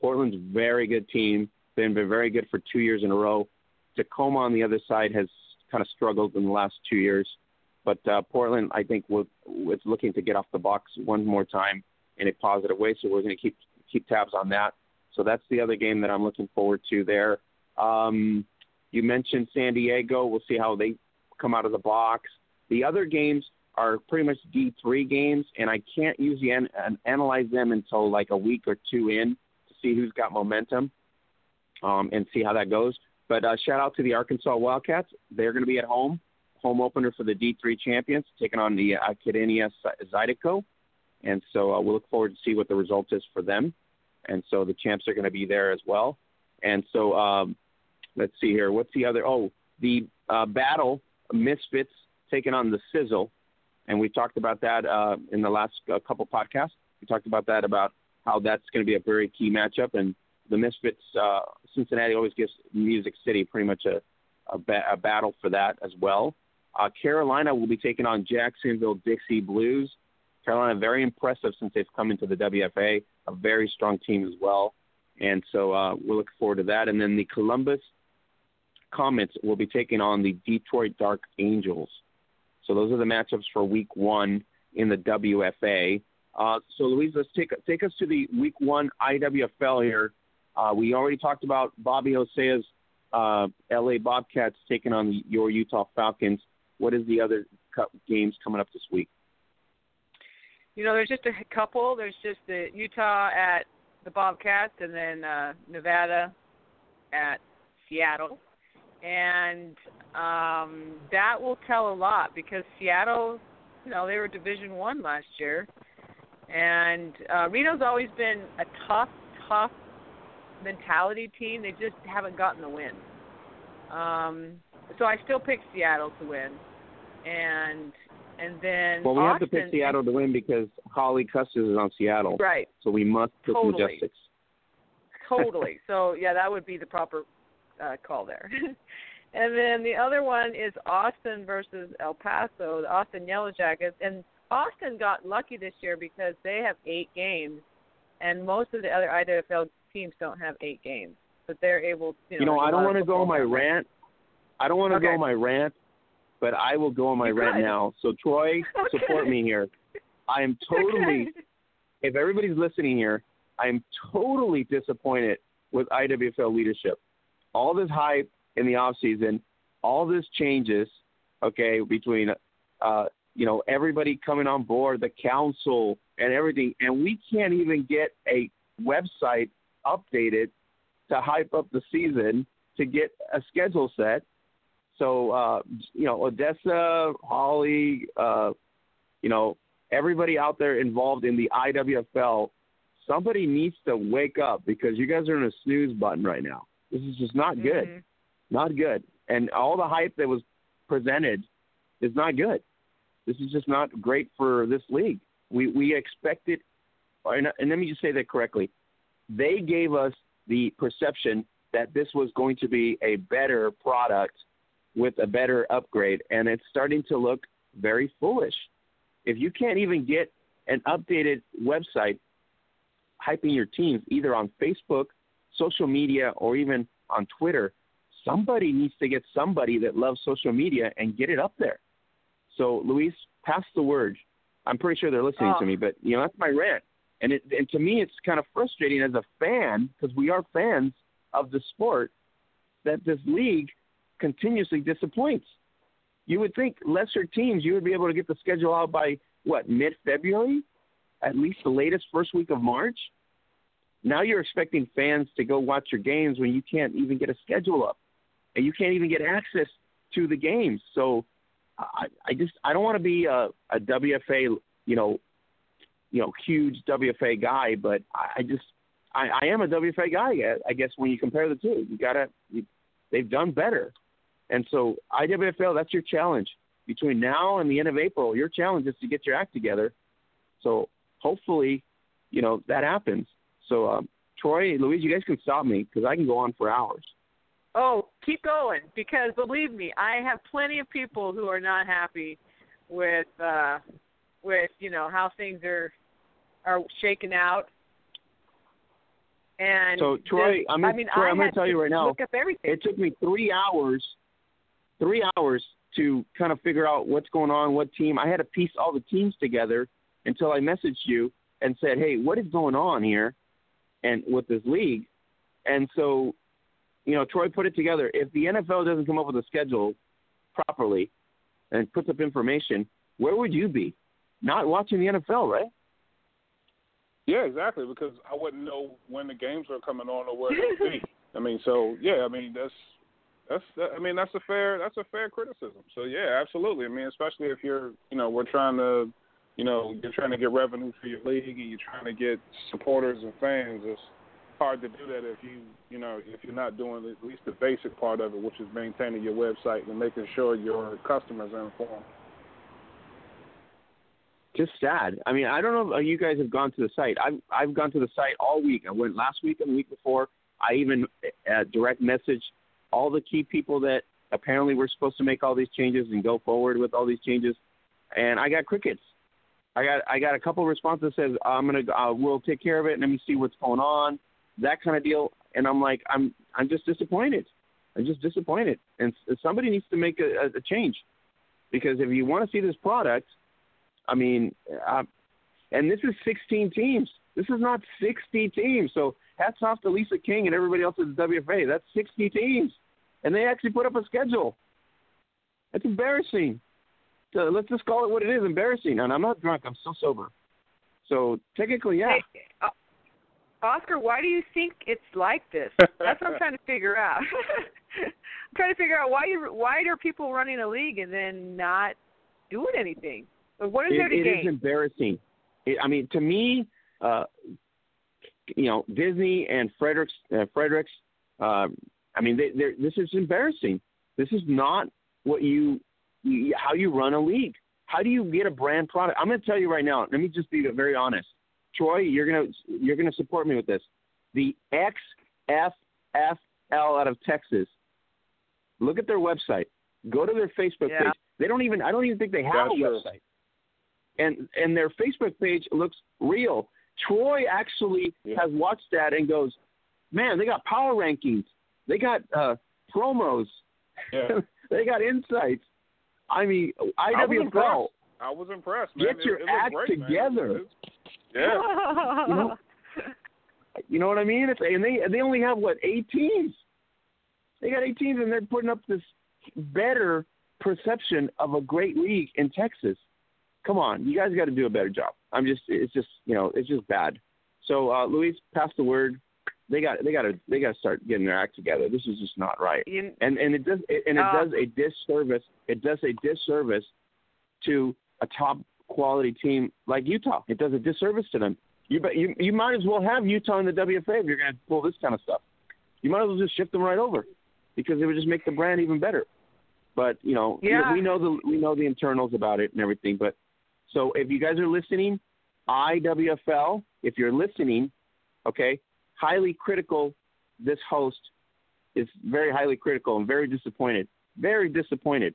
Portland's very good team, been been very good for two years in a row. Tacoma on the other side has kind of struggled in the last two years, but uh, Portland I think will is looking to get off the box one more time in a positive way. So we're going to keep keep tabs on that. So that's the other game that I'm looking forward to there. Um, you mentioned San Diego. We'll see how they come out of the box. The other games are pretty much D3 games, and I can't usually an- an- analyze them until like a week or two in to see who's got momentum um, and see how that goes. But uh, shout out to the Arkansas Wildcats. They're going to be at home, home opener for the D3 champions, taking on the uh, Acadiana Zydeco. And so uh, we'll look forward to see what the result is for them. And so the champs are going to be there as well. And so um, let's see here. What's the other? Oh, the uh, battle Misfits taking on the Sizzle, and we talked about that uh, in the last uh, couple podcasts. We talked about that about how that's going to be a very key matchup, and the Misfits uh, Cincinnati always gives Music City pretty much a a, ba- a battle for that as well. Uh, Carolina will be taking on Jacksonville Dixie Blues. Carolina very impressive since they've come into the WFA, a very strong team as well, and so uh, we're looking forward to that. And then the Columbus Comets will be taking on the Detroit Dark Angels. So those are the matchups for Week One in the WFA. Uh, so Louise, let's take take us to the Week One IWFL here. Uh, we already talked about Bobby Hosea's uh, LA Bobcats taking on your Utah Falcons. What is the other games coming up this week? You know, there's just a couple. There's just the Utah at the Bobcats, and then uh, Nevada at Seattle, and um, that will tell a lot because Seattle, you know, they were Division One last year, and uh, Reno's always been a tough, tough mentality team. They just haven't gotten the win. Um, so I still pick Seattle to win, and and then well, we Austin, have to pick Seattle to win because Holly Custis is on Seattle, right? So we must pick totally. Majestics. Totally. so yeah, that would be the proper uh, call there. and then the other one is Austin versus El Paso, the Austin Yellow Jackets, and Austin got lucky this year because they have eight games, and most of the other IWFL teams don't have eight games, but they're able. You know, you know I don't want to go on my rant. I don't want to Okay. go on my rant, but I will go on my You rant could. now. So Troy, support me here. I am totally. Okay. If everybody's listening here, I am totally disappointed with IWFL leadership. All this hype in the off season, all this changes, okay, between uh, you know, everybody coming on board, the council and everything, and we can't even get a website updated to hype up the season to get a schedule set. So uh, you know, Odessa, Holly, uh, you know, everybody out there involved in the IWFL, somebody needs to wake up because you guys are in a snooze button right now. This is just not good. Not good. And all the hype that was presented is not good. This is just not great for this league. We we expected, and, and let me just say that correctly. They gave us the perception that this was going to be a better product with a better upgrade, and it's starting to look very foolish. If you can't even get an updated website hyping your teams either on Facebook, social media, or even on Twitter, somebody needs to get somebody that loves social media and get it up there. So, Louise, pass the word. I'm pretty sure they're listening Oh. to me, but you know that's my rant. And it, and to me, it's kind of frustrating as a fan because we are fans of the sport that this league continuously disappoints. You would think lesser teams, you would be able to get the schedule out by what mid February, at least the latest first week of March. Now you're expecting fans to go watch your games when you can't even get a schedule up, and you can't even get access to the games. So I, I just I don't want to be a, a WFA, you know, you know, huge WFA guy, but I, I just I, I am a WFA guy. I guess when you compare the two, you gotta you, they've done better, and so IWFL that's your challenge between now and the end of April. Your challenge is to get your act together. So hopefully, you know that happens. So um, Troy, Louise, you guys can stop me because I can go on for hours. Oh, keep going because believe me, I have plenty of people who are not happy with uh with, you know, how things are are shaken out. And So, Troy, the- I'm gonna- I mean, Troy, I I'm gonna had tell you right now, Look up everything. It took me three hours, three hours to kind of figure out what's going on, what team. I had to piece all the teams together until I messaged you and said, "Hey, what is going on here?" And with this league, and so, you know, Troy put it together. If the NFL doesn't come up with a schedule properly and puts up information, where would you be? Not watching the NFL, right? Yeah, exactly. Because I wouldn't know when the games are coming on or where they'll be. I mean, so yeah, I mean that's that's that, I mean that's a fair that's a fair criticism. So yeah, absolutely. I mean, especially if you're you know we're trying to you know you're trying to get revenue for your league and you're trying to get supporters and fans. It's hard to do that if you you know if you're not doing at least the basic part of it, which is maintaining your website and making sure your customers are informed. just sad. I mean, I don't know if you guys have gone to the site. I've I've gone to the site all week. I went last week and the week before. I even uh, direct message all the key people that apparently were supposed to make all these changes and go forward with all these changes, and I got crickets. I got I got a couple of responses that says I'm gonna uh, we'll take care of it. And let me see what's going on, that kind of deal. And I'm like I'm I'm just disappointed. I'm just disappointed, and somebody needs to make a, a change because if you want to see this product, I mean, uh, and this is 16 teams. This is not 60 teams. So hats off to Lisa King and everybody else at the WFA. That's 60 teams, and they actually put up a schedule. That's embarrassing. So let's just call it what it is, embarrassing. And I'm not drunk. I'm still sober. So technically, yeah. Hey, uh, Oscar, why do you think it's like this? That's what I'm trying to figure out. I'm trying to figure out why you why are people running a league and then not doing anything? What is it, there to it gain? is embarrassing. It, I mean, to me, uh, you know, Disney and Fredericks, uh, Fredericks. Um, I mean, they, they're, this is embarrassing. This is not what you how you run a league. How do you get a brand product? I'm going to tell you right now. Let me just be very honest. Troy, you're gonna you're gonna support me with this. The XFFL out of Texas. Look at their website. Go to their Facebook Yeah. page. They don't even. I don't even think they have a website. And and their Facebook page looks real. Troy actually Yeah. has watched that and goes, "Man, they got power rankings. They got uh, promos. Yeah. they got insights. I mean, I was impressed. I was impressed, man. Get It- your it act great, together. It's- Yeah. You know, you know what I mean? It's, and they they only have what eight teams. They got eight teams, and they're putting up this better perception of a great league in Texas. Come on, you guys got to do a better job. I'm just, it's just, you know, it's just bad. So, uh, Louise, pass the word. They got, they got to, they got to start getting their act together. This is just not right. You- And and it does, and it Uh, does a disservice. It does a disservice to a top quality team like Utah. It does a disservice to them. You bet you you might as well have Utah in the WFA if you're going to pull this kind of stuff. You might as well just shift them right over because it would just make the brand even better. But you know, Yeah. we know the we know the internals about it and everything. But so if you guys are listening, IWFL, if you're listening, okay, highly critical. This host is very highly critical and very disappointed. Very disappointed.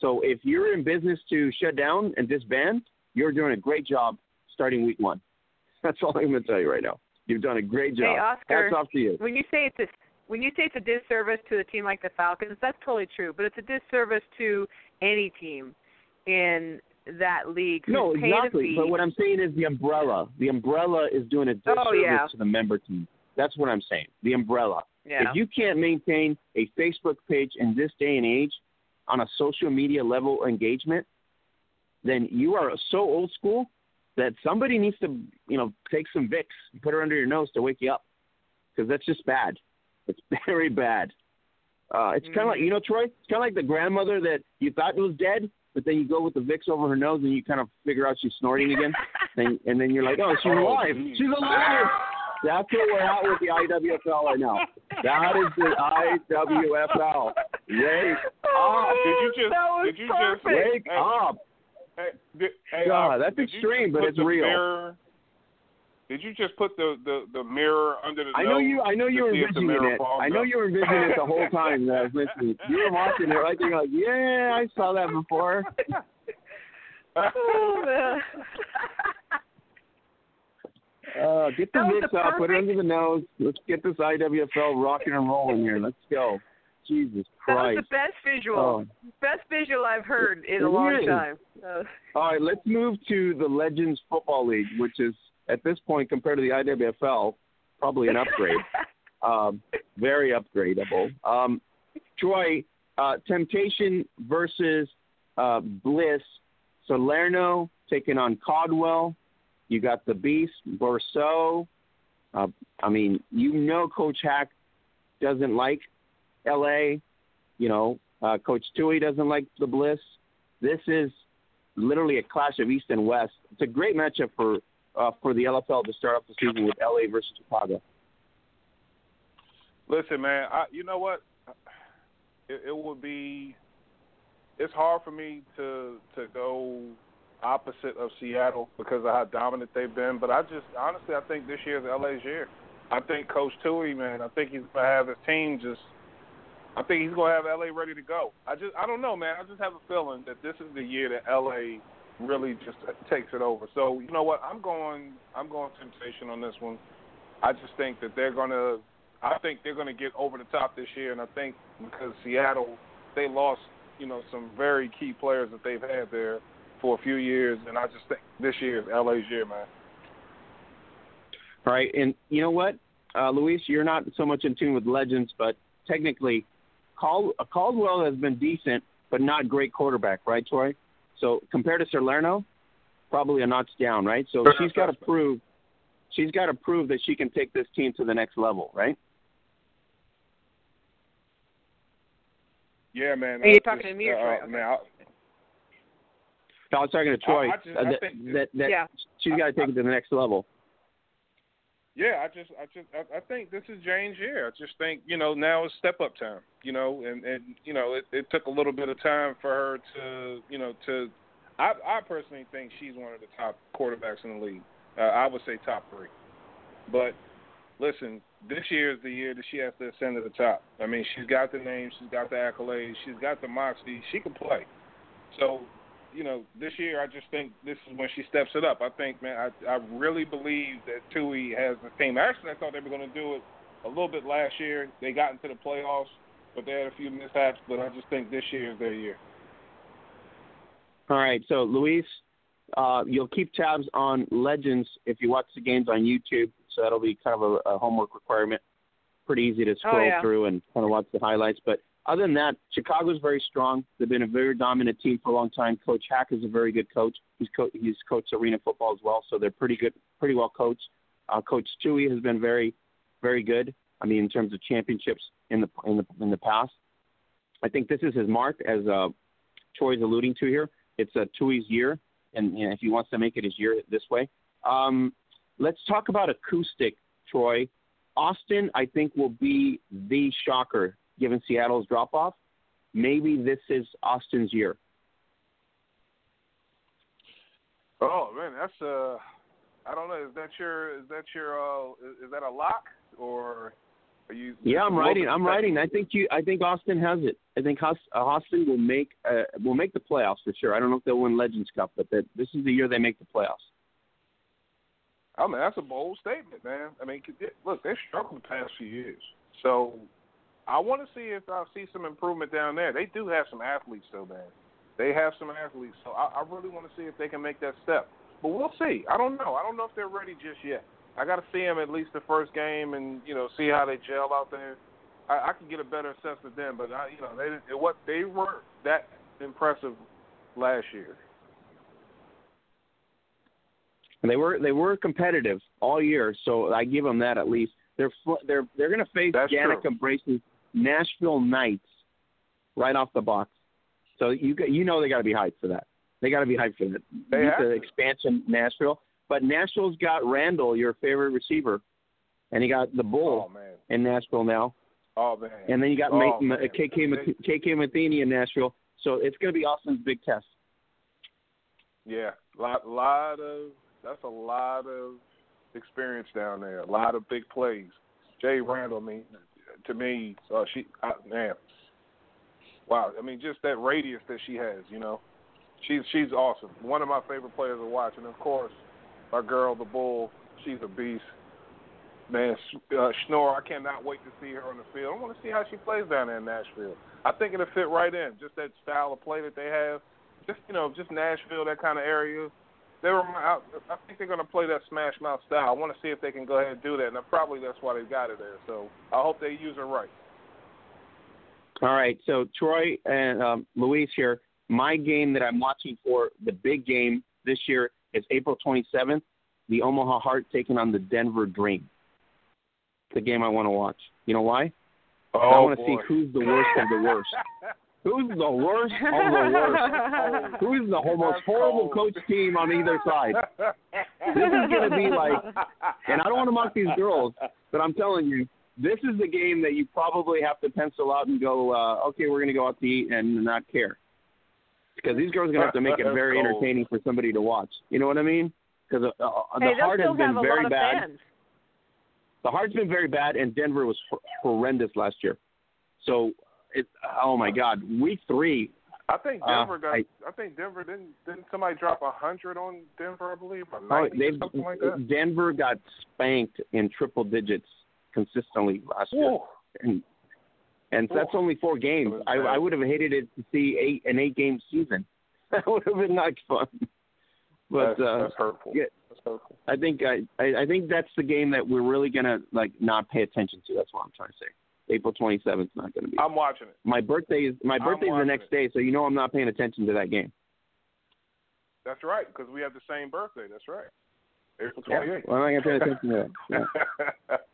So if you're in business to shut down and disband, you're doing a great job starting week one. That's all I'm going to tell you right now. You've done a great job. Hey, Oscar. Hats off to you. when you say it's a when you say it's a disservice to a team like the Falcons, that's totally true. But it's a disservice to any team in that league No, exactly. But what I'm saying is the umbrella. The umbrella is doing a oh, disservice Oh, yeah. to the member team. That's what I'm saying. The umbrella. yeah. If you can't maintain a Facebook page in this day and age on a social media level engagement, then you are so old school that somebody needs to, you know, take some Vicks and put her under your nose to wake you up because that's just bad. It's very bad. Uh, it's kind of like you know, Troy. It's kind of like the grandmother that you thought was dead, but then you go with the Vicks over her nose and you kind of figure out she's snorting again, and, and then you're like, oh, she's Oh, alive. She's alive. That's what we're at with the IWFL right now. That is the IWFL. Wake up. Did you just? That was did you just? Wake Hey, up. Hey, did, hey, God, uh, that's extreme, but it's real. Mirror, did you just put the, the, the mirror under the I know you. I know you were see if the envisioning it. I know up? you were envisioning it the whole time that I was listening. You were watching it right there. You're like, yeah, I saw that before. Oh, man. Uh, get the mix up, put it under the nose. Let's get this IWFL rocking and rolling here. Let's go. Jesus Christ. that was the best visual, Oh. best visual I've heard in a long is. time. Uh, All right, let's move to the Legends Football League, which is at this point compared to the IWFL, probably an upgrade. um, very upgradable. Um, Troy, uh, Temptation versus uh, Bliss. Salerno taking on Caldwell. You got the Beast, Borso. Uh, I mean, you know Coach Hack doesn't like L.A. You know, uh, Coach Tui doesn't like the Bliss. This is literally a clash of East and West. It's a great matchup for uh, for the LFL to start off the season with LA versus Chicago. Listen, man. I, you know what? It, it would be. It's hard for me to to go opposite of Seattle because of how dominant they've been. But I just honestly, I think this year is LA's year. I think Coach Tui, man. I think he's gonna have his team just. I think he's gonna have LA ready to go. I just, I don't know, man. I just have a feeling that this is the year that LA really just takes it over. So you know what? I'm going. I'm going temptation on this one. I just think that they're gonna. I think they're gonna get over the top this year, and I think because Seattle, they lost, you know, some very key players that they've had there for a few years, and I just think this year is LA's year, man. All right, and you know what, uh, Louise, you're not so much in tune with legends, but technically, Cal- Caldwell has been decent, but not great quarterback, right, Troy? So compared to Salerno, probably a notch down, right? So Fair she's got to prove she's got to prove that she can take this team to the next level, right? Yeah, man. Are you talking just, to me or uh, Troy? Okay. Man, I, No, I was talking to Troy. I just- uh, I that, think- that, that Yeah. she's got to take it to the next level. Yeah, I just, I just, I, I think this is Jane's year. I just think, you know, now is step up time. You know, and and you know, it, it took a little bit of time for her to, you know, to. I, I personally think she's one of the top quarterbacks in the league. Uh, I would say top three. But listen, this year is the year that she has to ascend to the top. I mean, she's got the name, she's got the accolades, she's got the moxie, she can play. So you know, this year I just think this is when she steps it up. I think, man, I I really believe that Tui has the team. Actually, I thought they were going to do it a little bit last year. They got into the playoffs, but they had a few mishaps. But I just think this year is their year. All right, so Louise, uh, you'll keep tabs on Legends if you watch the games on YouTube. So that'll be kind of a, a homework requirement. Pretty easy to scroll yeah. through and kind of watch the highlights. But other than that, Chicago's very strong. They've been a very dominant team for a long time. Coach Hack is a very good coach. He's co- he's coached arena football as well, so they're pretty good, pretty well coached. Uh, coach Tui has been very, very good. I mean, in terms of championships in the in the in the past. I think this is his mark, as uh, Troy's alluding to here. It's uh, Tui's year, and you know, if he wants to make it his year this way. Um, let's talk about acoustic, Troy. Austin, I think, will be the shocker given Seattle's drop off. Maybe this is Austin's year. Oh man, that's uh, I don't know. Is that your is that your uh, is, is that a lock or are you? Yeah, I'm writing. I'm writing. I think you. I think Austin has it. I think uh, Austin will make uh, will make the playoffs for sure. I don't know if they'll win Legends Cup, but that this is the year they make the playoffs. I mean, that's a bold statement, man. I mean, look, they've struggled the past few years. So I want to see if I see some improvement down there. They do have some athletes, though, man. They have some athletes. So I, I really want to see if they can make that step. But we'll see. I don't know. I don't know if they're ready just yet. I got to see them at least the first game and you know see how they gel out there. I, I can get a better sense of them, but I, you know they what they weren't that impressive last year. And they were they were competitive all year, so I give them that at least. They're they're they're going to face That's Danica. Nashville Knights right off the box. So you you know they got to be hyped for that. They got to be hyped for that. They have the expansion Nashville, but Nashville's got Randall, your favorite receiver, and he got the Bull Oh in Nashville now. Oh man. And then you got Oh, Ma- Ma-. KK Math- KK Matheny in Nashville. So it's going to be Austin's big test. Yeah, lot lot of that's a lot of experience down there. A lot of big plays. Jay Randall, I mean, to me, uh, she uh, man, wow. I mean, just that radius that she has, you know, she's she's awesome. One of my favorite players to watch, and of course, our girl, the Bull, she's a beast. Man, uh, Schnorr, I cannot wait to see her on the field. I want to see how she plays down there in Nashville. I think it'll fit right in. Just that style of play that they have just you know, just Nashville, that kind of area. They were, I, I think they're going to play that smash mouth style. I want to see if they can go ahead and do that, and probably that's why they got it there. So I hope they use it right. All right, so Troy and um, Luis here. My game that I'm watching for the big game this year is April 27th. The Omaha Heart taking on the Denver Dream. It's the game I want to watch. You know why? Oh, I want to see who's the worst of the worst. Who's the worst of the worst? Who's the most horrible coach team on either side? This is going to be like, and I don't want to mock these girls, but I'm telling you, this is the game that you probably have to pencil out and go, uh, okay, we're going to go out to eat and not care. Because these girls are going to have to make it very entertaining for somebody to watch. You know what I mean? Because uh, uh, the hey, heart has been very bad. fans. The heart's been very bad, and Denver was hor- horrendous last year. So, it, oh my God, week three, I think Uh, Denver got. I- I, think Denver didn't. Didn't somebody drop a hundred on Denver? I believe, or Oh, ninety, or something like that. Denver got spanked in triple digits consistently last year, Ooh. and and that's only four games. I. I would have hated it to see eight an eight game season. That would have been not fun. But that's, uh, that's hurtful. yeah. That's hurtful. I think I, I I think that's the game that we're really gonna like not pay attention to. That's what I'm trying to say. April 27th is not gonna be. I'm watching it. my birthday is my birthday is the next it. day, so you know I'm not paying attention to that game. That's right, because we have the same birthday. That's right. April Yeah. 28th. Well, I'm not gonna pay attention to that. Yeah.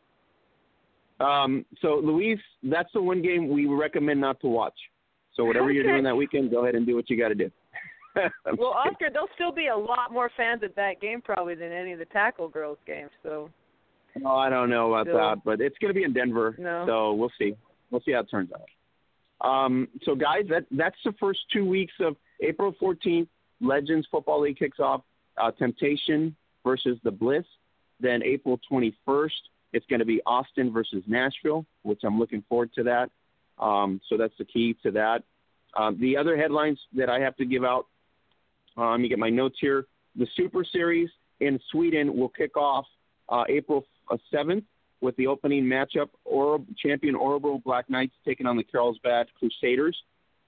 Um, so, Louise, that's the one game we recommend not to watch. So, whatever you're doing that weekend, go ahead and do what you got to do. Well. Oscar, there'll still be a lot more fans at that game probably than any of the tackle girls games. So oh, I don't know about that, but it's going to be in Denver, No. so we'll see. We'll see how it turns out. Um, so, guys, that that's the first two weeks of April 14th. Legends Football League kicks off. Uh, Temptation versus the Bliss. Then April 21st, it's going to be Austin versus Nashville, which I'm looking forward to that. Um, so that's the key to that. Um, the other headlines that I have to give out, uh, let me get my notes here. The Super Series in Sweden will kick off uh, April uh, 7th with the opening matchup, champion Orebro Black Knights taking on the Carlstad Crusaders.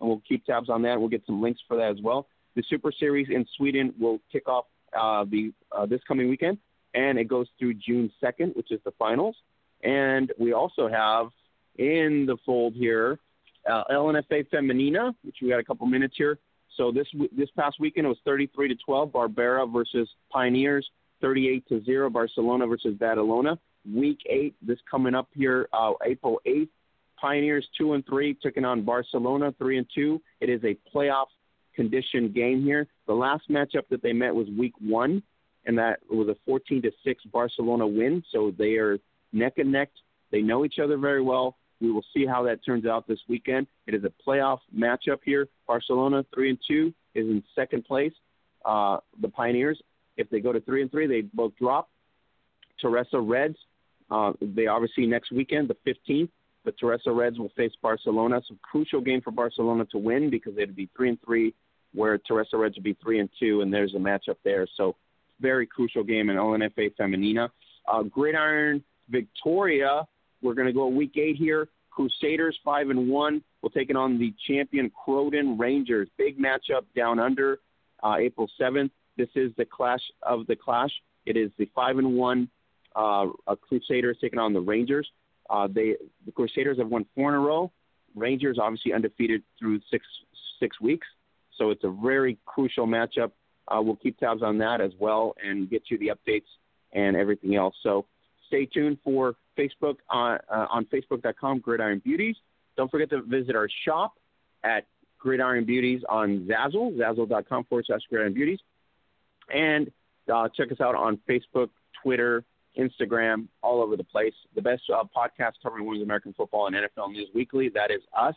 And we'll keep tabs on that. We'll get some links for that as well. The Super Series in Sweden will kick off uh, the uh, this coming weekend, and it goes through June 2nd, which is the finals. And we also have in the fold here uh, LNFA Femenina, which we got a couple minutes here. So this this past weekend it was 33 to 12, Barbera versus Pioneers, 38 to zero, Barcelona versus Badalona. Week eight, this coming up here, uh, April 8th, Pioneers two and three taking on Barcelona three and two. It is a playoff condition game here. The last matchup that they met was week one, and that was a 14 to six Barcelona win. So they are neck and neck. They know each other very well. We will see how that turns out this weekend. It is a playoff matchup here. Barcelona three and two is in second place. Uh, the Pioneers, if they go to three and three, they both drop. Terrassa Reds, uh, they obviously next weekend, the 15th. The Terrassa Reds will face Barcelona. It's a crucial game for Barcelona to win because they'd be three and three, where Terrassa Reds would be three and two, and there's a matchup there. So very crucial game in LNFA Femenina. Uh, Gridiron Victoria, we're going to go week eight here. Crusaders five and one. will take it on the champion Croydon Rangers. Big matchup down under uh, April seventh. This is the clash of the clash. It is the five and one uh, uh, Crusaders taking on the Rangers. Uh, they the Crusaders have won four in a row. Rangers obviously undefeated through six six weeks, so it's a very crucial matchup. Uh, we'll keep tabs on that as well and get you the updates and everything else. So stay tuned for Facebook on uh, on Facebook.com Gridiron Beauties. Don't forget to visit our shop at Gridiron Beauties on Zazzle, Zazzle.com forward slash Gridiron Beauties, and uh, check us out on Facebook, Twitter, Instagram, all over the place. The best uh, podcast covering women's American football and NFL news weekly. That is us,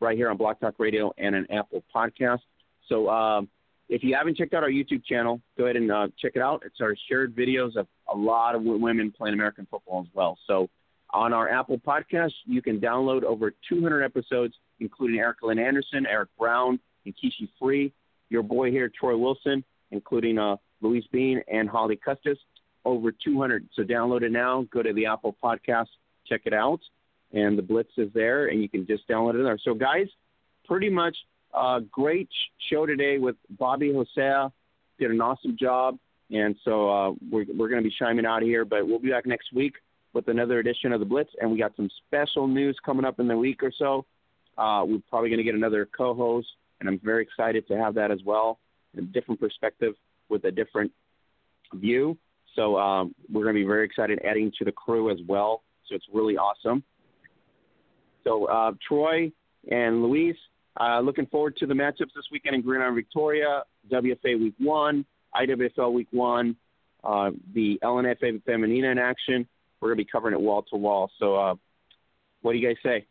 right here on Blog Talk Radio and an Apple Podcast. So um, if you haven't checked out our YouTube channel, go ahead and uh, check it out. It's our shared videos of a lot of women playing American football as well. So on our Apple Podcast, you can download over 200 episodes, including Erica Lynn Anderson, Eric Brown, and Kishi Free, your boy here, Troy Wilson, including uh, Louise Bean and Holly Custis over 200. So download it now. Go to the Apple Podcast, check it out, and the Blitz is there, and you can just download it there. So guys, pretty much uh, great show today with Bobby Hosea. Did an awesome job, and so uh, we're we're going to be chiming out here, but we'll be back next week with another edition of the Blitz, and we got some special news coming up in the week or so. Uh, we're probably going to get another co-host, and I'm very excited to have that as well, a different perspective with a different view. So um, we're going to be very excited adding to the crew as well. So it's really awesome. So uh, Troy and Louise, uh, looking forward to the matchups this weekend in Gridiron Victoria, WFA Week One, IWFL Week One, uh, the LNFA Femenina in action. We're going to be covering it wall to wall. So uh, what do you guys say?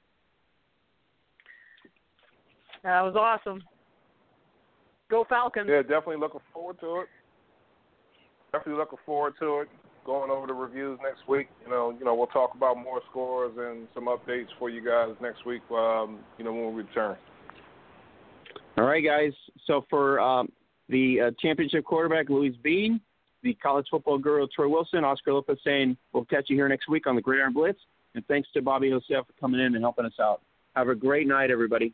that was awesome. Go Falcons. Yeah, definitely looking forward to it. Definitely looking forward to it. Going over the reviews next week. You know, you know, we'll talk about more scores and some updates for you guys next week. Um, you know, when we return. All right, guys. So for um, the uh, championship quarterback, Louise Bean, the college football guru, Troy Wilson, Oscar Lopez saying we'll catch you here next week on the Gridiron Blitz. And thanks to Bobby Joseph for coming in and helping us out. Have a great night, everybody.